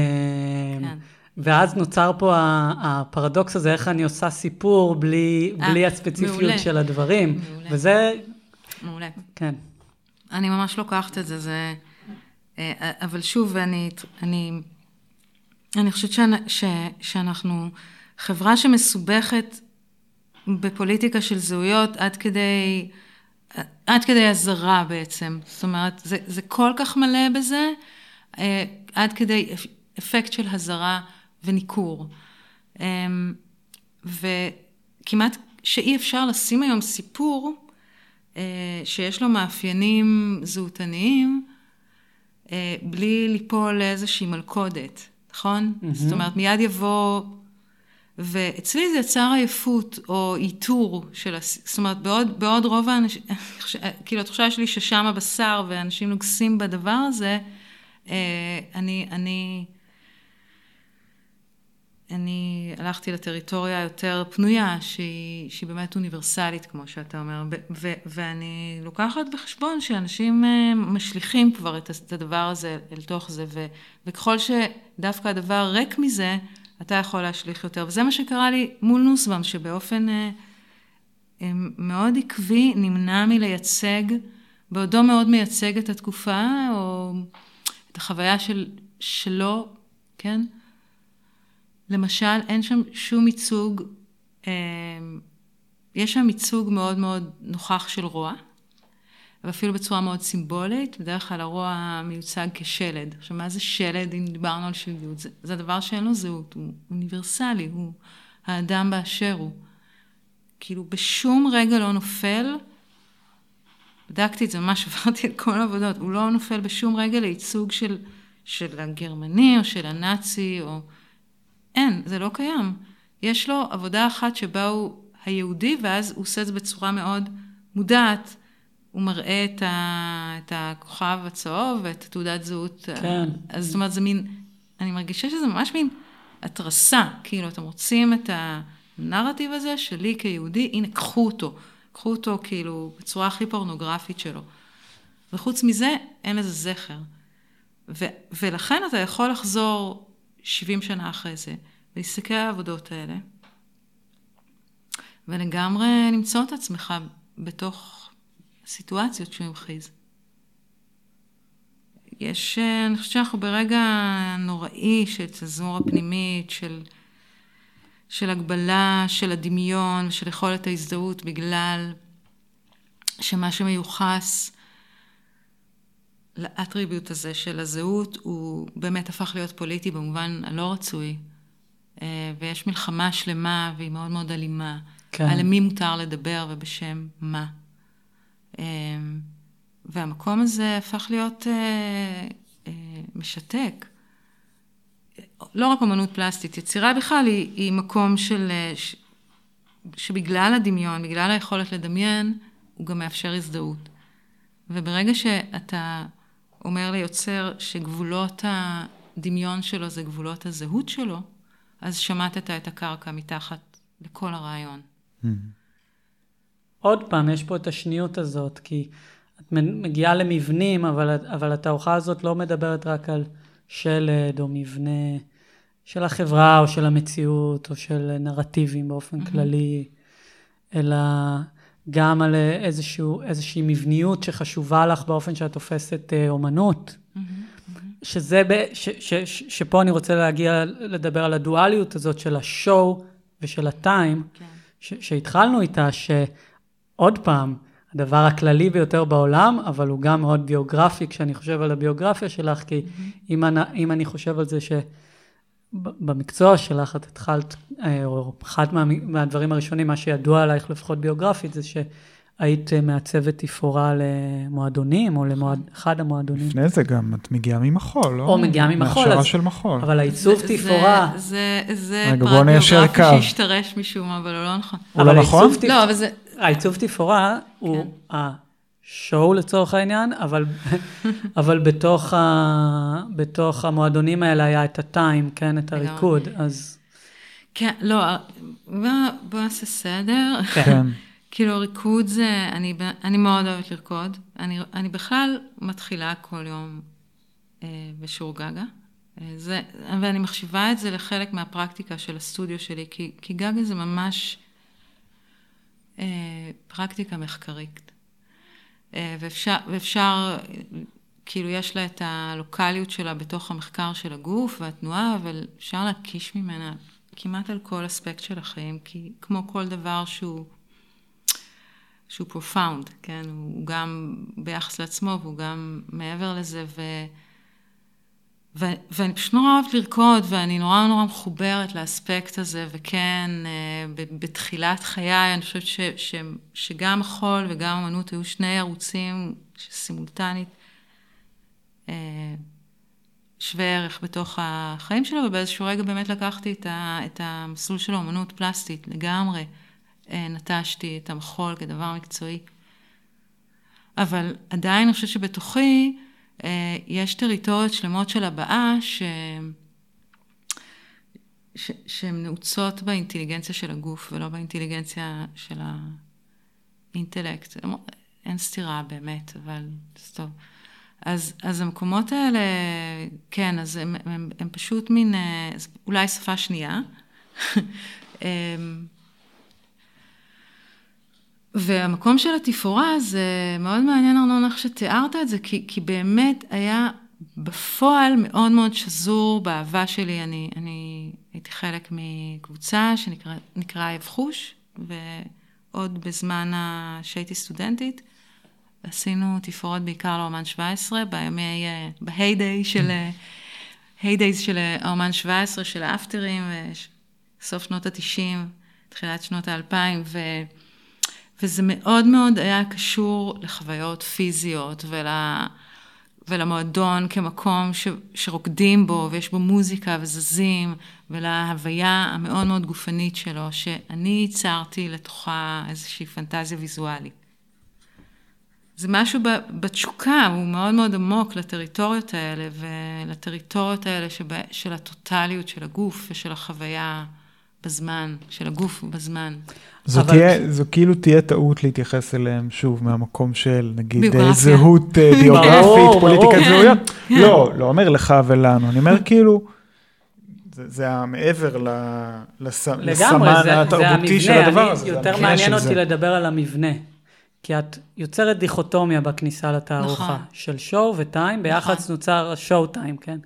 כן. ואז נוצר פה הפרדוקס הזה, איך אני עושה סיפור בלי, 아, אה, בלי הספציפיות מעולה. של הדברים. מעולה. וזה... מעולה. כן. אני ממש לוקחת את זה, זה... אה, אבל שוב, אני, אני, אני חושבת שאני, ש, שאנחנו חברה שמסובכת בפוליטיקה של זהויות עד כדי, עד כדי אזהרה בעצם. זאת אומרת, זה, זה כל כך מלא בזה, אה, עד כדי אפקט של הזרה וניכור. אמ, וכמעט שאי אפשר לשים היום סיפור אה, שיש לו מאפיינים זהותניים, אה, בלי ליפול לאיזושהי מלכודת, נכון? Mm-hmm. זאת אומרת, מיד יבוא... ואצלי זה יצר עייפות או איתור של, זאת אומרת, בעוד, בעוד רוב האנשים, כאילו התחושה שלי ששם הבשר ואנשים נוגסים בדבר הזה, אה, אני, אני, אני הלכתי לטריטוריה יותר פנויה, שהיא, שהיא באמת אוניברסלית, כמו שאתה אומר, ו, ואני לוקחת בחשבון שאנשים אה, משליכים כבר את הדבר הזה אל תוך זה, ו, וככל שדווקא הדבר ריק מזה, אתה יכול להשליך יותר. וזה מה שקרה לי מול נוסבאום, שבאופן אה, אה, מאוד עקבי נמנע מלייצג, בעודו מאוד מייצג את התקופה, או את החוויה של, שלו, כן? למשל, אין שם שום ייצוג, אה, יש שם ייצוג מאוד מאוד נוכח של רוע, ואפילו בצורה מאוד סימבולית, בדרך כלל הרוע מיוצג כשלד. עכשיו, מה זה שלד, אם דיברנו על שלדיות? זה, זה דבר שאין לו זהות, הוא אוניברסלי, הוא האדם באשר הוא. כאילו, בשום רגע לא נופל, בדקתי את זה, ממש עברתי את כל העבודות, הוא לא נופל בשום רגע לייצוג של, של הגרמני או של הנאצי, או... אין, זה לא קיים. יש לו עבודה אחת שבה הוא היהודי, ואז הוא עושה את זה בצורה מאוד מודעת. הוא מראה את, ה, את הכוכב הצהוב ואת תעודת זהות. כן. אז זאת אומרת, זה מין, אני מרגישה שזה ממש מין התרסה, כאילו, אתם רוצים את הנרטיב הזה שלי כיהודי, הנה, קחו אותו. קחו אותו כאילו בצורה הכי פורנוגרפית שלו. וחוץ מזה, אין לזה זכר. ו- ולכן אתה יכול לחזור 70 שנה אחרי זה, ולהסתכל על העבודות האלה, ולגמרי למצוא את עצמך בתוך סיטואציות שהוא המחיז. יש, אני חושבת שאנחנו ברגע נוראי של צזורה פנימית, של, של הגבלה, של הדמיון, של יכולת ההזדהות, בגלל שמה שמיוחס לאטריביוט הזה של הזהות, הוא באמת הפך להיות פוליטי במובן הלא רצוי. אה, ויש מלחמה שלמה והיא מאוד מאוד אלימה. כן. על מי מותר לדבר ובשם מה. אה, והמקום הזה הפך להיות אה, משתק. לא רק אמנות פלסטית, יצירה בכלל היא, היא מקום של, ש, שבגלל הדמיון, בגלל היכולת לדמיין, הוא גם מאפשר הזדהות. וברגע שאתה אומר ליוצר שגבולות הדמיון שלו זה גבולות הזהות שלו, אז שמטת את הקרקע מתחת לכל הרעיון. Mm-hmm. עוד פעם, יש פה את השניות הזאת, כי את מגיעה למבנים, אבל, אבל התערוכה הזאת לא מדברת רק על שלד או מבנה של החברה או של המציאות או של נרטיבים באופן mm-hmm. כללי, אלא גם על איזשהו, איזושהי מבניות שחשובה לך באופן שאת תופסת אה, אומנות. Mm-hmm. שזה, ב, ש, ש, ש, שפה אני רוצה להגיע, לדבר על הדואליות הזאת של השואו ושל הטיים, כן. שהתחלנו איתה, שעוד פעם, הדבר הכללי ביותר בעולם, אבל הוא גם מאוד ביוגרפי כשאני חושב על הביוגרפיה שלך, כי mm-hmm. אם, אני, אם אני חושב על זה שבמקצוע שלך את התחלת, אה, או אחד מה, מהדברים הראשונים, מה שידוע עלייך לפחות ביוגרפית, זה שהיית מעצבת תפאורה למועדונים, או לאחד המועדונים. לפני זה גם, את מגיעה ממחול, לא? או מגיעה ממחול. מהכשרה של מחול. אבל העיצוב תפאורה... זה, זה, זה פרט ביוגרפי שהשתרש משום מה, אבל הוא לא נכון. הוא לא נכון? לא, אבל זה... העיצוב תפאורה הוא כן. השואו לצורך העניין, אבל, אבל בתוך, ה, בתוך המועדונים האלה היה את הטיים, כן, את הריקוד, אז... כן, לא, בוא, בוא נעשה סדר. כן. כאילו ריקוד זה, אני, אני מאוד אוהבת לרקוד. אני, אני בכלל מתחילה כל יום אה, בשיעור גגה. אה, זה, ואני מחשיבה את זה לחלק מהפרקטיקה של הסטודיו שלי, כי, כי גגה זה ממש אה, פרקטיקה מחקרית. אה, ואפשר, ואפשר, כאילו יש לה את הלוקאליות שלה בתוך המחקר של הגוף והתנועה, אבל אפשר להקיש ממנה כמעט על כל אספקט של החיים, כי כמו כל דבר שהוא, שהוא profound, כן? הוא גם ביחס לעצמו והוא גם מעבר לזה, ו... ו- ואני פשוט נורא אוהבת לרקוד, ואני נורא נורא מחוברת לאספקט הזה, וכן, אה, בתחילת חיי, אני חושבת ש- ש- שגם החול וגם אמנות היו שני ערוצים שסימולטנית אה, שווה ערך בתוך החיים שלו, ובאיזשהו רגע באמת לקחתי את, ה- את המסלול של האמנות פלסטית לגמרי. אה, נטשתי את המחול כדבר מקצועי. אבל עדיין אני חושבת שבתוכי, יש טריטוריות שלמות של הבעה ש... ש... שהן נעוצות באינטליגנציה של הגוף ולא באינטליגנציה של האינטלקט. אין סתירה באמת, אבל זה טוב. אז, אז המקומות האלה, כן, אז הם, הם, הם פשוט מין, אה, אולי שפה שנייה. והמקום של התפאורה זה מאוד מעניין ארנון איך שתיארת את זה, כי, כי באמת היה בפועל מאוד מאוד שזור באהבה שלי. אני, אני הייתי חלק מקבוצה שנקרא אייב חוש, ועוד בזמן שהייתי סטודנטית, עשינו תפאורות בעיקר לאומן 17, בימי, ב heyday של, heydays של האומן 17, של האפטרים, סוף שנות ה-90, תחילת שנות ה-2000, ו... וזה מאוד מאוד היה קשור לחוויות פיזיות ול... ולמועדון כמקום ש... שרוקדים בו ויש בו מוזיקה וזזים, ולהוויה המאוד מאוד גופנית שלו, שאני ייצרתי לתוכה איזושהי פנטזיה ויזואלית. זה משהו בתשוקה, הוא מאוד מאוד עמוק לטריטוריות האלה, ולטריטוריות האלה שבה, של הטוטליות של הגוף ושל החוויה בזמן, של הגוף בזמן. זו, אבל- תהיה, זו כאילו תהיה טעות להתייחס אליהם שוב מהמקום של נגיד ביוגרפיה. אה, זהות אה, ביוגרפית, פוליטיקת ברור. זהויות. כן. לא, לא אומר לך ולנו, אני אומר כאילו, זה, זה המעבר ל- לס, לגמרי, לסמן זה, זה התרבותי של המבנה. הדבר הזה. זה יותר מעניין של אותי זה. לדבר על המבנה. כי את יוצרת דיכוטומיה בכניסה לתערוכה, נכון. של שואו וטיים, ביחד נכון. נוצר שואו טיים, כן?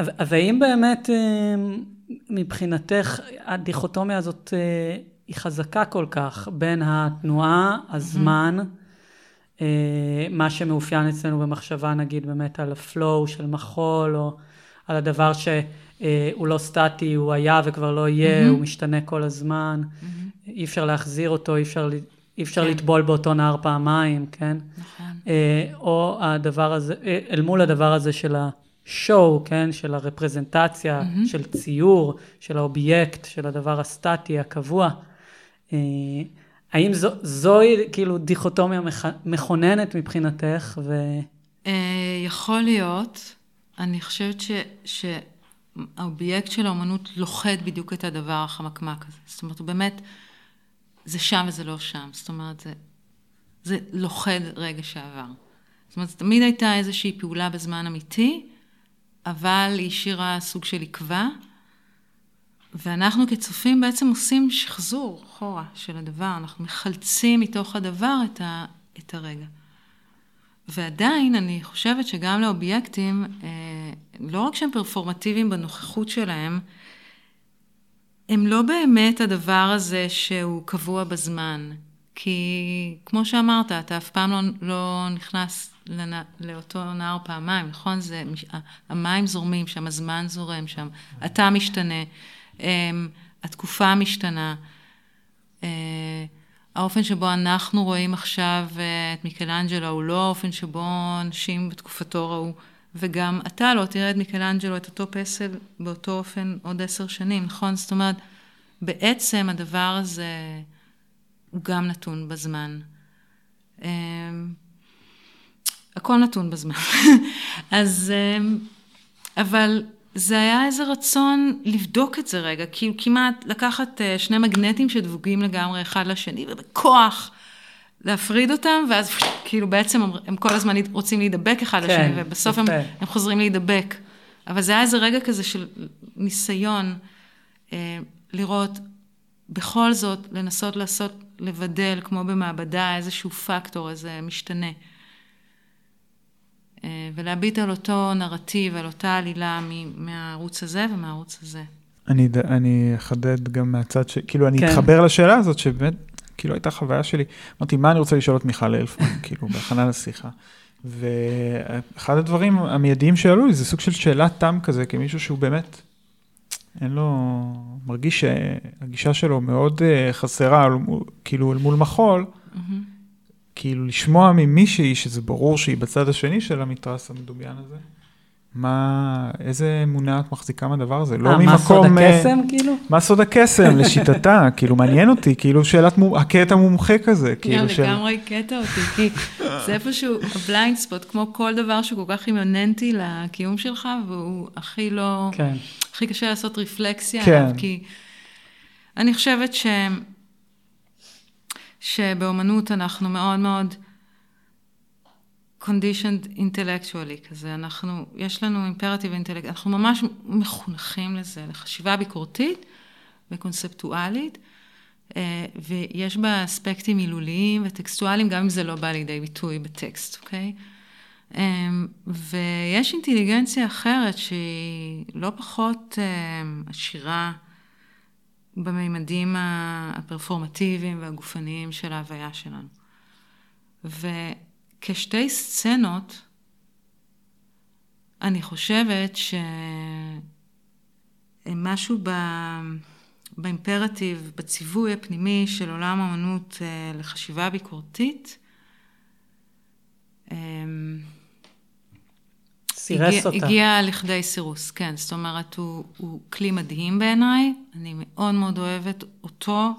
ו- והאם באמת אה, מבחינתך הדיכוטומיה הזאת אה, היא חזקה כל כך בין התנועה, הזמן, אה, מה שמאופיין אצלנו במחשבה נגיד באמת על הפלואו של מחול, או על הדבר שהוא לא סטטי, הוא היה וכבר לא יהיה, הוא משתנה כל הזמן, אי אפשר להחזיר אותו, אי אפשר, אי אפשר כן. לטבול באותו נהר פעמיים, כן? נכון. אה, או הדבר הזה, אה, אל מול הדבר הזה של ה show, כן? של הרפרזנטציה, של ציור, של האובייקט, של הדבר הסטטי, הקבוע. אה, האם זו, זוהי כאילו דיכוטומיה מכ- מכוננת מבחינתך? ו... אה, יכול להיות, אני חושבת ש, שהאובייקט של האומנות לוכד בדיוק את הדבר החמקמק הזה. זאת אומרת, הוא באמת, זה שם וזה לא שם. זאת אומרת, זה, זה לוכד רגע שעבר. זאת אומרת, תמיד הייתה איזושהי פעולה בזמן אמיתי, אבל היא השאירה סוג של עקבה, ואנחנו כצופים בעצם עושים שחזור אחורה של הדבר, אנחנו מחלצים מתוך הדבר את, ה, את הרגע. ועדיין אני חושבת שגם לאובייקטים, אה, לא רק שהם פרפורמטיביים בנוכחות שלהם, הם לא באמת הדבר הזה שהוא קבוע בזמן. כי כמו שאמרת, אתה אף פעם לא, לא נכנס לנ... לאותו נהר פעמיים, נכון? זה, המים זורמים שם, הזמן זורם שם, אתה משתנה, אמ, התקופה משתנה. אה, האופן שבו אנחנו רואים עכשיו אה, את מיקלאנג'לו הוא לא האופן שבו אנשים בתקופתו ראו, וגם אתה לא תראה את מיקלאנג'לו, את אותו פסל, באותו אופן עוד עשר שנים, נכון? זאת אומרת, בעצם הדבר הזה הוא גם נתון בזמן. הכל נתון בזמן. אז, אה, אבל זה היה איזה רצון לבדוק את זה רגע, כאילו כמעט לקחת אה, שני מגנטים שדבוגים לגמרי אחד לשני, ובכוח להפריד אותם, ואז כאילו בעצם הם, הם כל הזמן רוצים להידבק אחד כן, לשני, ובסוף הם. הם חוזרים להידבק. אבל זה היה איזה רגע כזה של ניסיון אה, לראות, בכל זאת, לנסות לעשות, לבדל, כמו במעבדה, איזשהו פקטור, איזה משתנה. אה, ולהביט על אותו נרטיב, על אותה עלילה מהערוץ הזה ומהערוץ הזה. אני, אני אחדד גם מהצד ש... כאילו, אני כן. אתחבר לשאלה הזאת, שבאמת, כאילו, הייתה חוויה שלי. אמרתי, מה אני רוצה לשאול את מיכל אלפמן, כאילו, בהכנה לשיחה. ואחד הדברים המיידיים שעלו לי, זה סוג של שאלת תם כזה, כמישהו שהוא באמת, אין לו, מרגיש שהגישה שלו מאוד אה, חסרה, כאילו, אל מול מחול. כאילו, לשמוע ממישהי, שזה ברור שהיא בצד השני של המתרס המדומיין הזה, מה, איזה אמונה את מחזיקה מהדבר הזה? לא אה, מה סוד ממקום... אה, הקסם כאילו? מה סוד הקסם לשיטתה? כאילו, מעניין אותי, כאילו שאלת מום- הקטע מומחה כזה, גם כאילו של... לגמרי קטע אותי, כי זה איפשהו ה blind spot, כמו כל דבר שהוא כל כך אימננטי לקיום שלך, והוא הכי לא... כן. הכי קשה לעשות רפלקסיה כן. עליו, כי אני חושבת ש... שבאומנות אנחנו מאוד מאוד conditioned intellectually כזה, אנחנו, יש לנו אימפרטיב אינטלקט, אנחנו ממש מחונכים לזה, לחשיבה ביקורתית וקונספטואלית, אה, ויש בה אספקטים מילוליים וטקסטואליים, גם אם זה לא בא לידי ביטוי בטקסט, אוקיי? אמ, ויש אינטליגנציה אחרת שהיא לא פחות אמ, עשירה בממדים ה- הפרפורמטיביים והגופניים של ההוויה שלנו. וכשתי סצנות, אני חושבת שמשהו ב... באימפרטיב, בציווי הפנימי של עולם האמנות אה, לחשיבה ביקורתית, אמ, סירס הגיע, אותה. הגיע לכדי סירוס, כן. זאת אומרת, הוא, הוא כלי מדהים בעיניי, אני מאוד מאוד אוהבת אותו,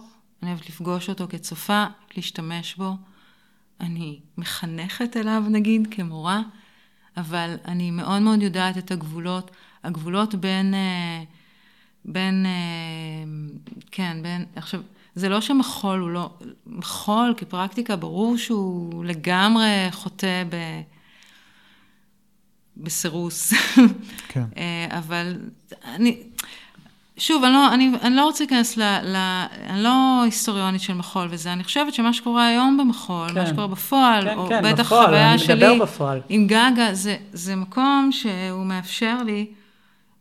אני אוהבת לפגוש אותו כצופה, להשתמש בו. אני מחנכת אליו, נגיד, כמורה, אבל אני מאוד מאוד יודעת את הגבולות, הגבולות בין, אה, בין, אה, כן, בין, עכשיו, זה לא שמחול הוא לא, מחול כפרקטיקה, ברור שהוא לגמרי חוטא ב... בסירוס. כן. אבל אני, שוב, אני לא, אני, אני לא רוצה להיכנס ל, ל... אני לא היסטוריונית של מחול וזה, אני חושבת שמה שקורה היום במחול, כן. מה שקורה בפועל, כן, או כן, בטח בפועל, חוויה אני שלי, מדבר בפועל. עם גגה, זה, זה מקום שהוא מאפשר לי,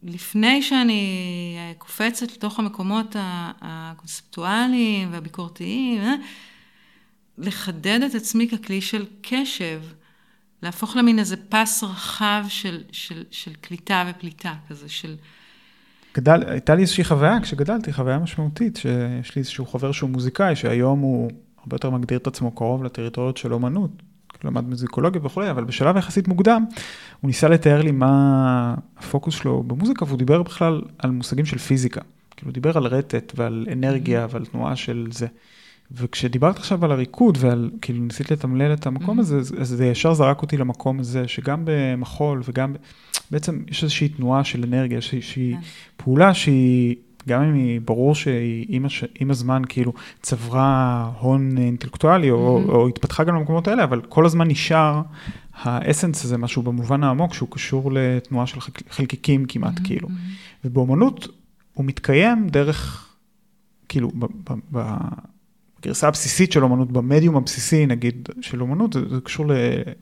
לפני שאני קופצת לתוך המקומות הקונספטואליים והביקורתיים, אה, לחדד את עצמי ככלי של קשב, להפוך למין איזה פס רחב של, של, של קליטה ופליטה כזה, של... גדל, הייתה לי איזושהי חוויה כשגדלתי, חוויה משמעותית, שיש לי איזשהו חבר שהוא מוזיקאי, שהיום הוא הרבה יותר מגדיר את עצמו קרוב לטריטוריות של אומנות, למד מוזיקולוגיה וכולי, אבל בשלב יחסית מוקדם, הוא ניסה לתאר לי מה הפוקוס שלו במוזיקה, והוא דיבר בכלל על מושגים של פיזיקה. כאילו, הוא דיבר על רטט ועל אנרגיה ועל תנועה של זה. וכשדיברת עכשיו על הריקוד ועל, כאילו ניסית לתמלל את המקום הזה, אז זה ישר זרק אותי למקום הזה, שגם במחול וגם, בעצם יש איזושהי תנועה של אנרגיה, איזושהי כן. פעולה שהיא, גם אם היא, ברור שהיא עם, הש, עם הזמן כאילו צברה הון אינטלקטואלי, או, mm-hmm. או התפתחה גם למקומות האלה, אבל כל הזמן נשאר האסנס הזה, משהו במובן העמוק, שהוא קשור לתנועה של חלקיקים כמעט, mm-hmm. כאילו. ובאומנות הוא מתקיים דרך, כאילו, ב, ב, ב, הגרסה הבסיסית של אומנות, במדיום הבסיסי נגיד של אומנות, זה, זה קשור ל,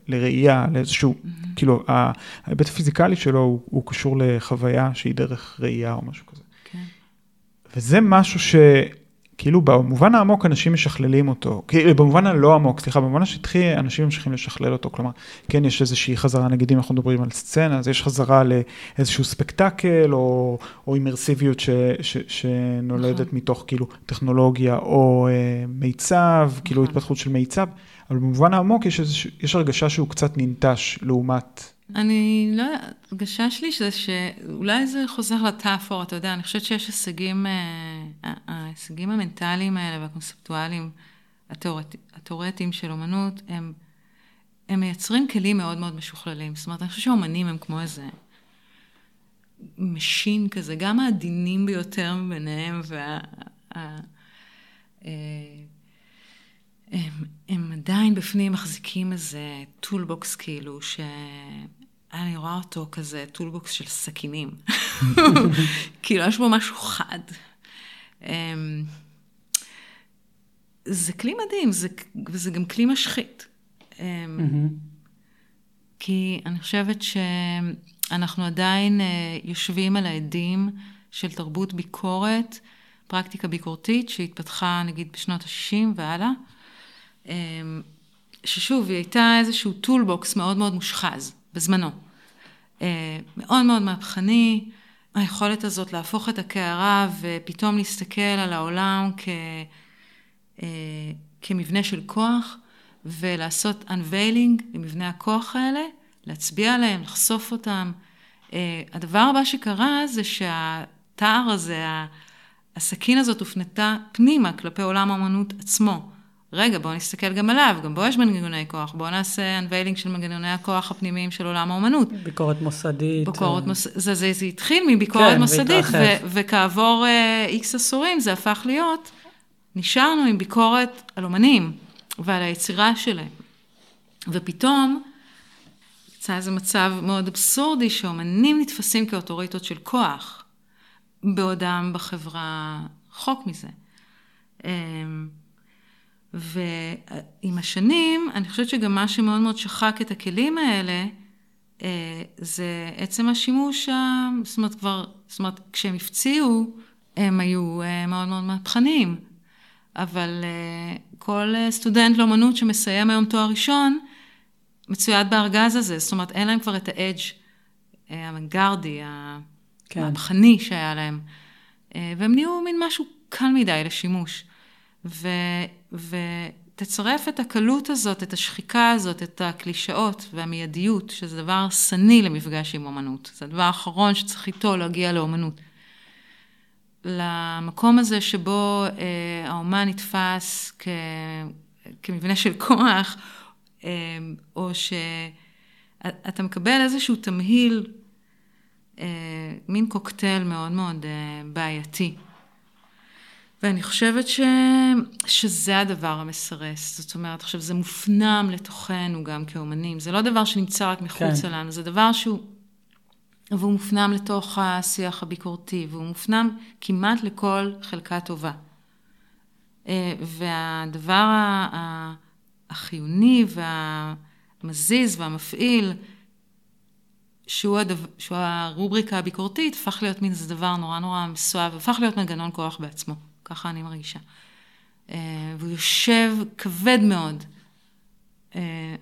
לראייה, לאיזשהו, mm-hmm. כאילו ההיבט הפיזיקלי שלו הוא, הוא קשור לחוויה שהיא דרך ראייה או משהו כזה. כן. וזה משהו ש... כאילו במובן העמוק אנשים משכללים אותו, כאילו במובן הלא עמוק, סליחה, במובן השטחי אנשים ממשיכים לשכלל אותו, כלומר, כן יש איזושהי חזרה, נגיד אם אנחנו מדברים על סצנה, אז יש חזרה לאיזשהו ספקטקל או, או אימרסיביות ש, ש, שנולדת נכון. מתוך כאילו טכנולוגיה או אה, מיצב, נכון. כאילו התפתחות של מיצב, אבל במובן העמוק יש, איזוש, יש הרגשה שהוא קצת ננטש לעומת אני לא, הרגשה שלי שזה שאולי זה חוזר לטאפור, אתה יודע, אני חושבת שיש הישגים, אה, ההישגים המנטליים האלה והקונספטואליים התיאורטיים של אומנות, הם, הם מייצרים כלים מאוד מאוד משוכללים. זאת אומרת, אני חושבת שהאומנים הם כמו איזה machine כזה, גם העדינים ביותר מביניהם, וה... אה, הם, עדיין בפנים מחזיקים איזה toolbox כאילו, שאני רואה אותו כזה toolbox של סכינים. כאילו, יש בו משהו חד. אמ, זה כלי מדהים, זה, וזה גם כלי משחית. אמ, כי אני חושבת שאנחנו עדיין אה, יושבים על האדים של תרבות ביקורת, פרקטיקה ביקורתית שהתפתחה נגיד בשנות ה-60 והלאה. אמ, ששוב, היא הייתה איזשהו toolbox מאוד מאוד מושחז בזמנו. אה, מאוד מאוד מהפכני, היכולת הזאת להפוך את הקערה ופתאום להסתכל על העולם כ, אה, כמבנה של כוח ולעשות unveiling למבנה הכוח האלה, להצביע עליהם, לחשוף אותם. אה, הדבר הבא שקרה זה שהתער הזה, הסכין הזאת הופנתה פנימה כלפי עולם האמנות עצמו. רגע, בואו נסתכל גם עליו, גם בו יש מנגנוני כוח, בואו נעשה unveiling של מנגנוני הכוח הפנימיים של עולם האומנות. ביקורת מוסדית. ביקורת אה. מוס... זה, זה, זה התחיל מביקורת כן, מוסדית, ו, וכעבור איקס uh, עשורים זה הפך להיות, נשארנו עם ביקורת על אומנים ועל היצירה שלהם. ופתאום, יצא איזה מצב מאוד אבסורדי שאומנים נתפסים כאוטוריטות של כוח, בעודם בחברה רחוק מזה. אמ, ועם השנים, אני חושבת שגם מה שמאוד מאוד שחק את הכלים האלה, אה, זה עצם השימוש, זאת אומרת כבר, זאת אומרת, כשהם הפציעו, הם היו אה, מאוד מאוד מהפכניים. אבל אה, כל סטודנט לאמנות שמסיים היום תואר ראשון, מצויד בארגז הזה, זאת אומרת, אין להם כבר את האדג' המנגרדי, כן. המהפכני שהיה להם. והם נהיו מין משהו קל מדי לשימוש. ו, ותצרף את הקלות הזאת, את השחיקה הזאת, את הקלישאות והמיידיות, שזה דבר הרסני למפגש עם אומנות. זה הדבר האחרון שצריך איתו להגיע לאומנות. למקום הזה שבו אה, האומן נתפס כ, כמבנה של כוח, אה, או שאתה מקבל איזשהו תמהיל מין קוקטייל מאוד מאוד בעייתי. ואני חושבת ש... שזה הדבר המסרס. זאת אומרת, עכשיו זה מופנם לתוכנו גם כאומנים. זה לא דבר שנמצא רק מחוץ כן. לנו, זה דבר שהוא... והוא מופנם לתוך השיח הביקורתי, והוא מופנם כמעט לכל חלקה טובה. אה, והדבר החיוני והמזיז והמפעיל, שהוא, הדבר, שהוא הרובריקה הביקורתית, הפך להיות מין איזה דבר נורא נורא מסואב, הפך להיות מנגנון כוח בעצמו. ככה אני מרגישה. אה, והוא יושב כבד מאוד אה,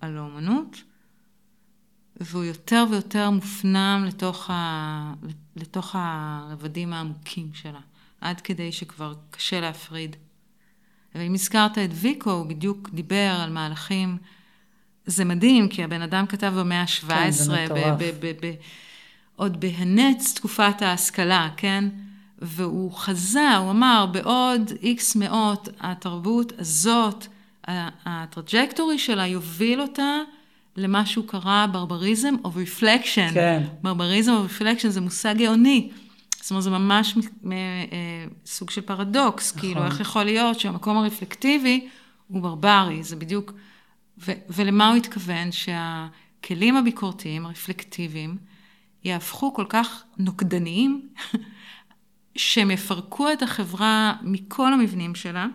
על האומנות, והוא יותר ויותר מופנם לתוך, ה, לתוך הרבדים העמוקים שלה, עד כדי שכבר קשה להפריד. ואם הזכרת את ויקו, הוא בדיוק דיבר על מהלכים, זה מדהים, כי הבן אדם כתב במאה ה-17, כן, עוד בהנץ תקופת ההשכלה, כן? והוא חזה, הוא אמר, בעוד איקס מאות, התרבות הזאת, ה trajectory שלה יוביל אותה למה שהוא קרא barbarism of reflection. כן. barbarism of reflection זה מושג גאוני. זאת אומרת, זה ממש אה, סוג של פרדוקס, נכון. כאילו, איך יכול להיות שהמקום הרפלקטיבי הוא ברברי, זה בדיוק... ו- ולמה הוא התכוון? שהכלים הביקורתיים, הרפלקטיביים, יהפכו כל כך נוקדניים, שהם יפרקו את החברה מכל המבנים שלה,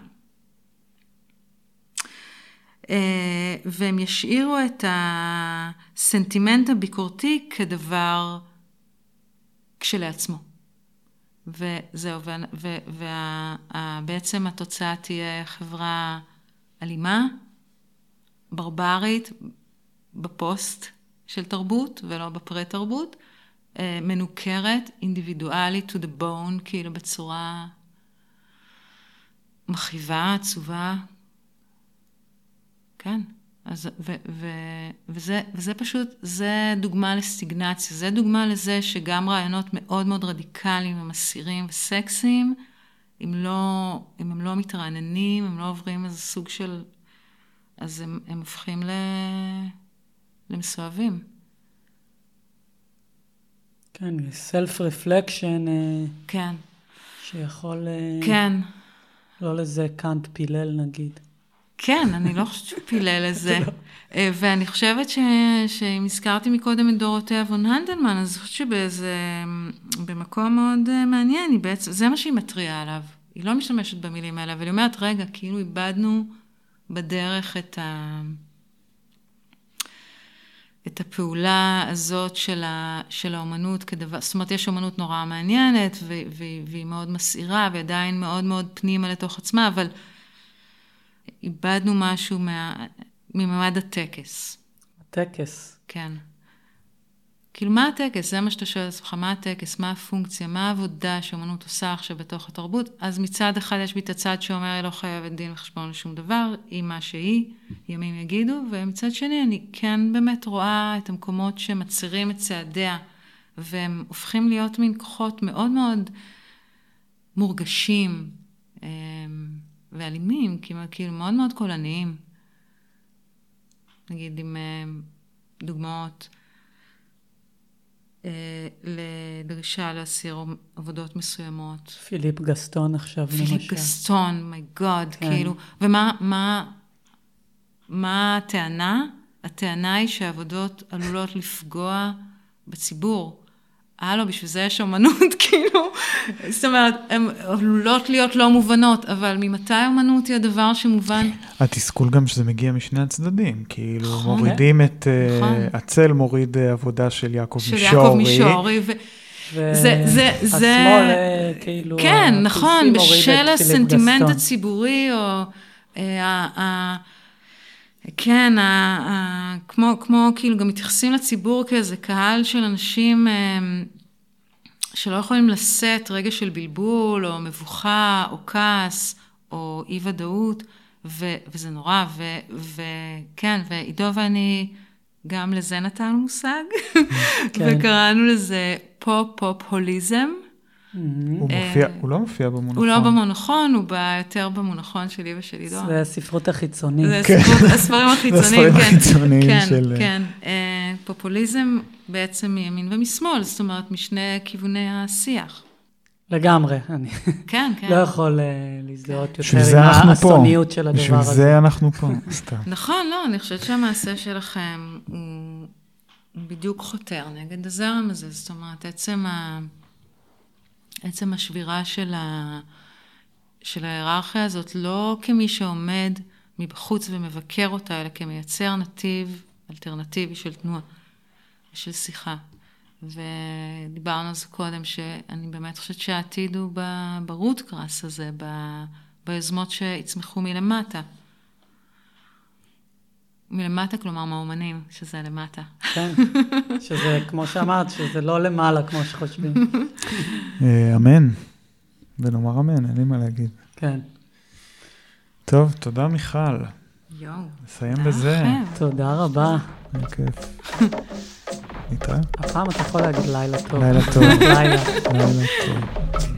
אה, והם ישאירו את הסנטימנט הביקורתי כדבר כשלעצמו. וזהו, ובעצם התוצאה תהיה חברה אלימה, ברברית, בפוסט של תרבות ולא בפרה-תרבות, מנוכרת, אינדיבידואלית, to the bone, כאילו בצורה מכאיבה, עצובה. כן. אז, ו, ו, וזה, וזה פשוט, זה דוגמה לסטיגנציה, זה דוגמה לזה שגם רעיונות מאוד מאוד רדיקליים ומסעירים וסקסיים, אם, לא, אם הם לא מתרעננים, הם לא עוברים איזה סוג של... אז הם, הם הופכים ל... למסואבים. כן, סלף רפלקשן. אה, כן. שיכול... אה, כן. לא לזה קאנט פילל נגיד. כן, אני לא חושבת שהוא פילל לזה. לא. אה, ואני חושבת ש... שאם הזכרתי מקודם את דורותיה וון הנדלמן, אז אני חושבת שבאיזה... במקום מאוד מעניין, היא בעצם, זה מה שהיא מתריעה עליו. היא לא משתמשת במילים האלה, אבל היא אומרת, רגע, כאילו איבדנו בדרך את ה... את הפעולה הזאת של, ה, של האומנות כדבר, זאת אומרת, יש אומנות נורא מעניינת, ו, ו, והיא מאוד מסעירה, ועדיין מאוד מאוד פנימה לתוך עצמה, אבל איבדנו משהו מה, מממד הטקס. הטקס. כן. כאילו, מה הטקס? זה מה שאתה שואל את עצמך, מה הטקס, מה הפונקציה, מה העבודה שאומנות עושה עכשיו בתוך התרבות? אז מצד אחד יש בי את הצד שאומר, היא לא חייבת דין וחשבון לשום דבר, היא מה שהיא, ימים יגידו, ומצד שני, אני כן באמת רואה את המקומות שמצרים את צעדיה, והם הופכים להיות מין כוחות מאוד מאוד מורגשים אמ, ואלימים, כאילו מאוד מאוד קולניים. נגיד עם אמ, דוגמאות. אה, לדרישה להסיר עבודות מסוימות. פיליפ גסטון עכשיו, פיליפ למשל. פיליפ גסטון, מי גוד, כן. כאילו. ומה מה, מה הטענה? הטענה היא שהעבודות עלולות לפגוע בציבור. הלו, בשביל זה יש אמנות, כאילו, זאת אומרת, הן עלולות להיות לא מובנות, אבל ממתי אמנות היא הדבר שמובן? התסכול גם שזה מגיע משני הצדדים, כאילו, נכון, מורידים את, אה, נכון. הצל מוריד אה, עבודה של יעקב של מישורי. של יעקב מישורי, ו... זה, זה, זה... השמאל, אה, כאילו... כן, נכון, בשל הסנטימנט הציבורי, או... כן, כמו, כמו כאילו גם מתייחסים לציבור כאיזה קהל של אנשים אה, שלא יכולים לשאת רגע של בלבול, או מבוכה, או כעס, או אי ודאות, ו, וזה נורא, ו, וכן, ועידו ואני גם לזה נתנו מושג, כן. וקראנו לזה פופ-פופ-הוליזם. Mm-hmm. הוא, מופיע, הוא לא מופיע במונחון. הוא לא במונחון, הוא יותר במונחון שלי ושל עידו. זה הספרות החיצונית. זה כן. הספרים החיצוניים, כן. הספרים החיצוניים כן, של... כן, אה, פופוליזם בעצם מימין ומשמאל, זאת אומרת, משני כיווני השיח. לגמרי, אני כן, כן. לא יכול אה, להזדהות בשביל יותר זה עם. האסוניות של הדבר בשביל הזה. זה אנחנו פה, סתם. נכון, לא, אני חושבת שהמעשה שלכם הוא בדיוק חותר נגד הזרם הזה, זאת אומרת, עצם, ה... עצם השבירה של, ה... של ההיררכיה הזאת, לא כמי שעומד מבחוץ ומבקר אותה, אלא כמייצר נתיב אלטרנטיבי של תנועה ושל שיחה. ודיברנו על זה קודם, שאני באמת חושבת שהעתיד הוא ברוטקראס הזה, ב- ביוזמות שיצמחו מלמטה. מלמטה, כלומר מהאומנים, שזה למטה. כן, שזה, כמו שאמרת, שזה לא למעלה כמו שחושבים. אה, אמן. ונאמר אמן, אין לי מה להגיד. כן. טוב, תודה מיכל. יואו. נסיים תודה בזה. תודה רבה. היה כיף. נתראה. הפעם אתה יכול להגיד לילה טוב. לילה טוב. לילה. לילה טוב.